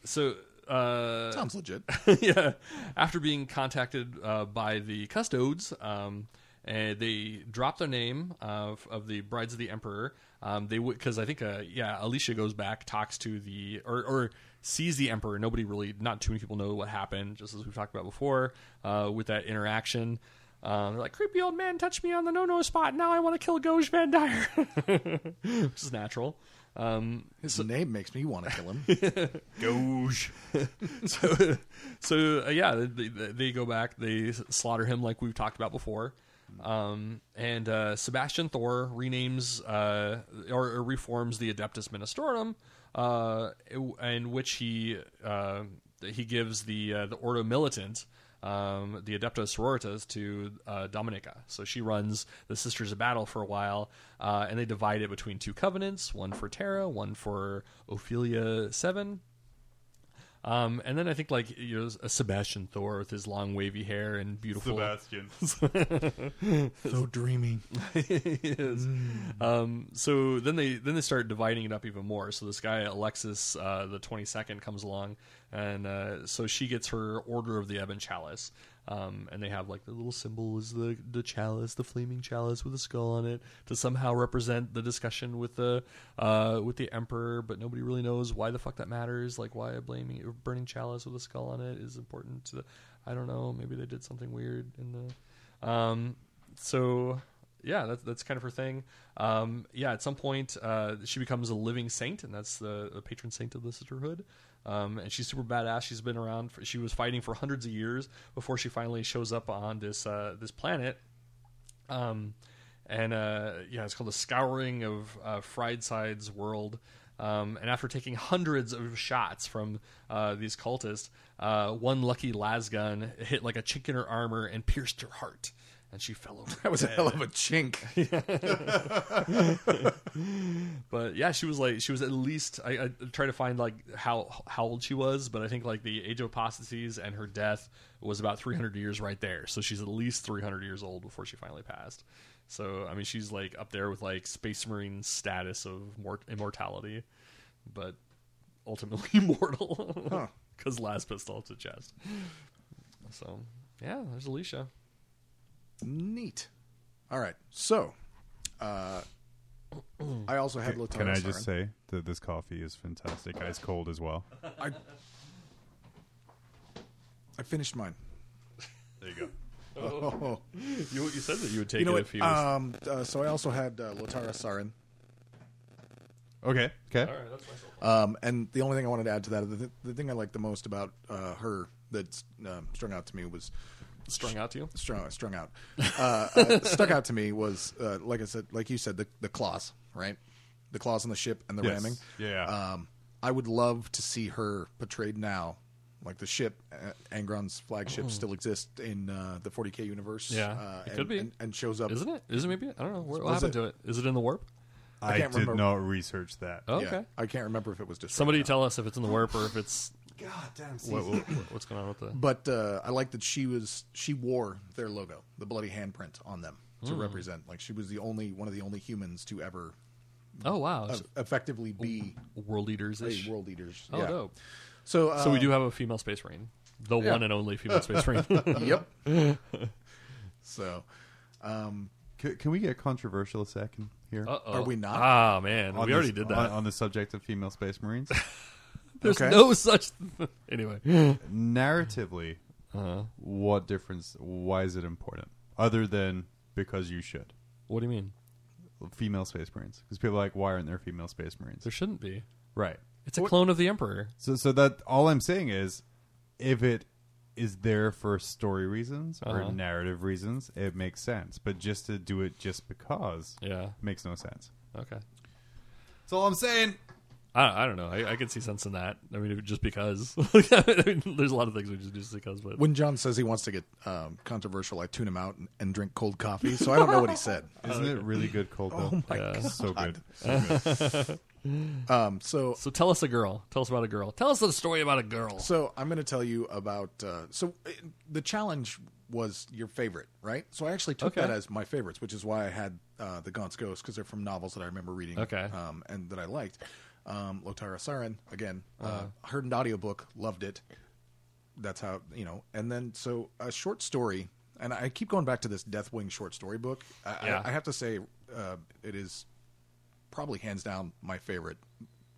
so. Uh, Sounds legit. yeah. After being contacted uh, by the custodes, um, and they drop their name of, of the brides of the emperor. Um, they would because I think uh, yeah, Alicia goes back, talks to the or, or sees the emperor. Nobody really, not too many people know what happened, just as we've talked about before uh, with that interaction. Um, they're like, creepy old man touched me on the no no spot. Now I want to kill Goge Vandire, which is natural. Um, His name makes me want to kill him. Goge. so, so uh, yeah, they, they, they go back. They slaughter him like we've talked about before. Um, and uh, Sebastian Thor renames uh, or, or reforms the Adeptus Ministorum, uh, in which he uh, he gives the uh, the Ordo Militant. Um, the Adepta Sororitas to uh, Dominica. So she runs the Sisters of Battle for a while, uh, and they divide it between two covenants one for Terra, one for Ophelia 7, um, and then I think like you know a Sebastian Thor with his long wavy hair and beautiful. Sebastian. so dreamy. He is. Um, so then they then they start dividing it up even more. So this guy Alexis, uh, the twenty second, comes along, and uh, so she gets her Order of the Ebon Chalice. Um, and they have like the little symbol is the the chalice, the flaming chalice with a skull on it, to somehow represent the discussion with the uh, with the emperor. But nobody really knows why the fuck that matters. Like why a blaming burning chalice with a skull on it is important to the. I don't know. Maybe they did something weird in the. Um, so yeah, that's that's kind of her thing. Um, yeah, at some point uh, she becomes a living saint, and that's the, the patron saint of the sisterhood. Um, and she's super badass. She's been around. For, she was fighting for hundreds of years before she finally shows up on this uh, this planet. Um, and uh, yeah, it's called the Scouring of uh, World. Um, and after taking hundreds of shots from uh, these cultists, uh, one lucky lasgun hit like a chink in her armor and pierced her heart. And she fell over. That was a hell of a chink. But yeah, she was like she was at least I, I tried to find like how how old she was, but I think like the age of apostates and her death was about 300 years right there. So she's at least 300 years old before she finally passed. So I mean, she's like up there with like Space Marine status of mort- immortality, but ultimately mortal because las pistol to chest. So yeah, there's Alicia. Neat. All right. So, uh, I also had Lotara Can I just say that this coffee is fantastic, ice cold as well. I, I finished mine. There you go. Oh, You you said that you would take you know it what? if he was. Um, uh, so I also had uh, Lotara Sarrin. Okay. Okay. All right, that's myself. Um, and the only thing I wanted to add to that, the, th- the thing I liked the most about uh, her that uh, strung out to me was Strung out to you. strung strung out. Uh, uh, stuck out to me was uh, like I said, like you said, the the claws, right? The claws on the ship and the Yes. ramming. Yeah. Um, I would love to see her portrayed now. Like the ship, uh, Angron's flagship, still exists in uh, the 40k universe. Yeah, uh, it and, could be. and, and shows up. Isn't it? Is it maybe? I don't know. What, what Was happened it- to it? Is it in the warp? I, can't did remember. not research that. Oh, Yeah, okay. I can't remember if it was destroyed. Somebody or tell us if it's in the warp or if it's God damn. what, what, what's going on with that? But uh, I like that she was she wore their logo, the bloody handprint on them to Hmm. represent. Like she was the only one of the only humans to ever Oh wow, uh, effectively be World Eaters. World Eaters. Oh, yeah. dope. So uh, So we do have a female space marine, the yeah. one and only female space marine. yep. so um, Can, can we get controversial a second here? Uh-oh. Are we not? Ah man, On we already did that. on, on the subject of female space marines. There's Okay. no such. anyway, Narratively, uh, what difference? Why is it important? Other than because you should what do you mean? female space marines? Because people are like, why aren't there female space marines? There shouldn't be. Right. It's a clone of the emperor. So, so that all I'm saying is, if it is there for story reasons or Uh-huh. narrative reasons, it makes sense. But just to do it just because Yeah. makes no sense. Okay. That's all I'm saying. I, I don't know. I, I could see sense in that. I mean, just because. I mean, there's a lot of things we just do just because, but when John says he wants to get um, controversial, I tune him out and, and drink cold coffee. So I don't know what he said. Isn't it really good cold though? Oh my Yeah. so good. Um, so so tell us a girl. Tell us about a girl. Tell us the story about a girl. So I'm going to tell you about. Uh, so uh, the challenge was your favorite, right? So I actually took Okay. that as my favorites, which is why I had uh, the Gaunt's Ghost because they're from novels that I remember reading, Okay. um, and that I liked. Um, Lotara Sarrin again, uh Uh-huh. heard an audiobook, loved it. That's how you know. And then so a short story, and I keep going back to this Deathwing short story book. I, Yeah. I, I have to say, uh, it is probably hands down my favorite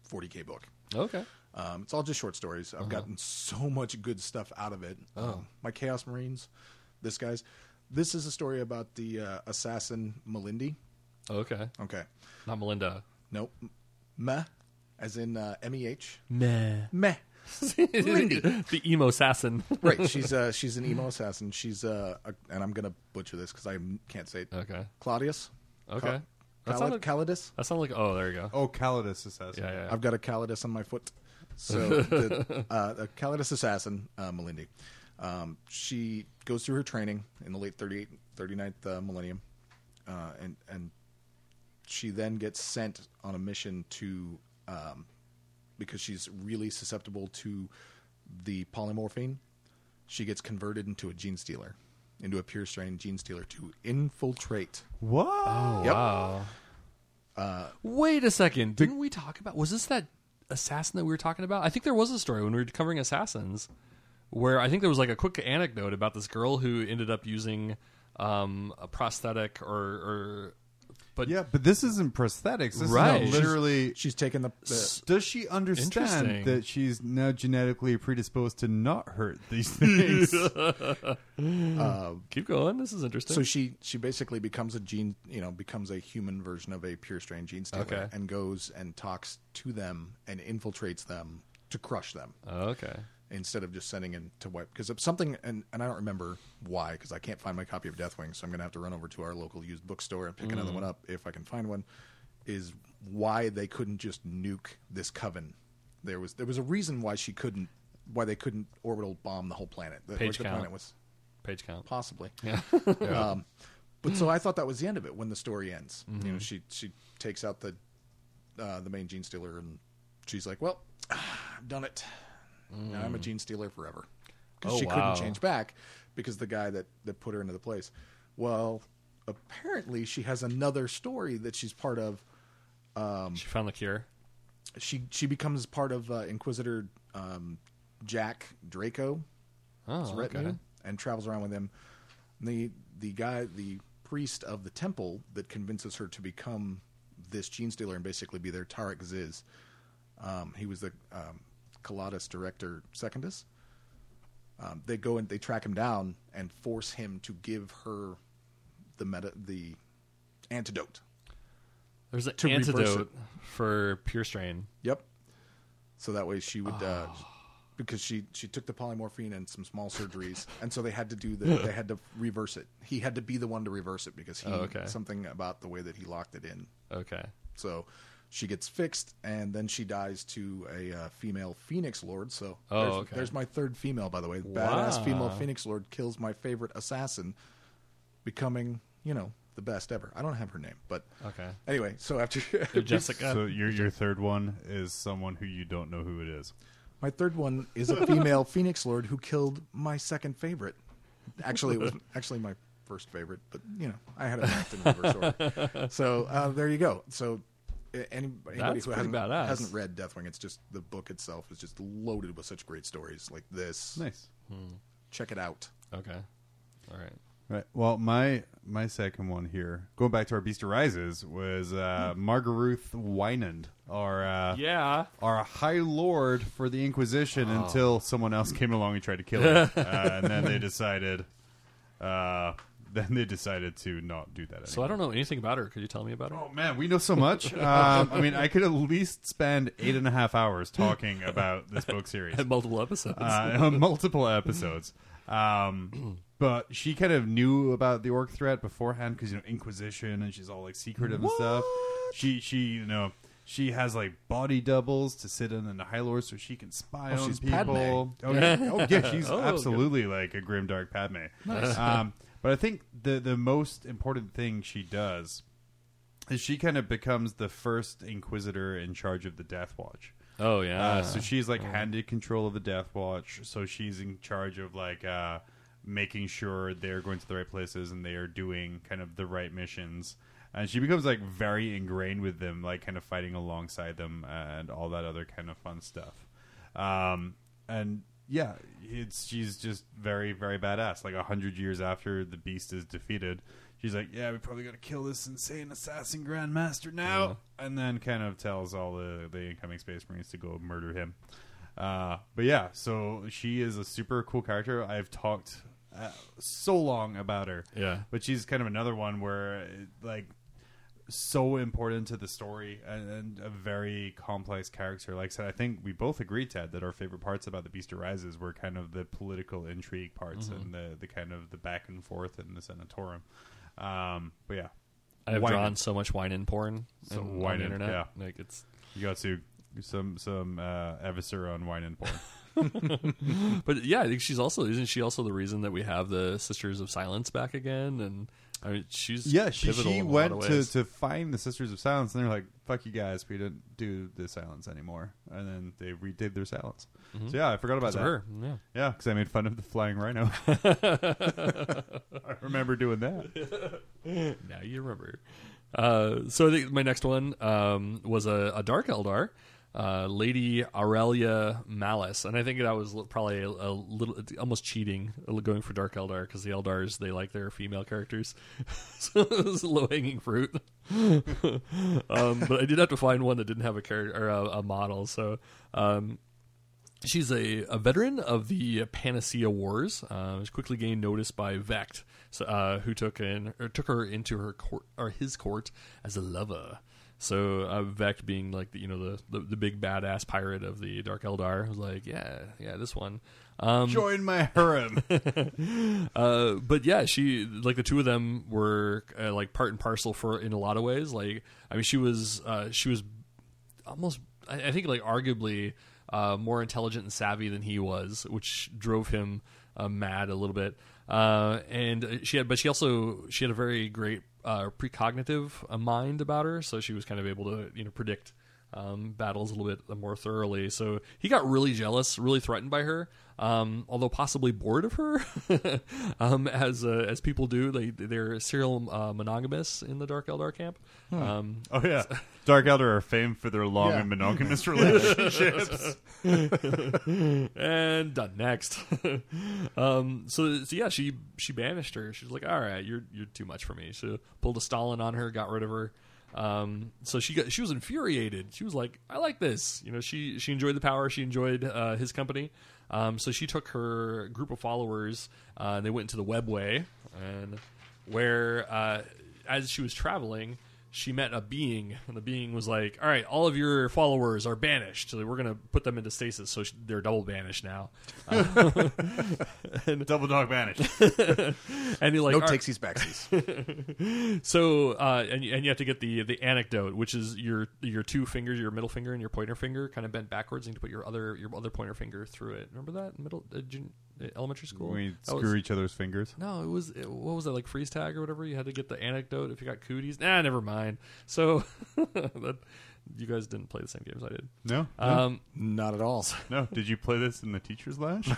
40k book. Okay. Um, it's all just short stories. Uh-huh. I've gotten so much good stuff out of it. Um, my Chaos Marines, this guy's. This is a story about the uh, assassin Melindy. Okay. Okay, Not Melinda. nope, meh, as in uh, M E H. Meh. Meh. Melindy. the emo assassin. right. She's uh, she's an emo assassin. She's uh, a, and I'm gonna butcher this because I can't say it. okay. Claudius. Okay. That Cal- sounded- Calidus. That sounds like. Oh, there you go. Oh, Calidus assassin. Yeah, yeah. I've got a Calidus on my foot. So the, uh, the Calidus assassin, uh, Melindy, um, she goes through her training in the late 38, 39th uh, millennium, uh, and and she then gets sent on a mission to um, because she's really susceptible to the polymorphine. She gets converted into a gene stealer, into a pure strain gene stealer to infiltrate. Whoa! Oh, Yep. wow. Wait a second. Didn't we talk about? Was this that assassin that we were talking about? I think there was a story when we were covering assassins, where I think there was like a quick anecdote about this girl who ended up using um, a prosthetic or, or but Yeah, but this isn't prosthetics. This Right. is literally. She's taking the, the Does she Interesting. understand that she's now genetically predisposed to not hurt these things? Um, keep going. This is interesting. So she she basically becomes a gene, you know, becomes a human version of a pure strain gene stealer, Okay. and goes and talks to them and infiltrates them to crush them okay. Instead of just sending in to wipe. Because something, and, and I don't remember why, because I can't find my copy of Deathwing, so I'm going to have to run over to our local used bookstore and pick another one up if I can find one. Is why they couldn't just nuke this coven. There was there was a reason why she couldn't, why they couldn't orbital bomb the whole planet. The, Page the count. planet was Page count. possibly. Yeah. Um, but so I thought that was the end of it when the story ends. Mm-hmm. You know, she she takes out the uh, the main gene stealer and she's like, "Well, I've done it. Now I'm a gene stealer forever." Because Mm. Oh, she wow. couldn't change back because the guy that that put her into the place. Well, apparently she has another story that she's part of. she found the cure. She she becomes part of uh, Inquisitor um, Jaq Draco. Oh, retinue okay. and travels around with him. The the guy, the priest of the temple that convinces her to become this gene stealer and basically be their Tarek Ziz. Um, he was the um, Calidus director Secondus. Um, they go and they track him down and force him to give her the meta the antidote. There's an antidote for pure strain. Yep. So that way she would, uh, Oh. because she she took the polymorphine and some small surgeries, and so they had to do the they had to reverse it. He had to be the one to reverse it because he Oh, okay. something about the way that he locked it in. Okay. So she gets fixed, and then she dies to a uh, female Phoenix Lord. So Oh, there's, okay. there's my third female, by the way. Badass female Phoenix Lord kills my favorite assassin, becoming you know the best ever. I don't have her name, but Okay. anyway. So after Jessica. So your your third one is someone who you don't know who it is. My third one is a female Phoenix Lord who killed my second favorite. Actually, it was actually my first favorite, but you know, I had it ranked in reverse order. So uh, there you go. So uh, any, anybody who hasn't, hasn't read Deathwing, it's just the book itself is just loaded with such great stories like this. Nice. Check it out. Okay. All right. Right. Well, my my second one here, going back to our Beast Arises, was uh, Margaruth Wienand, our uh, Yeah. our High Lord for the Inquisition, until someone else came along and tried to kill her, uh, and then they decided, uh, then they decided to not do that. Anymore. So I don't know anything about her. Could you tell me about her? Oh man, we know so much. Um, I mean, I could at least spend eight and a half hours talking about this book series Had multiple episodes. uh, multiple episodes. Um, but she kind of knew about the orc threat beforehand because you know Inquisition and she's all like secretive and stuff. She she you know she has like body doubles to sit in in the High Lord so she can spy Oh, on she's people. Padme. Oh yeah, oh yeah, she's Oh, absolutely like a grimdark Padme. Um, but I think the the most important thing she does is she kind of becomes the first Inquisitor in charge of the Death Watch. oh yeah. Uh, so she's like handed control of the Death Watch. So she's in charge of like uh, making sure they're going to the right places and they are doing kind of the right missions. And she becomes like very ingrained with them, like kind of fighting alongside them and all that other kind of fun stuff. Um, and yeah, it's she's just very very badass. Like a hundred years after the Beast is defeated, she's like, "Yeah, we probably got to kill this insane assassin Grandmaster now," and then kind of tells all the the incoming Space Marines to go murder him. Uh, but yeah, so she is a super cool character. I've talked uh, so long about her. Yeah. but she's kind of another one where like so important to the story and, and a very complex character. Like I said, I think we both agreed, Ted, that our favorite parts about the Beast Arises were kind of the political intrigue parts and the, the kind of the back and forth in the Senatorum. Um, but yeah, I've Wine- drawn so much wine in porn So and on wine the in, internet. yeah. Like it's you got to some some uh, Eviscer on wine and porn. But yeah, I think she's also isn't she also the reason that we have the Sisters of Silence back again? And I mean, she's yeah, she, she in a lot went to, to find the Sisters of Silence, and they're like, "Fuck you guys, we didn't do the silence anymore." And then they redid their silence. So yeah, I forgot about that. her. Yeah. Yeah, because I made fun of the flying rhino. I remember doing that. Now you remember. Uh, so I think my next one um, was a, a Dark Eldar, uh, Lady Aurelia Malys, and I think that was probably a, a little almost cheating uh, going for Dark Eldar because the Eldars they like their female characters, so it was low hanging fruit. um, but I did have to find one that didn't have a character or a, a model, so. Um, She's a, a veteran of the Panacea Wars. Uh, was quickly gained notice by Vect, uh, who took in or took her into her court or his court as a lover. So uh, Vect, being like the, you know the, the the big badass pirate of the Dark Eldar, was like, yeah, yeah, this one. Um, Join my harem. uh, but yeah, she like the two of them were uh, like part and parcel for in a lot of ways. Like, I mean, she was uh, she was almost I, I think like arguably uh, more intelligent and savvy than he was, which drove him uh, mad a little bit. Uh, and she had, but she also she had a very great uh, precognitive uh, mind about her, so she was kind of able to you know predict um, battles a little bit more thoroughly. So he got really jealous, really threatened by her, um, although possibly bored of her, um, as uh, as people do. They they're serial uh, monogamous in the Dark Eldar camp. Um, Oh yeah, Dark Elder are famed for their long Yeah. and monogamous relationships. and done next. um, so, so yeah, she she banished her. She's like, all right, you're you're too much for me. So pulled a Stalin on her, got rid of her. Um, so she got she was infuriated. She was like, I like this. You know, she she enjoyed the power. She enjoyed uh, his company. Um, so she took her group of followers. Uh, and they went into the webway, and where uh, as she was traveling. She met a being, and the being was like, "All right, all of your followers are banished. So we're gonna put them into stasis, so sh- they're double banished now." and Double dog banished. And you're like, no "All right." takesies backsies. So, uh, and you- and you have to get the the anecdote, which is your your two fingers, your middle finger and your pointer finger, kind of bent backwards, and you put your other your other pointer finger through it. Remember that middle uh, jun- uh, elementary school? we That was- screw each other's fingers. no, it was it, what was that like freeze tag or whatever? You had to get the anecdote if you got cooties. Nah, never mind. So that you guys didn't play the same games I did. No, no, Um, Not at all. no. Did you play this in the teacher's lounge?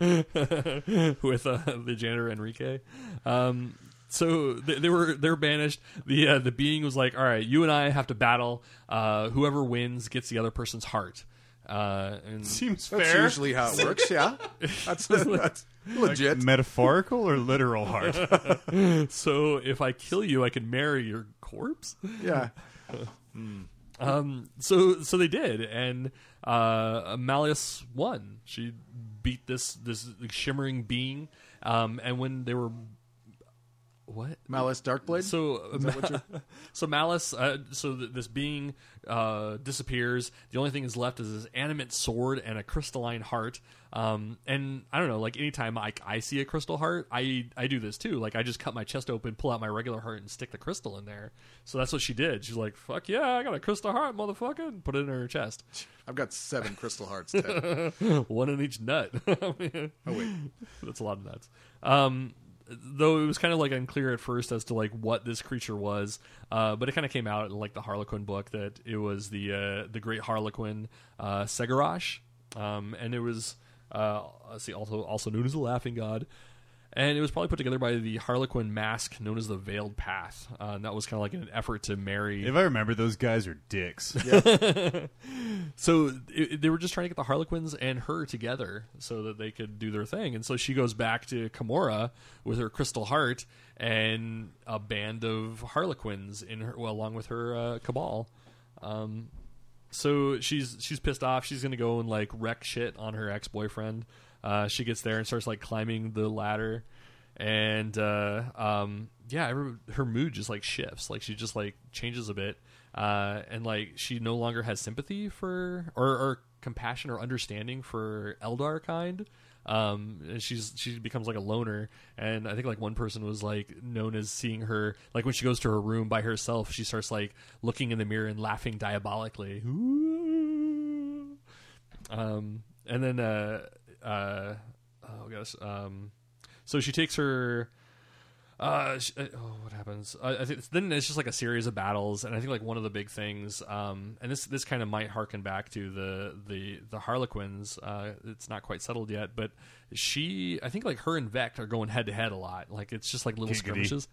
with uh, the janitor Enrique. Um, so they, they were they're banished. The uh, the being was like, "All right, you and I have to battle. Uh, whoever wins gets the other person's heart." Uh, and Seems That's fair. usually how it works. Yeah, that's, that's legit. Metaphorical or literal heart? so if I kill you, I can marry your corpse. yeah, Um, so so they did, and uh, Malys won. She beat this this shimmering being. Um, and when they were what Malice Darkblade. So, so Malice, uh, so th- this being uh, disappears. The only thing is left is this animate sword and a crystalline heart. Um, and I don't know, like anytime I, I see a crystal heart, I I do this too. Like I just cut my chest open, pull out my regular heart, and stick the crystal in there. So that's what she did. She's like, "Fuck yeah, I got a crystal heart, motherfucker!" and put it in her chest, I've got seven crystal hearts. One in each nut. oh wait, That's a lot of nuts. Um, though it was kind of like unclear at first as to like what this creature was, uh, but it kind of came out in like the Harlequin book that it was the uh, the great Harlequin uh, Cegorach, um, and it was uh, see also also known as the Laughing God. And it was probably put together by the Harlequin mask known as the Veiled Path. Uh, and that was kind of like an effort to marry if I remember, those guys are dicks. so it, they were just trying to get the Harlequins and her together so that they could do their thing. And so she goes back to Commorragh with her crystal heart and a band of Harlequins in her, well, along with her uh, cabal. Um, so she's she's pissed off. She's gonna go and like wreck shit on her ex boyfriend. Uh, she gets there and starts like climbing the ladder, and uh, um, yeah, her mood just like shifts. Like she just like changes a bit, uh, and like she no longer has sympathy for or, or compassion or understanding for Eldar kind. Um, she's she becomes like a loner, and I think like one person was like known as seeing her like when she goes to her room by herself, she starts like looking in the mirror and laughing diabolically. Ooh. Um, and then uh, uh, oh gosh, um, so she takes her. Uh, sh- uh, oh, what happens? Uh, I think then it's just like a series of battles, and I think like one of the big things, um, and this this kind of might harken back to the the the Harlequins. Uh, it's not quite settled yet, but she, I think like her and Vect are going head to head a lot. Like it's just like little Giggity. skirmishes.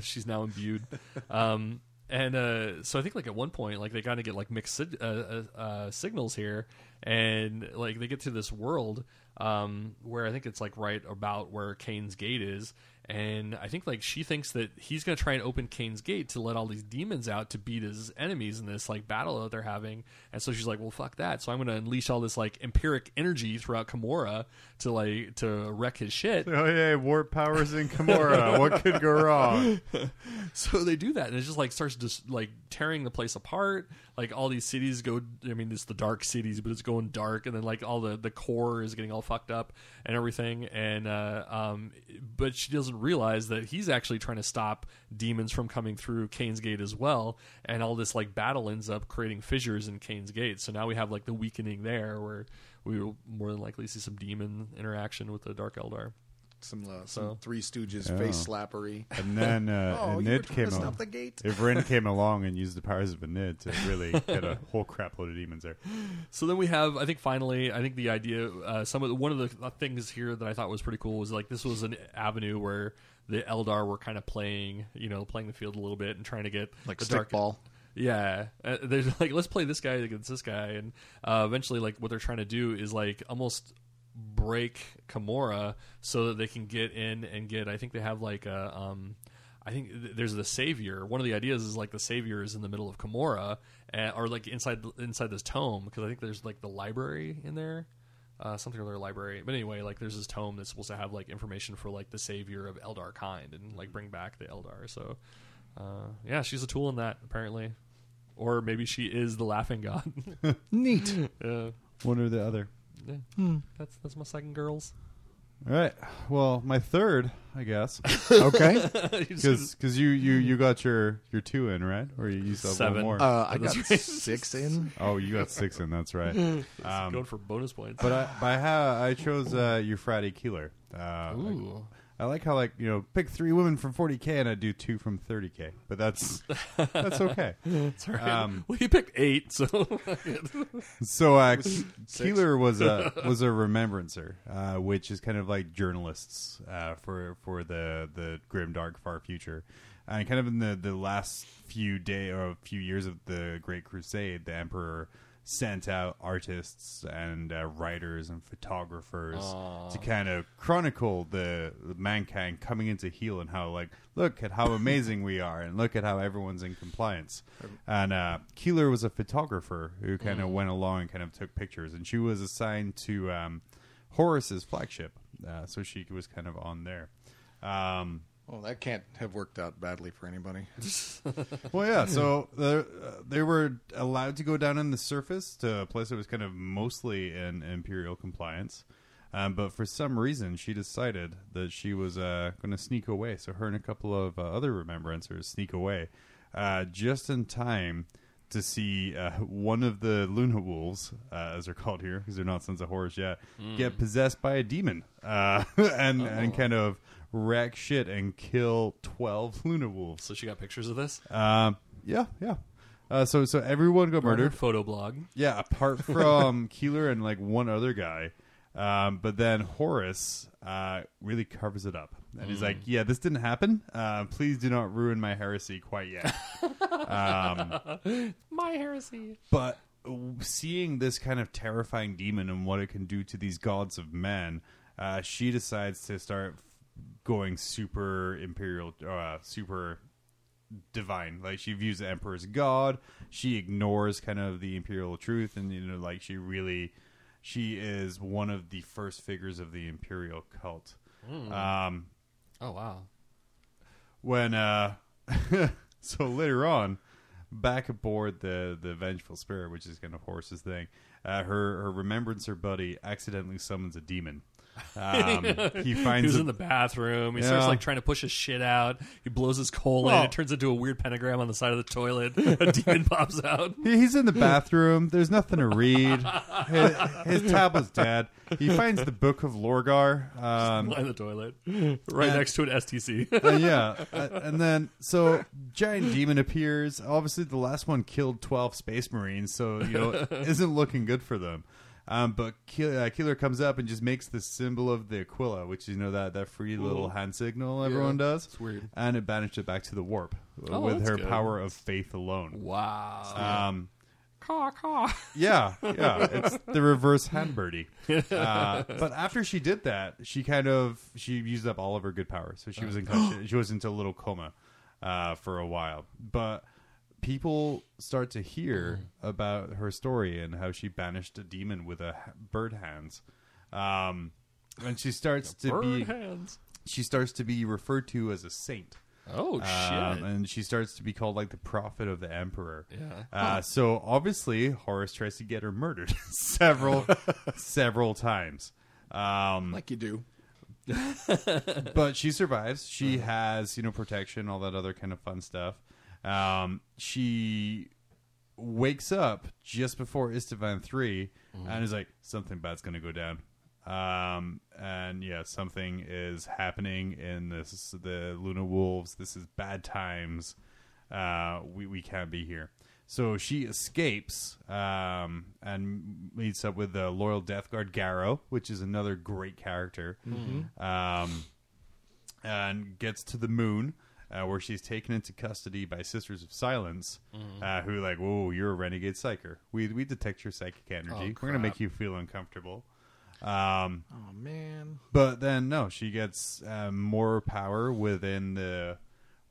She's now imbued. Um, and uh, so I think like at one point, like they kind of get like mixed uh, uh, uh, signals here, and like they get to this world um, where I think it's like right about where Khaine's gate is, and I think like she thinks that he's gonna try and open Khaine's gate to let all these demons out to beat his enemies in this like battle that they're having, and so she's like, well, fuck that. So I'm gonna unleash all this like empyric energy throughout Commorragh to like to wreck his shit. oh yeah, warp powers in Commorragh. what could go wrong? so they do that and it just like starts just like tearing the place apart like all these cities go i mean it's the dark cities but it's going dark and then like all the the core is getting all fucked up and everything and uh um but she doesn't realize that he's actually trying to stop demons from coming through Khaine's Gate as well, and all this like battle ends up creating fissures in Khaine's Gate. So now we have like the weakening there, where we will more than likely see some demon interaction with the Dark Eldar. Some, uh, some So- Three Stooges Yeah. face slappery. And then uh, Oh, and you were Nid trying came to stop along. the gate. If Rin came along and used the powers of a Nid to really get a whole crap load of demons there. So then we have, I think, finally, I think the idea, uh, some of the, one of the things here that I thought was pretty cool was like this was an avenue where the Eldar were kind of playing, you know, playing the field a little bit and trying to get Like the stick ball. Yeah, uh, they're like, let's play this guy against this guy, and uh, eventually, like, what they're trying to do is like almost break Commorragh so that they can get in and get. I think they have like a. Um, I think th- there's the savior. One of the ideas is like the savior is in the middle of Commorragh, uh, or like inside inside this tome because I think there's like the library in there. Uh, something or other library, but anyway, like there's this tome that's supposed to have like information for like the savior of Eldar kind and like bring back the Eldar. So, uh, yeah, she's a tool in that apparently, or maybe she is the laughing god. Neat. yeah, One or the other. Yeah. that's that's my second girls. All right. Well, my third, I guess, okay. because you, you you got your your two in right, or you used up one Seven. more. Uh, I got That's right. six in. oh, you got six in. That's right. Um, going for bonus points. but I, but I, ha- I chose uh, Euphrati Keeler. Uh, I, Ooh, I like how like you know pick three women from 40k and I do two from 30k, but that's that's okay. that's right. um, well, you picked eight, so So uh, Keeler was a was a remembrancer, uh, which is kind of like journalists uh, for for the the grim dark far future, and kind of in the the last few day or few years of the Great Crusade, the Emperor sent out artists and uh, writers and photographers to kind of chronicle the, the mankind coming into heel and how like look at how amazing we are and look at how everyone's in compliance. And uh, Keeler was a photographer who kind of went along and kind of took pictures and she was assigned to um, Horus's flagship uh, so she was kind of on there. Um, Well, that can't have worked out badly for anybody. well, yeah. So uh, they were allowed to go down in the surface to a place that was kind of mostly in imperial compliance. Um, but for some reason, she decided that she was uh, going to sneak away. So her and a couple of uh, other remembrancers sneak away uh, just in time to see uh, one of the Luna Wolves, uh, as they're called here, because they're not Sons of Horus yet, get possessed by a demon uh, and and kind of wreck shit and kill twelve Luna Wolves. so she got pictures of this. Um, yeah, yeah. Uh, so so everyone got murdered. Photo blog. Yeah, apart from Keeler and like one other guy. Um, but then Horus uh, really covers it up, and he's like, "Yeah, this didn't happen. Uh, please do not ruin my heresy quite yet." um, My heresy. but seeing this kind of terrifying demon and what it can do to these gods of men, uh, she decides to start going super imperial, uh, super divine. Like she views the emperor as god. She ignores kind of the imperial truth, and you know, like she really, she is one of the first figures of the imperial cult. Um, Oh wow. when uh so later on back aboard the the vengeful spirit which is kind of Horus's thing uh, her her remembrancer buddy accidentally summons a demon um, he He finds was a- in the bathroom. He Yeah. starts like trying to push his shit out. He blows his colon. in. Well- It turns into a weird pentagram on the side of the toilet. A demon pops out. he's in the bathroom there's nothing to read his, his tablet's dead he finds the book of lorgar um, Line the toilet, right And- next to an STC. Uh, yeah, uh, and then so giant demon appears. Obviously, the last one killed twelve space marines, so you know isn't looking good for them. Um, but Ke- uh, Keeler comes up and just makes the symbol of the Aquila, which you know that that free little hand signal everyone does. It's weird. and it banished it back to the warp Oh, with that's her good. power of faith alone. wow. Um, caw caw. yeah, yeah, it's the reverse hand birdie. Uh, but after she did that, she kind of she used up all of her good power, so she was in she was into a little coma uh, for a while. But people start to hear about her story and how she banished a demon with a h- bird hands, um, and she starts to Bird be hands. she starts to be referred to as a saint. Oh shit. Um, and she starts to be called like the prophet of the emperor. Yeah. Uh, so obviously, Horus tries to get her murdered several, several times. Um, Like you do. but she survives. She has, you know, protection, all that other kind of fun stuff. Um, she wakes up just before Isstvan 3 and is like, something bad's going to go down. Um, and yeah, something is happening in this, the Luna Wolves. This is bad times. Uh, we, we can't be here. So she escapes um, and meets up with the loyal Death Guard Garro, which is another great character, um, and gets to the moon, uh, where she's taken into custody by Sisters of Silence, uh, who like, "Whoa, you're a renegade psyker. We we detect your psychic energy. We're gonna make you feel uncomfortable." Um, Oh man. but then no, she gets um, more power within the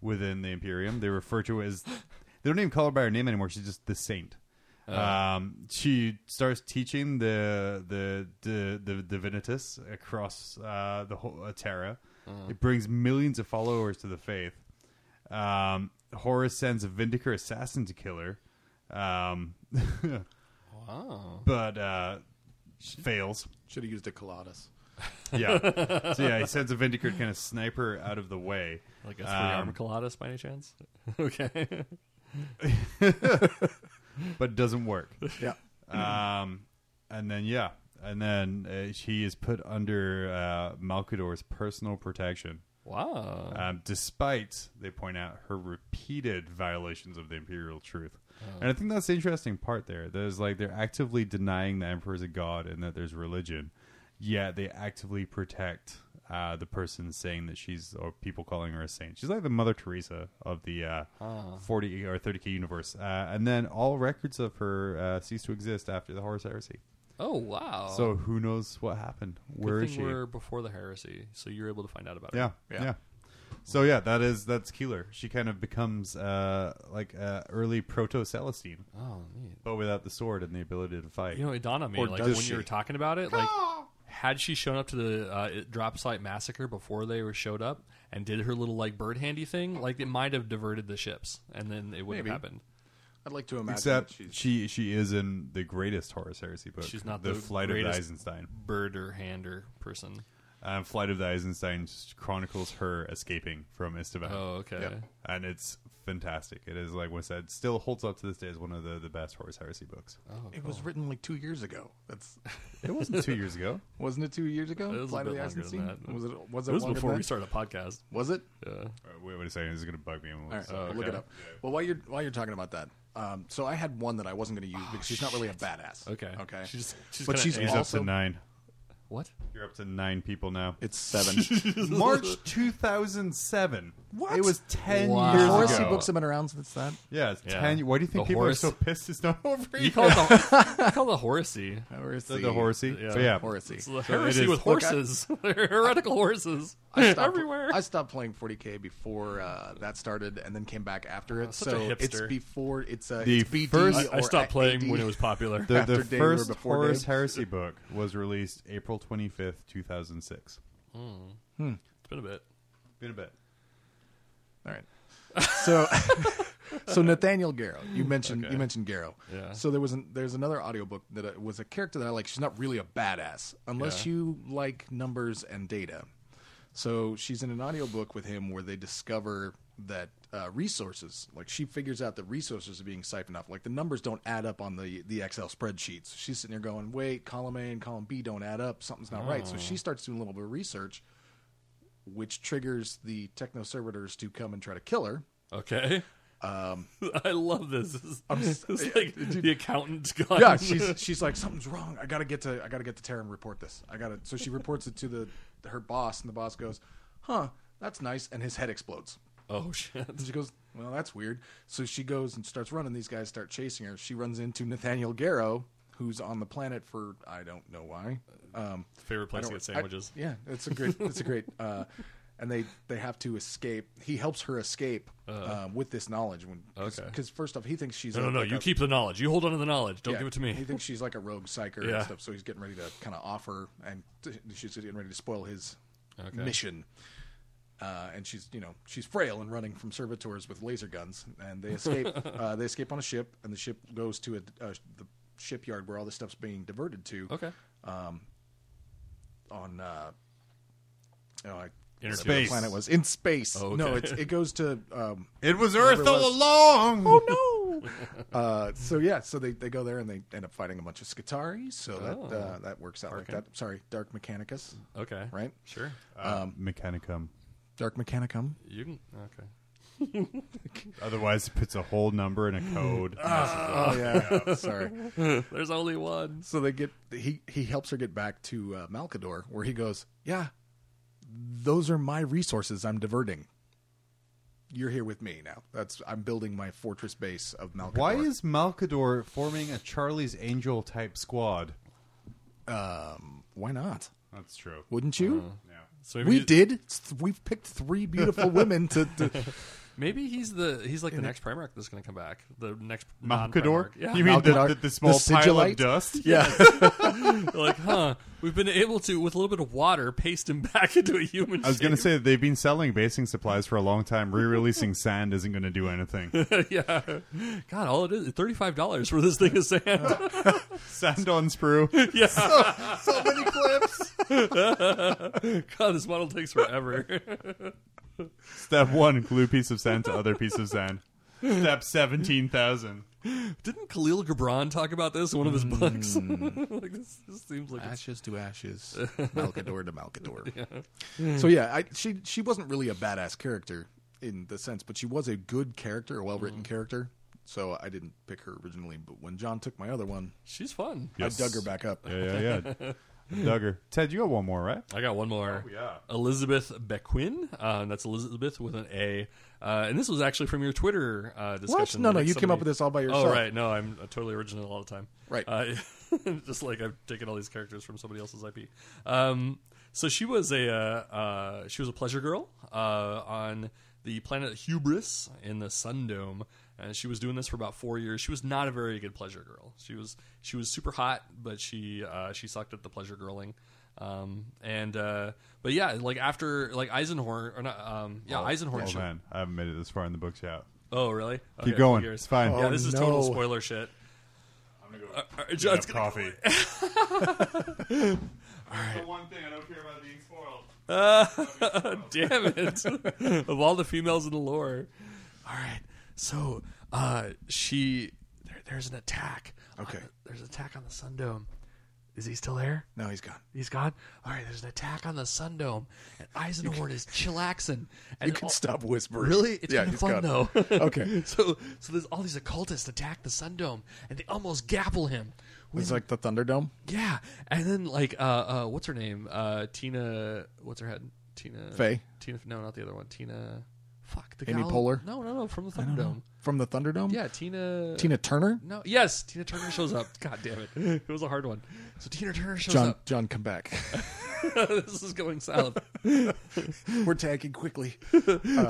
within the Imperium. They refer to as they don't even call her by her name anymore. She's just the Saint. Um, she starts teaching the the the, the Divinitas across uh, the whole uh, Terra. It brings millions of followers to the faith. Um, Horus sends a Vindicare assassin to kill her, um, Wow. but uh, fails. Should have used a Colossus. Yeah. so yeah, he sends a Vindicare kind of sniper out of the way. Like a three Um, armor Colossus by any chance? okay. but doesn't work. Yeah. Um, and then yeah, and then uh, she is put under uh, Malkador's personal protection, Wow. um, despite they point out her repeated violations of the imperial truth. And I think that's the interesting part there. There's like they're actively denying the emperor is a god and that there's religion, yet they actively protect. Uh, the person saying that she's, or people calling her a saint. She's like the Mother Teresa of the uh, 40 or 30k universe. Uh, and then all records of her uh, cease to exist after the Horus Heresy. Oh wow. So who knows what happened? Good Where is thing she? we're before the heresy, so you're able to find out about Yeah, it. yeah, Yeah. So yeah, that is that's Keeler. She kind of becomes uh, like uh, early proto Celestine, Oh, neat. but without the sword and the ability to fight. You know, it dawned on me Or like does when she? you were talking about it, like had she shown up to the uh, drop site massacre before they were showed up and did her little like bird handy thing, like it might have diverted the ships, and then it wouldn't Maybe. have happened. I'd like to imagine Except that she's she she is in the greatest Horus Heresy book. She's not the, the Flight of the Eisenstein. Bird or hander person. Um, Flight of the Eisenstein chronicles her escaping from Isstvan. Oh, okay. Yep. and it's fantastic. It is like what I said, still holds up to this day as one of the, the best Horus Heresy books. Oh, It was written like two years ago. That's It wasn't two years ago. wasn't it two years ago? It was a Flight of bit the longer than Eisenstein? that. Was it? Was it, it was longer before than we that? started a podcast. Was it? Yeah. Uh, wait, wait a second. This is going to bug me. All right, Oh, I'll look it up. Well, while you're while you're talking about that, um, so I had one that I wasn't going to use because she's not really a badass. Okay. Okay. She's she's But kinda she's a- He's up to nine. what? You're up to nine people now. It's seven. March 2007. What? It was 10 Wow. years Horsey ago. books have been around since then. Yeah, it's Yeah. 10. Why do you think The people Horus- are so pissed it's not over You yet? call it the, you call it the horsey. Horsey. the, the horsey? Yeah. But yeah. Horsey. It's the it heresy is- with Look, I- horses. They're heretical horses. I stopped, everywhere. I stopped playing 40k before uh, that started, and then came back after it. Oh, such a so it's hipster. before it's uh, The it's BD first- I, I stopped playing AD. when it was popular. The, After the Dave or first before Horus Dave? Heresy book was released April 25th, 2006. It's been a bit. Been a bit. All right. So, so Nathaniel Garro, you mentioned Okay. you mentioned Garro. Yeah. So there was an, there's another audiobook that uh, was a character that I like. She's not really a badass unless Yeah. you like numbers and data. So she's in an audiobook with him where they discover that uh, resources, like she figures out that resources are being siphoned off. Like the numbers don't add up on the the Excel spreadsheets. She's sitting there going, "Wait, column A and column B don't add up. Something's not right." So she starts doing a little bit of research, which triggers the techno servitors to come and try to kill her. Okay. Um, I love this. This is, s- this is like the accountant gone. yeah, she's she's like something's wrong. I gotta get to I gotta get to Terra and report this. I gotta. So she reports it to the her boss, and the boss goes, "Huh, that's nice," and his head explodes. oh shit. And she goes, "Well, that's weird." So she goes and starts running. These guys start chasing her. She runs into Nathaniel Garro, who's on the planet for I don't know why. Um, Favorite place to get sandwiches. I- yeah, it's a great. It's a great. Uh, and they they have to escape. He helps her escape um, with this knowledge. When Okay. because first off, he thinks she's no, no, a- no. like You a- keep the knowledge. You hold on to the knowledge. Don't yeah, give it to me. He thinks she's like a rogue psyker Yeah. and stuff, so he's getting ready to kind of offer, and she's getting ready to spoil his Okay. mission. Uh, and she's, you know, she's frail and running from servitors with laser guns, and they escape. uh, they escape on a ship, and the ship goes to a, uh, the shipyard where all this stuff's being diverted to. Okay. Um, on uh, Oh, I Energy. Space. the planet was in space. Oh, No, it's, it goes to um, It was Earth it all was. along. oh no. uh, so yeah, so they, they go there and they end up fighting a bunch of Skitarii. So that uh, that works out like that. Sorry, Dark Mechanicus, Okay. right? Sure. Uh, Mechanicum. Dark Mechanicum. You can. Okay. Otherwise, it puts a whole number in a code. Oh yeah, sorry. There's only one. So they get he he helps her get back to uh, Malkador, where he goes, "Yeah, those are my resources. I'm diverting. You're here with me now. That's I'm building my fortress base of Malkador. Why is Malkador forming a Charlie's Angel type squad? um why not? That's true. Wouldn't you? Yeah. So maybe we he's- did. It's- We've picked three beautiful women to. to Maybe he's the he's like the next Primarch that's going to come back. The next Malkador? non-Primarch. Yeah. You mean the, Malkador? the, the small The pile of sigillite? dust? yeah, like, huh? We've been able to, with a little bit of water, paste him back into a human. I was going to shape. say they've been selling basing supplies for a long time. Re-releasing sand isn't going to do anything. yeah. God, all it is thirty five dollars for this thing of sand. sand on sprue. yeah. so many clips. God, this model takes forever. Step one: glue piece of sand to other piece of sand. Step seventeen thousand. Didn't Khalil Gibran talk about this in one of his books? Hmm. like this, this seems like it's, ashes to ashes, Malkador to Malkador. So yeah, I, she she wasn't really a badass character in the sense, but she was a good character, a well written hmm. character. So I didn't pick her originally, but when John took my other one, she's fun. I dug her back up. Yeah, yeah, yeah. Duggar. Ted, you got one more, right? I got one more. Oh, yeah. Elizabeth Bequin. Uh, that's Elizabeth with an A. Uh, and this was actually from your Twitter uh, discussion. No, no, Like you came up with this all by yourself. Oh, right. No, I'm totally original all the time. Right. Uh, just like I've taken all these characters from somebody else's IP. Um, so she was a uh, uh, she was a pleasure girl uh, on the planet Hubris in the Sundome, and she was doing this for about four years. She was not a very good pleasure girl. She was she was super hot, but she uh, she sucked at the pleasure girling. Um, and uh, but yeah, like after like Eisenhorn or not, um, yeah, Eisenhorn. Oh showed- man, I haven't made it this far in the books yet. Oh, really? Keep going. yours. It's fine. Yeah, Oh, this is no. total spoiler shit. I'm gonna go Uh, uh, John's gonna coffee. All right. The one thing I don't care about being spoiled. Damn it! of all the females in the lore. All right, so uh, she there, there's an attack. Okay. on the- there's an attack on the Sundome. Is he still there? No, he's gone. He's gone. All right, there's an attack on the Sundome, and Eisenhorn is chillaxing. And You can all- stop whispering. Really? It's yeah, kind of fun gone. though. Okay. So, so there's all these occultists attack the Sundome, and they almost gapple him. It's like the Thunderdome. Yeah, and then like uh, uh what's her name? Uh, Tina. What's her head? Tina. Faye? Tina. No, not the other one. Tina. Fuck the Amy gal- Poehler? No, no, no. From the Thunderdome. From the Thunderdome? Yeah, Tina. Tina Turner? No. Yes, Tina Turner shows up. God damn it! It was a hard one. So Tina Turner shows John, up. John, come back. this is going south. We're tagging quickly.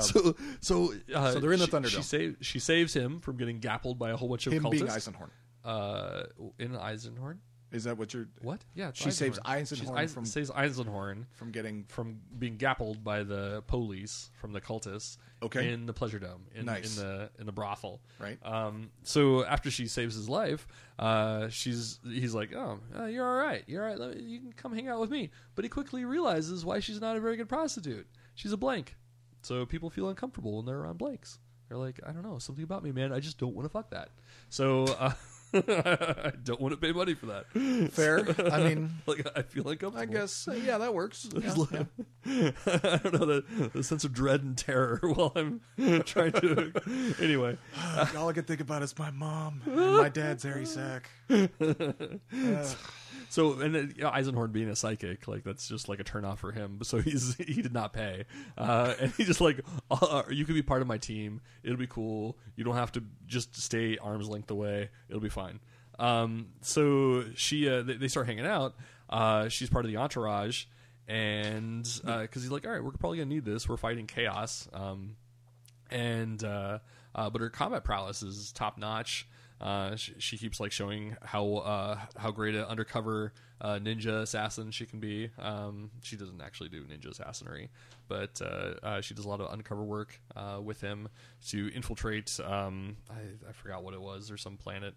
so, so, uh, So they're in the she, Thunderdome. She, save, she saves him from getting gappled by a whole bunch of Him cultists. being Eisenhorn. uh, in Eisenhorn. Is that what you're What? Yeah, She saves Eisenhorn from- saves Eisenhorn from getting? from being gappled by the police from the cultists. Okay. In the pleasure dome, in, Nice. in the in the brothel, Right. Um, so after she saves his life, uh, she's he's like, "Oh, uh, you're all right. You're all right. Let me- You can come hang out with me." But he quickly realizes why she's not a very good prostitute. She's a blank, so people feel uncomfortable when they're around blanks. They're like, "I don't know, something about me, man. I just don't want to fuck that." So uh, I don't want to pay money for that. Fair. I mean, Like I feel like I guess uh, yeah, that works. Yeah, yeah. I don't know the, the sense of dread and terror while I'm trying to. Anyway, All I can think about is my mom and my dad's hairy sack. So and you know, Eisenhorn being a psychic, like that's just like a turnoff for him. So he's he did not pay, uh, and he just like uh, you could be part of my team. It'll be cool. You don't have to just stay arm's length away. It'll be fine. Um, so she uh, they, they start hanging out. Uh, she's part of the entourage, and because he's like, all right, we're probably gonna need this. We're fighting chaos. Um, and uh, uh, but her combat prowess is top notch. Uh, she, she keeps like showing how uh, how great an undercover uh, ninja assassin she can be. Um, she doesn't actually do ninja assassinry, but uh, uh, she does a lot of undercover work uh, with him to infiltrate. Um, I, I forgot what it was or some planet.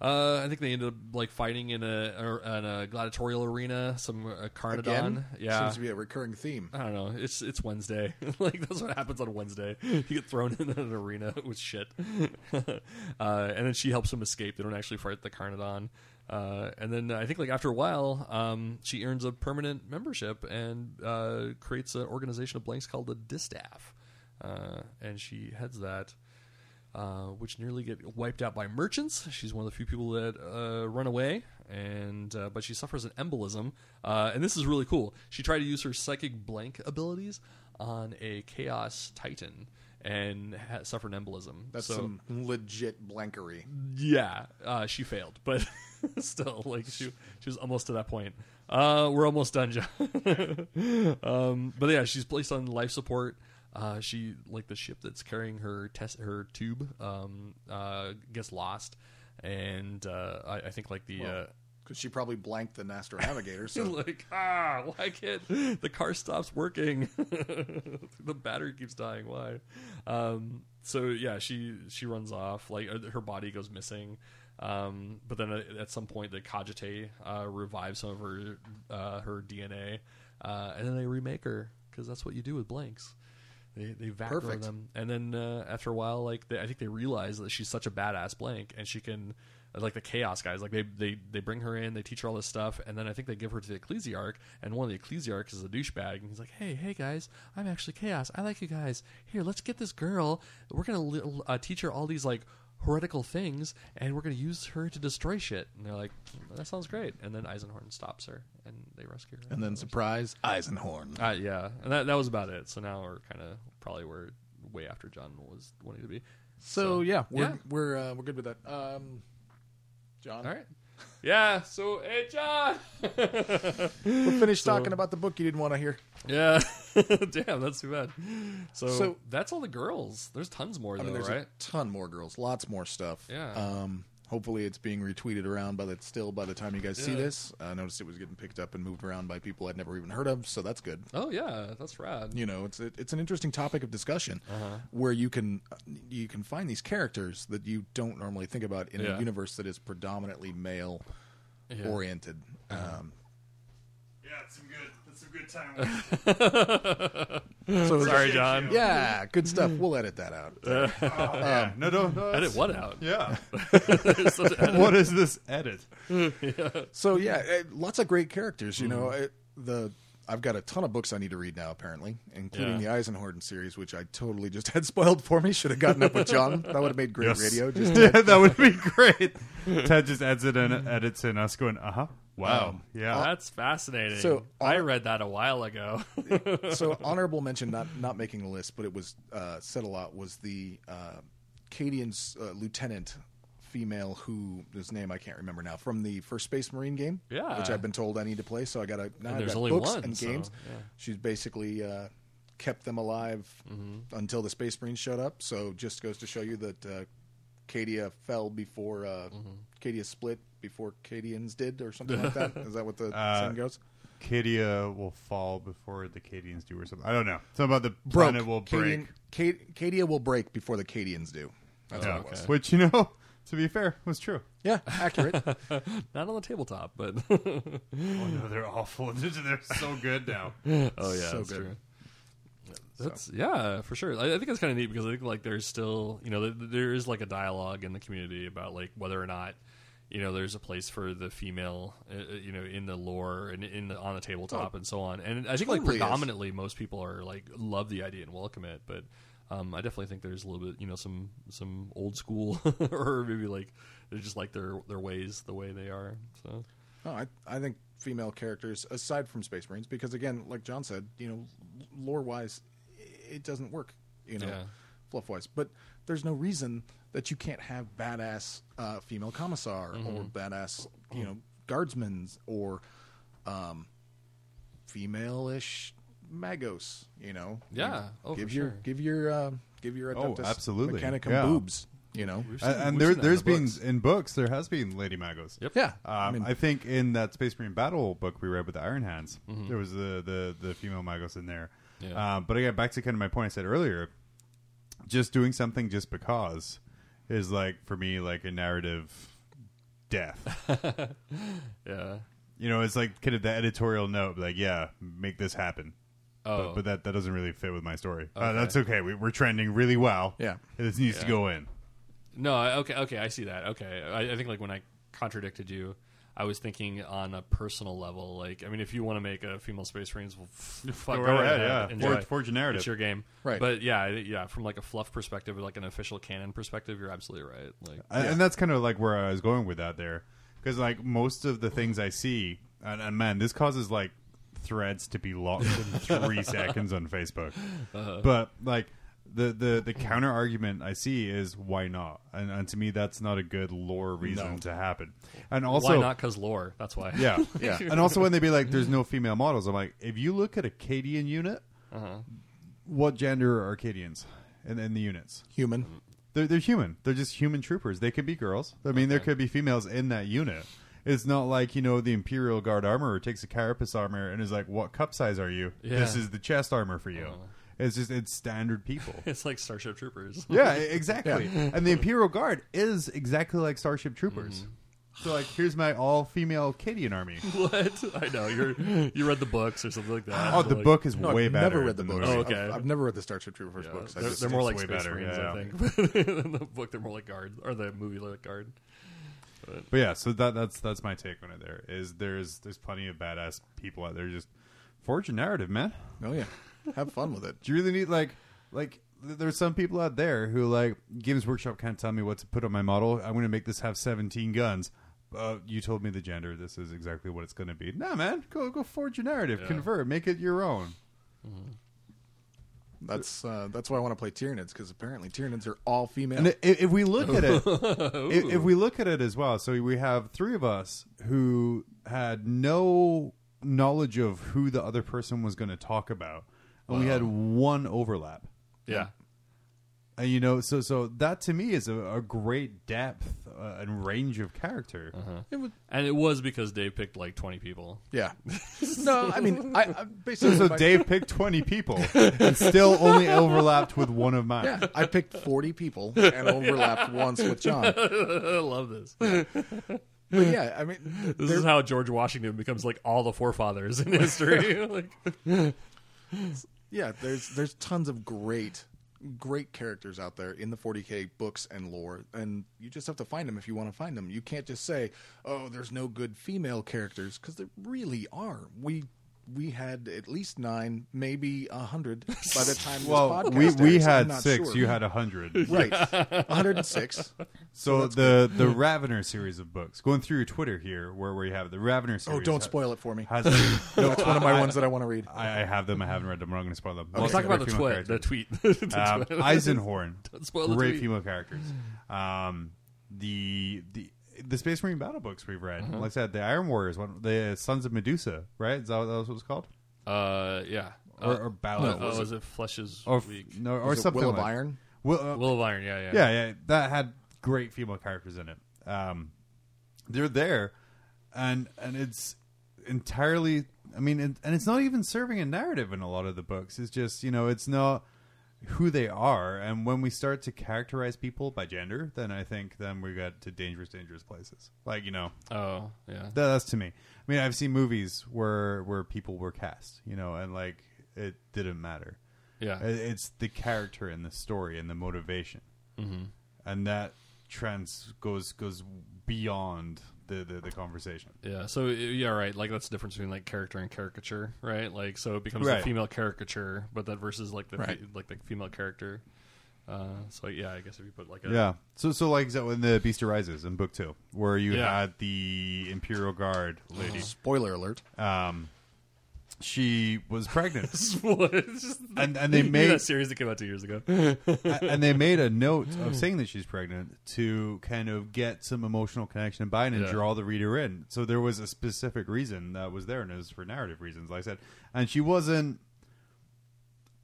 Uh, I think they ended up like fighting in a, or, in a gladiatorial arena, some uh, Carnodon. Again, Yeah, seems to be a recurring theme. I don't know. It's it's Wednesday. like that's what happens on Wednesday. You get thrown in an arena with shit, uh, and then she helps him escape. They don't actually fight the Carnodon. Uh, and then I think like after a while, um, she earns a permanent membership and uh, creates an organization of blanks called the Distaff, uh, and she heads that. Uh, which nearly get wiped out by merchants. She's one of the few people that uh, run away, and uh, but she suffers an embolism. Uh, and this is really cool. She tried to use her psychic blank abilities on a chaos titan and ha- suffered an embolism. That's so, some legit blankery. yeah, uh, she failed, but still, like she she was almost to that point. Uh, we're almost done, John. um, but yeah, she's placed on life support. Uh, she like the ship that's carrying her test her tube um, uh, gets lost, and uh, I, I think like the uh, Because she probably blanked the Nastro Navigator. So like ah why can't the car stops working? The battery keeps dying. Why? Um so yeah she she runs off. Like uh, her body goes missing. Um but then at, at some point the cogite uh revives some of her uh her dna uh and then they remake her because that's what you do with blanks they they vacro them, and then uh, after a while, like they, I think they realize that she's such a badass blank, and she can like the chaos guys, like they they they bring her in, they teach her all this stuff, and then I think they give her to the ecclesiarch, and one of the ecclesiarchs is a douchebag, and he's like, hey hey guys, I'm actually chaos, I like you guys. Here, let's get this girl. We're gonna uh, teach her all these like heretical things, and we're gonna use her to destroy shit. And they're like, that sounds great. And then Eisenhorn stops her, and they rescue her. and then surprise, Eisenhorn. Uh, yeah, and that that was about it. So now we're kind of probably where way after John was wanting to be. So, yeah, we're yeah. we're uh, we're good with that. Um, John, All right. Yeah. So hey, John. we're finished talking about the book you didn't want to hear. yeah. Damn, that's too bad. So, So- that's all the girls. There's tons more I though, mean, there's right? a ton more girls, lots more stuff. Yeah. Um, hopefully, it's being retweeted around by the still by the time you guys see this. I noticed it was getting picked up and moved around by people I'd never even heard of, so that's good. oh yeah, that's rad. You know, it's it's an interesting topic of discussion Uh-huh. where you can you can find these characters that you don't normally think about in Yeah. a universe that is predominantly male Yeah. oriented. Um, Yeah, it's some good. That's some good time. so Sorry, John. Yeah, good stuff. We'll edit that out. yeah. no, no, no. Edit what out? Yeah. There's such edit. what is this edit? So yeah, eh, lots of great characters. You Mm-hmm. know, eh, the I've got a ton of books I need to read now, apparently, including Yeah. the Eisenhorn series, which I totally just had spoiled for me. Should have gotten up with John. That would have made great Yes. radio. Just yeah, that would be great. Ted just adds it and edits in us going, uh huh. Wow. Um, yeah. That's fascinating. So, I read that a while ago. so honorable mention, not not making the list, but it was uh, said a lot. Was the uh, Cadian's uh, lieutenant female who whose name I can't remember now from the first Space Marine game, Yeah. which I've been told I need to play. So I got to now I've there's got only books one, and so, games. yeah. She's basically uh, kept them alive Mm-hmm. until the Space Marines showed up. So just goes to show you that uh, Cadia fell before uh, Mm-hmm. Cadia split before Cadians did, or something like that. Is that what the Uh, saying goes? Cadia will fall before the Cadians do or something. I don't know. Something about the Broke. planet will Cadian, break. Ca- Cadia will break before the Cadians do. That's Yeah. what it was. Which, you know, to be fair, was true. Yeah, accurate. Not on the tabletop, but Oh, no, they're awful. they're so good now. oh yeah, So that's good. true. That's yeah, for sure. I, I think it's kind of neat because I think like there's still you know th- there is like a dialogue in the community about like whether or not you know there's a place for the female uh, uh, you know in the lore and in the on the tabletop and so on. And I think like totally is. predominantly most people are like love the idea and welcome it, but. Um, I definitely think there's a little bit, you know, some some old school, or maybe like they just like their their ways the way they are. So no, I, I think female characters, aside from Space Marines, because again, like John said, you know, lore wise, it doesn't work, you know, Yeah. fluff wise. But there's no reason that you can't have badass uh, female commissar Mm-hmm. or badass, you know, guardsmen or um, female-ish magos. You know, Yeah. Oh, give for your sure. give your uh, give your Oh, Adeptus absolutely. Mechanicum Yeah. boobs. You know, seen- And, and there, seen that in there's the been books. in books. There has been Lady Magos. Yep. yeah. Um, I mean, I think in that Space Marine Battle book we read with the Iron Hands, Mm-hmm. there was the, the, the female Magos in there. Yeah. Um, but again, back to kind of my point I said earlier, just doing something just because is like for me like a narrative death. Yeah. you know, it's like kind of the editorial note, like, yeah, make this happen. Oh, But, but that, that doesn't really fit with my story. Uh, that's okay. We, we're trending really well. Yeah. This needs to go in. No, okay, okay, I see that. Okay, I, I think like when I contradicted you, I was thinking on a personal level. Like, I mean, if you want to make a female space marines, well, f- fuck, Go go right ahead, ahead, yeah. Forge- forge your narrative. It's your game, Right. But yeah, yeah, from like a fluff perspective, or like an official canon perspective, you're absolutely right. Like, And- And that's kind of like where I was going with that there. Because, like, most of the things I see, and, and man, this causes, like, threads to be locked in three seconds on Facebook. Uh-huh. But, like, the, the, the counter argument I see is why not? And, and to me, that's not a good lore reason No. to happen. And also, why not? Because lore. That's why. Yeah. Yeah. And also when they be like, there's no female models, I'm like, if you look at a Cadian unit, Uh-huh. what gender are Acadians in, in the units? Human. They're, they're human. They're just human troopers. They could be girls. I mean, there could be females in that unit. It's not like, you know, the Imperial Guard armorer takes a carapace armor and is like, what cup size are you? Yeah. This is the chest armor for you. It's just, it's standard people. It's like Starship Troopers. Yeah, exactly. And the Imperial Guard is exactly like Starship Troopers. Mm-hmm. So, like, here's my all female Acadian army. what? I know you're you read the books or something like that. Oh, so, the like- book is No, way I've better. never read the than books. Oh, okay. I've, I've never read the Starship Troopers Yeah, books. They're, just- they're more like way Space better, Marines, yeah. I think. in the book, they're more like guard, or the movie like guard. But yeah, so that that's that's my take on it. There is there's there's plenty of badass people out there. Just forge a narrative, man. oh yeah, have fun with it. Do you really need like like there's some people out there who like Games Workshop can't tell me what to put on my model. I'm going to make this have 17 guns. Uh, you told me the gender. This is exactly what it's going to be. Nah, man, go go forge a narrative, Yeah. convert, make it your own. That's uh, that's why I want to play Tyranids because apparently Tyranids are all female. And i- if we look at it, if, if we look at it as well, so we have three of us who had no knowledge of who the other person was going to talk about, and we had one overlap. Yeah, And you know, so so that to me is a, a great depth uh, and range of character. It would- and it was because Dave picked like 20 people. yeah. no, I mean, I, I So, basically so my- Dave picked twenty people and still only overlapped with one of mine. Yeah, I picked forty people and overlapped once with John. I love this. But yeah, I mean, This there- is how George Washington becomes like all the forefathers in history. like, yeah, there's there's tons of great great characters out there in the 40k books and lore and you just have to find them if you want to find them you can't just say oh there's no good female characters because there really are. We we had at least nine maybe a hundred by the time Well, this podcast we we airs, I'm had six. sure. You had a hundred. right 106 So the the Ravenor series of books, going through your Twitter here, where we have the Ravenor series. oh don't ha- spoil it for me Has, no, it's one of my I- ones that i want to read I, I have them. I haven't read them. I'm not going to spoil them. let's Lots talk about the great female tweet. The tweet. The Um. Eisenhorn, Don't spoil the great tweet. female characters. Um, the the the Space Marine battle books we've read, Uh-huh. like I said, the Iron Warriors, one, the Sons of Medusa, right? Is that, what- that was what it was called? Uh, yeah. Or, Uh, or Battle? oh, was it Flesh's or f- Week? no, or Was something will of like- iron Will, uh, Will of Iron. Yeah, yeah. yeah, yeah, that had great female characters in it. Um, they're there, and and it's entirely. I mean, and, and it's not even serving a narrative in a lot of the books. It's just you know, it's not who they are. And when we start to characterize people by gender, then I think then we got to dangerous, dangerous places. Like you know, Oh, yeah. that, that's to me. I mean, I've seen movies where where people were cast, you know, and like it didn't matter. Yeah. It- It's the character and the story and the motivation, mm-hmm. and that trans goes goes beyond the the, the conversation. Yeah, so yeah, right. Like that's the difference between like character and caricature, right? Like so it becomes Right. a female caricature, but that versus like the fe- like the female character. Uh, so yeah, I guess if you put like a Yeah. So so like so in the Beast Arises in book two, where you Yeah. had the Imperial Guard lady, spoiler alert um, she was pregnant, and and they made that series that came out two years ago. and they made a note of saying that she's pregnant to kind of get some emotional connection and buy-in and Yeah. draw the reader in. So there was a specific reason that was there, and it was for narrative reasons, like I said. And she wasn't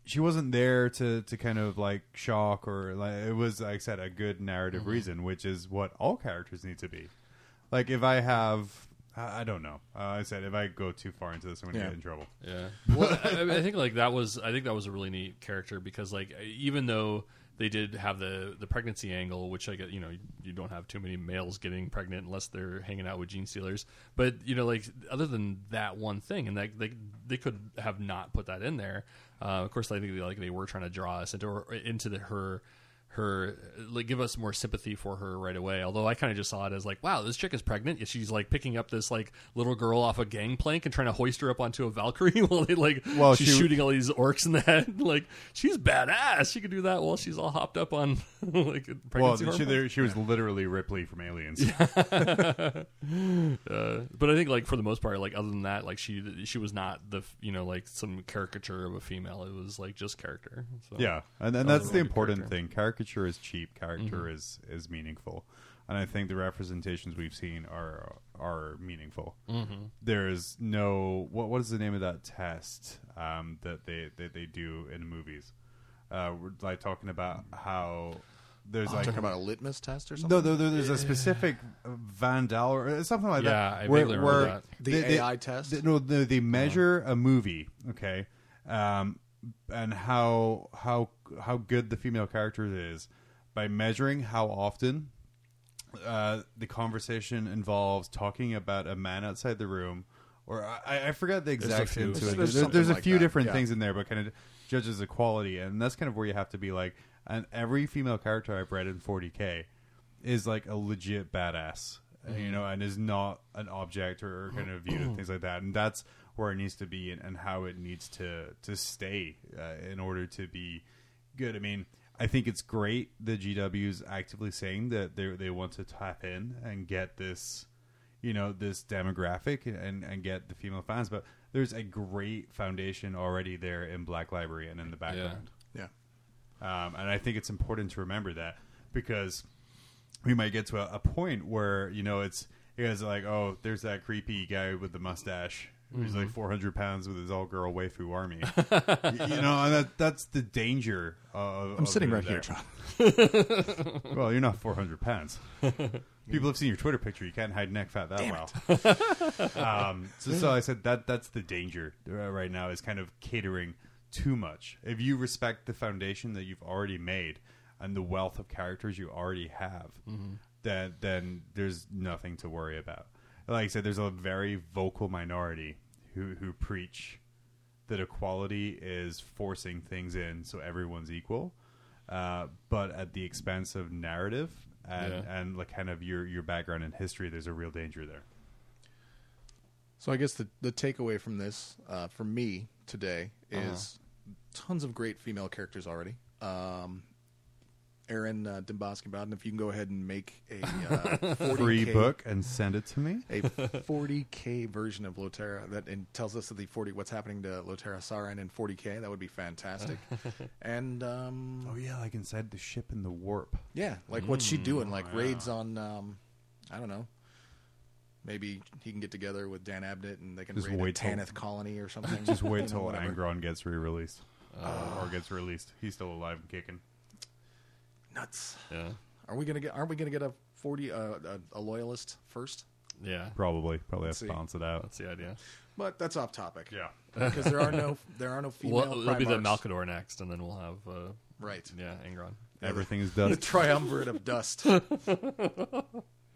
she wasn't there to to kind of like shock or like it was like I said a good narrative mm-hmm. reason, which is what all characters need to be. Like if I have. I I don't know. Uh, I said if I go too far into this, I'm going to Yeah. get in trouble. Yeah. Well, I, I think like that was I think that was a really neat character because like even though they did have the the pregnancy angle, which I get. You know, you don't have too many males getting pregnant unless they're hanging out with gene stealers. But you know, like other than that one thing, and that they they could have not put that in there. Uh, of course, I think they, like they were trying to draw us into her, into the, her her like give us more sympathy for her right away although i kind of just saw it as like wow this chick is pregnant she's like picking up this like little girl off a gangplank and trying to hoist her up onto a valkyrie while they like Well, she's she- shooting all these orcs in the head like she's badass she could do that while she's all hopped up on like Well, she, there, she was literally Ripley from Aliens. Uh, but I think like for the most part, like other than that, like she she was not the you know like some caricature of a female. It was like just character. So. Yeah, and, and That that's the important character. thing. Caricature is cheap. Character Mm-hmm. is is meaningful, and I think the representations we've seen are are meaningful. Mm-hmm. There is no what what is the name of that test um, that they that they do in movies? Uh, we're like talking about how there's like Talking about a litmus test or something. no, there, there's a specific Vandal or something like that. Yeah, that. I where, vaguely remember where that. The they- they- AI test? they- no, they, they measure a movie, okay, um, and how how how good the female character is by measuring how often uh, the conversation involves talking about a man outside the room, or I, I forget the exact into it. There's There's, something there's a like few that, different yeah. things in there, but kind of judges the quality, and that's kind of where you have to be like. And every female character I've read in 40k is like a legit badass, you know, and is not an object or, or kind of viewed and things like that. And that's where it needs to be and, and how it needs to to stay uh, in order to be good. I mean, I think it's great the GW's actively saying that they they want to tap in and get this, you know, this demographic and and get the female fans. But there's a great foundation already there in Black Library and in the background. yeah. Um, and I think it's important to remember that because we might get to a, a point where you know it's you guys are like, oh, there's that creepy guy with the mustache who's like 400 pounds with his all girl waifu army. Y- you know, and that that's the danger. Of, I'm of sitting right there. here, John. Well, you're not 400 pounds. People have seen your Twitter picture. You can't hide neck fat that well. um, so, so I said that that's the danger uh, right now is kind of catering too much. If you respect the foundation that you've already made and the wealth of characters you already have, then then there's nothing to worry about. Like I said, there's a very vocal minority who who preach that equality is forcing things in so everyone's equal, uh, but at the expense of narrative and, Yeah. and like kind of your your background in history. There's a real danger there. So I guess the the takeaway from this, uh, for me today, is tons of great female characters already. Um, Aaron uh, Dimboski and if you can go ahead and make a uh, 40K, Free book and send it to me. a 40k version of Lotara that and tells us that the 40 what's happening to Lotara Sarrin in 40k. That would be fantastic. and um, Oh yeah, like inside the ship in the warp. yeah, like what's she doing? Like raids on um, I don't know. Maybe he can get together with Dan Abnett and they can Just raid a wait till- Tanith colony or something. Just wait till. Angron gets re-released or gets released. He's still alive and kicking. Nuts. Yeah. Are we gonna get? Aren't we gonna get a 40 uh, a, a loyalist first? Yeah. Probably, probably have Let's to see. balance it out. That's the idea. But that's off topic. Yeah. because there are no there are no female. Well, it'll be the Primarchs. Malkador next, and then we'll have uh, Right. yeah, Angron. Everything is The dust. triumvirate of dust. I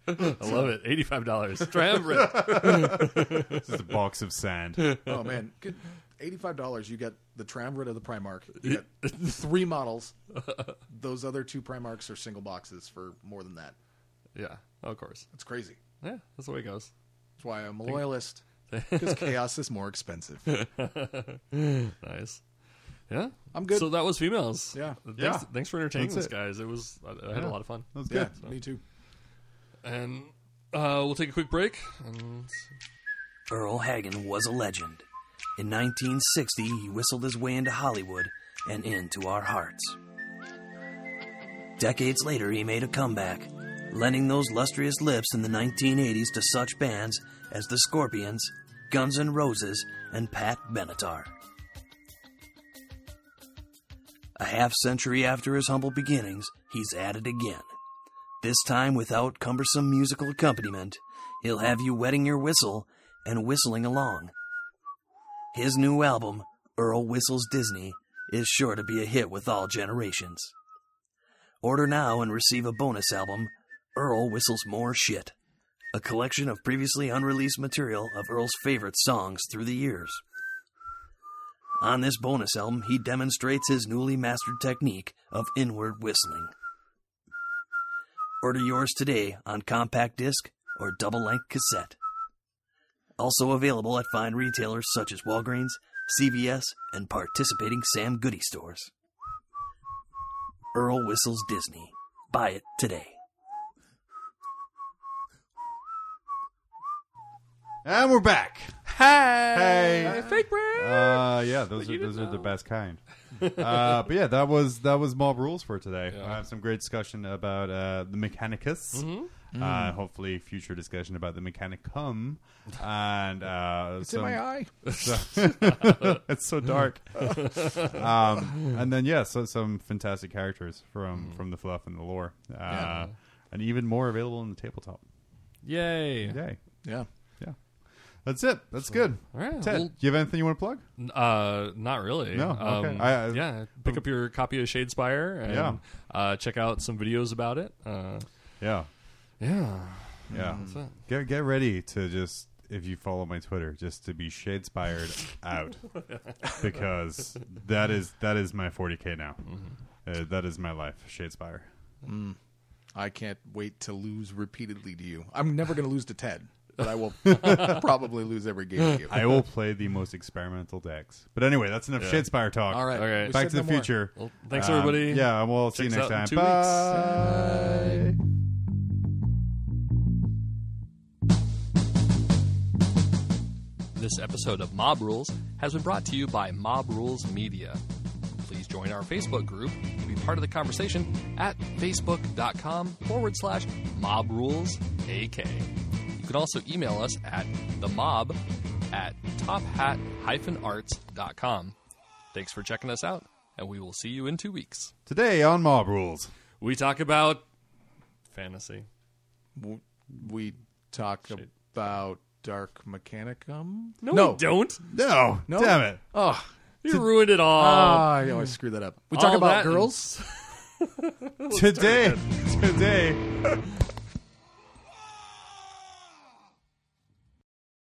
love it. Eighty-five dollars. Triumvirate. This is a box of sand. oh man, good. Eighty-five dollars. You get the triumvirate of the Primarch. You get three models. Those other two Primarchs are single boxes for more than that. yeah. Of course. That's crazy. Yeah. That's the way it goes. That's why I'm a loyalist. Because chaos is more expensive. Nice. Yeah. I'm good. So that was females. Yeah. Thanks, Yeah. thanks for entertaining That's us, it. guys. It was I, I had Yeah. a lot of fun. That was Yeah, good. me too. And uh, we'll take a quick break. And Earl Hagen was a legend. In 1960, he whistled his way into Hollywood and into our hearts. Decades later, he made a comeback, lending those lustrous lips in the 1980s to such bands as the Scorpions, Guns N' Roses, and Pat Benatar. A half century after his humble beginnings, he's at it again. This time without cumbersome musical accompaniment, he'll have you wetting your whistle and whistling along. His new album, Earl Whistles Disney, is sure to be a hit with all generations. Order now and receive a bonus album, Earl Whistles More Shit, a collection of previously unreleased material of Earl's favorite songs through the years. On this bonus album, he demonstrates his newly mastered technique of inward whistling. Order yours today on compact disc or double length cassette. Also available at fine retailers such as Walgreens, CVS, and participating Sam Goody stores. Earl Whistles Disney. Buy it today. And we're back. Hey. Fake bread. Uh, yeah, those are those didn't are the best kind. uh, but yeah, that was that was mob rules for today. Yeah. I have some great discussion about uh, the Mechanicus. Mm-hmm. Uh, hopefully, future discussion about the Mechanicum, and uh, It's in my eye. so- it's so dark. um, and then yeah, so some fantastic characters from from the fluff and the lore, uh, Yeah. and even more available in the tabletop. Yay. Yay! Yeah. Yeah. That's it. That's good. All right. Ted, well, do you have anything you want to plug? Uh, not really. No? Okay. Um, I- I- yeah, pick up your copy of Shadespire and Yeah. uh, check out some videos about it. Uh, Yeah, yeah, yeah. that's it. Get get ready to just if you follow my Twitter, just to be shadespired out because that is that is my 40k now. Uh, that is my life, shadespire. I can't wait to lose repeatedly to you. I'm never going to lose to Ted, but I will probably lose every game to you. I will play the most experimental decks. But anyway, that's enough shadespire talk. All right. Okay. We Back said to the no more. future. Well, thanks Um, everybody. Yeah, and we'll see you Check next out in time. two weeks. Bye. This episode of Mob Rules has been brought to you by Mob Rules Media. Please join our Facebook group and be part of the conversation at facebook.com forward slash mob rules AK. You can also email us at the mob at tophat-arts.com. Thanks for checking us out, and we will see you in two weeks. Today on Mob Rules. We talk about fantasy. W- We talk about Dark Mechanicum. No, No. we don't. No, No? damn it. Oh, You ruined it all. ah, I always screw that up. We talk All about that- girls. Today, today,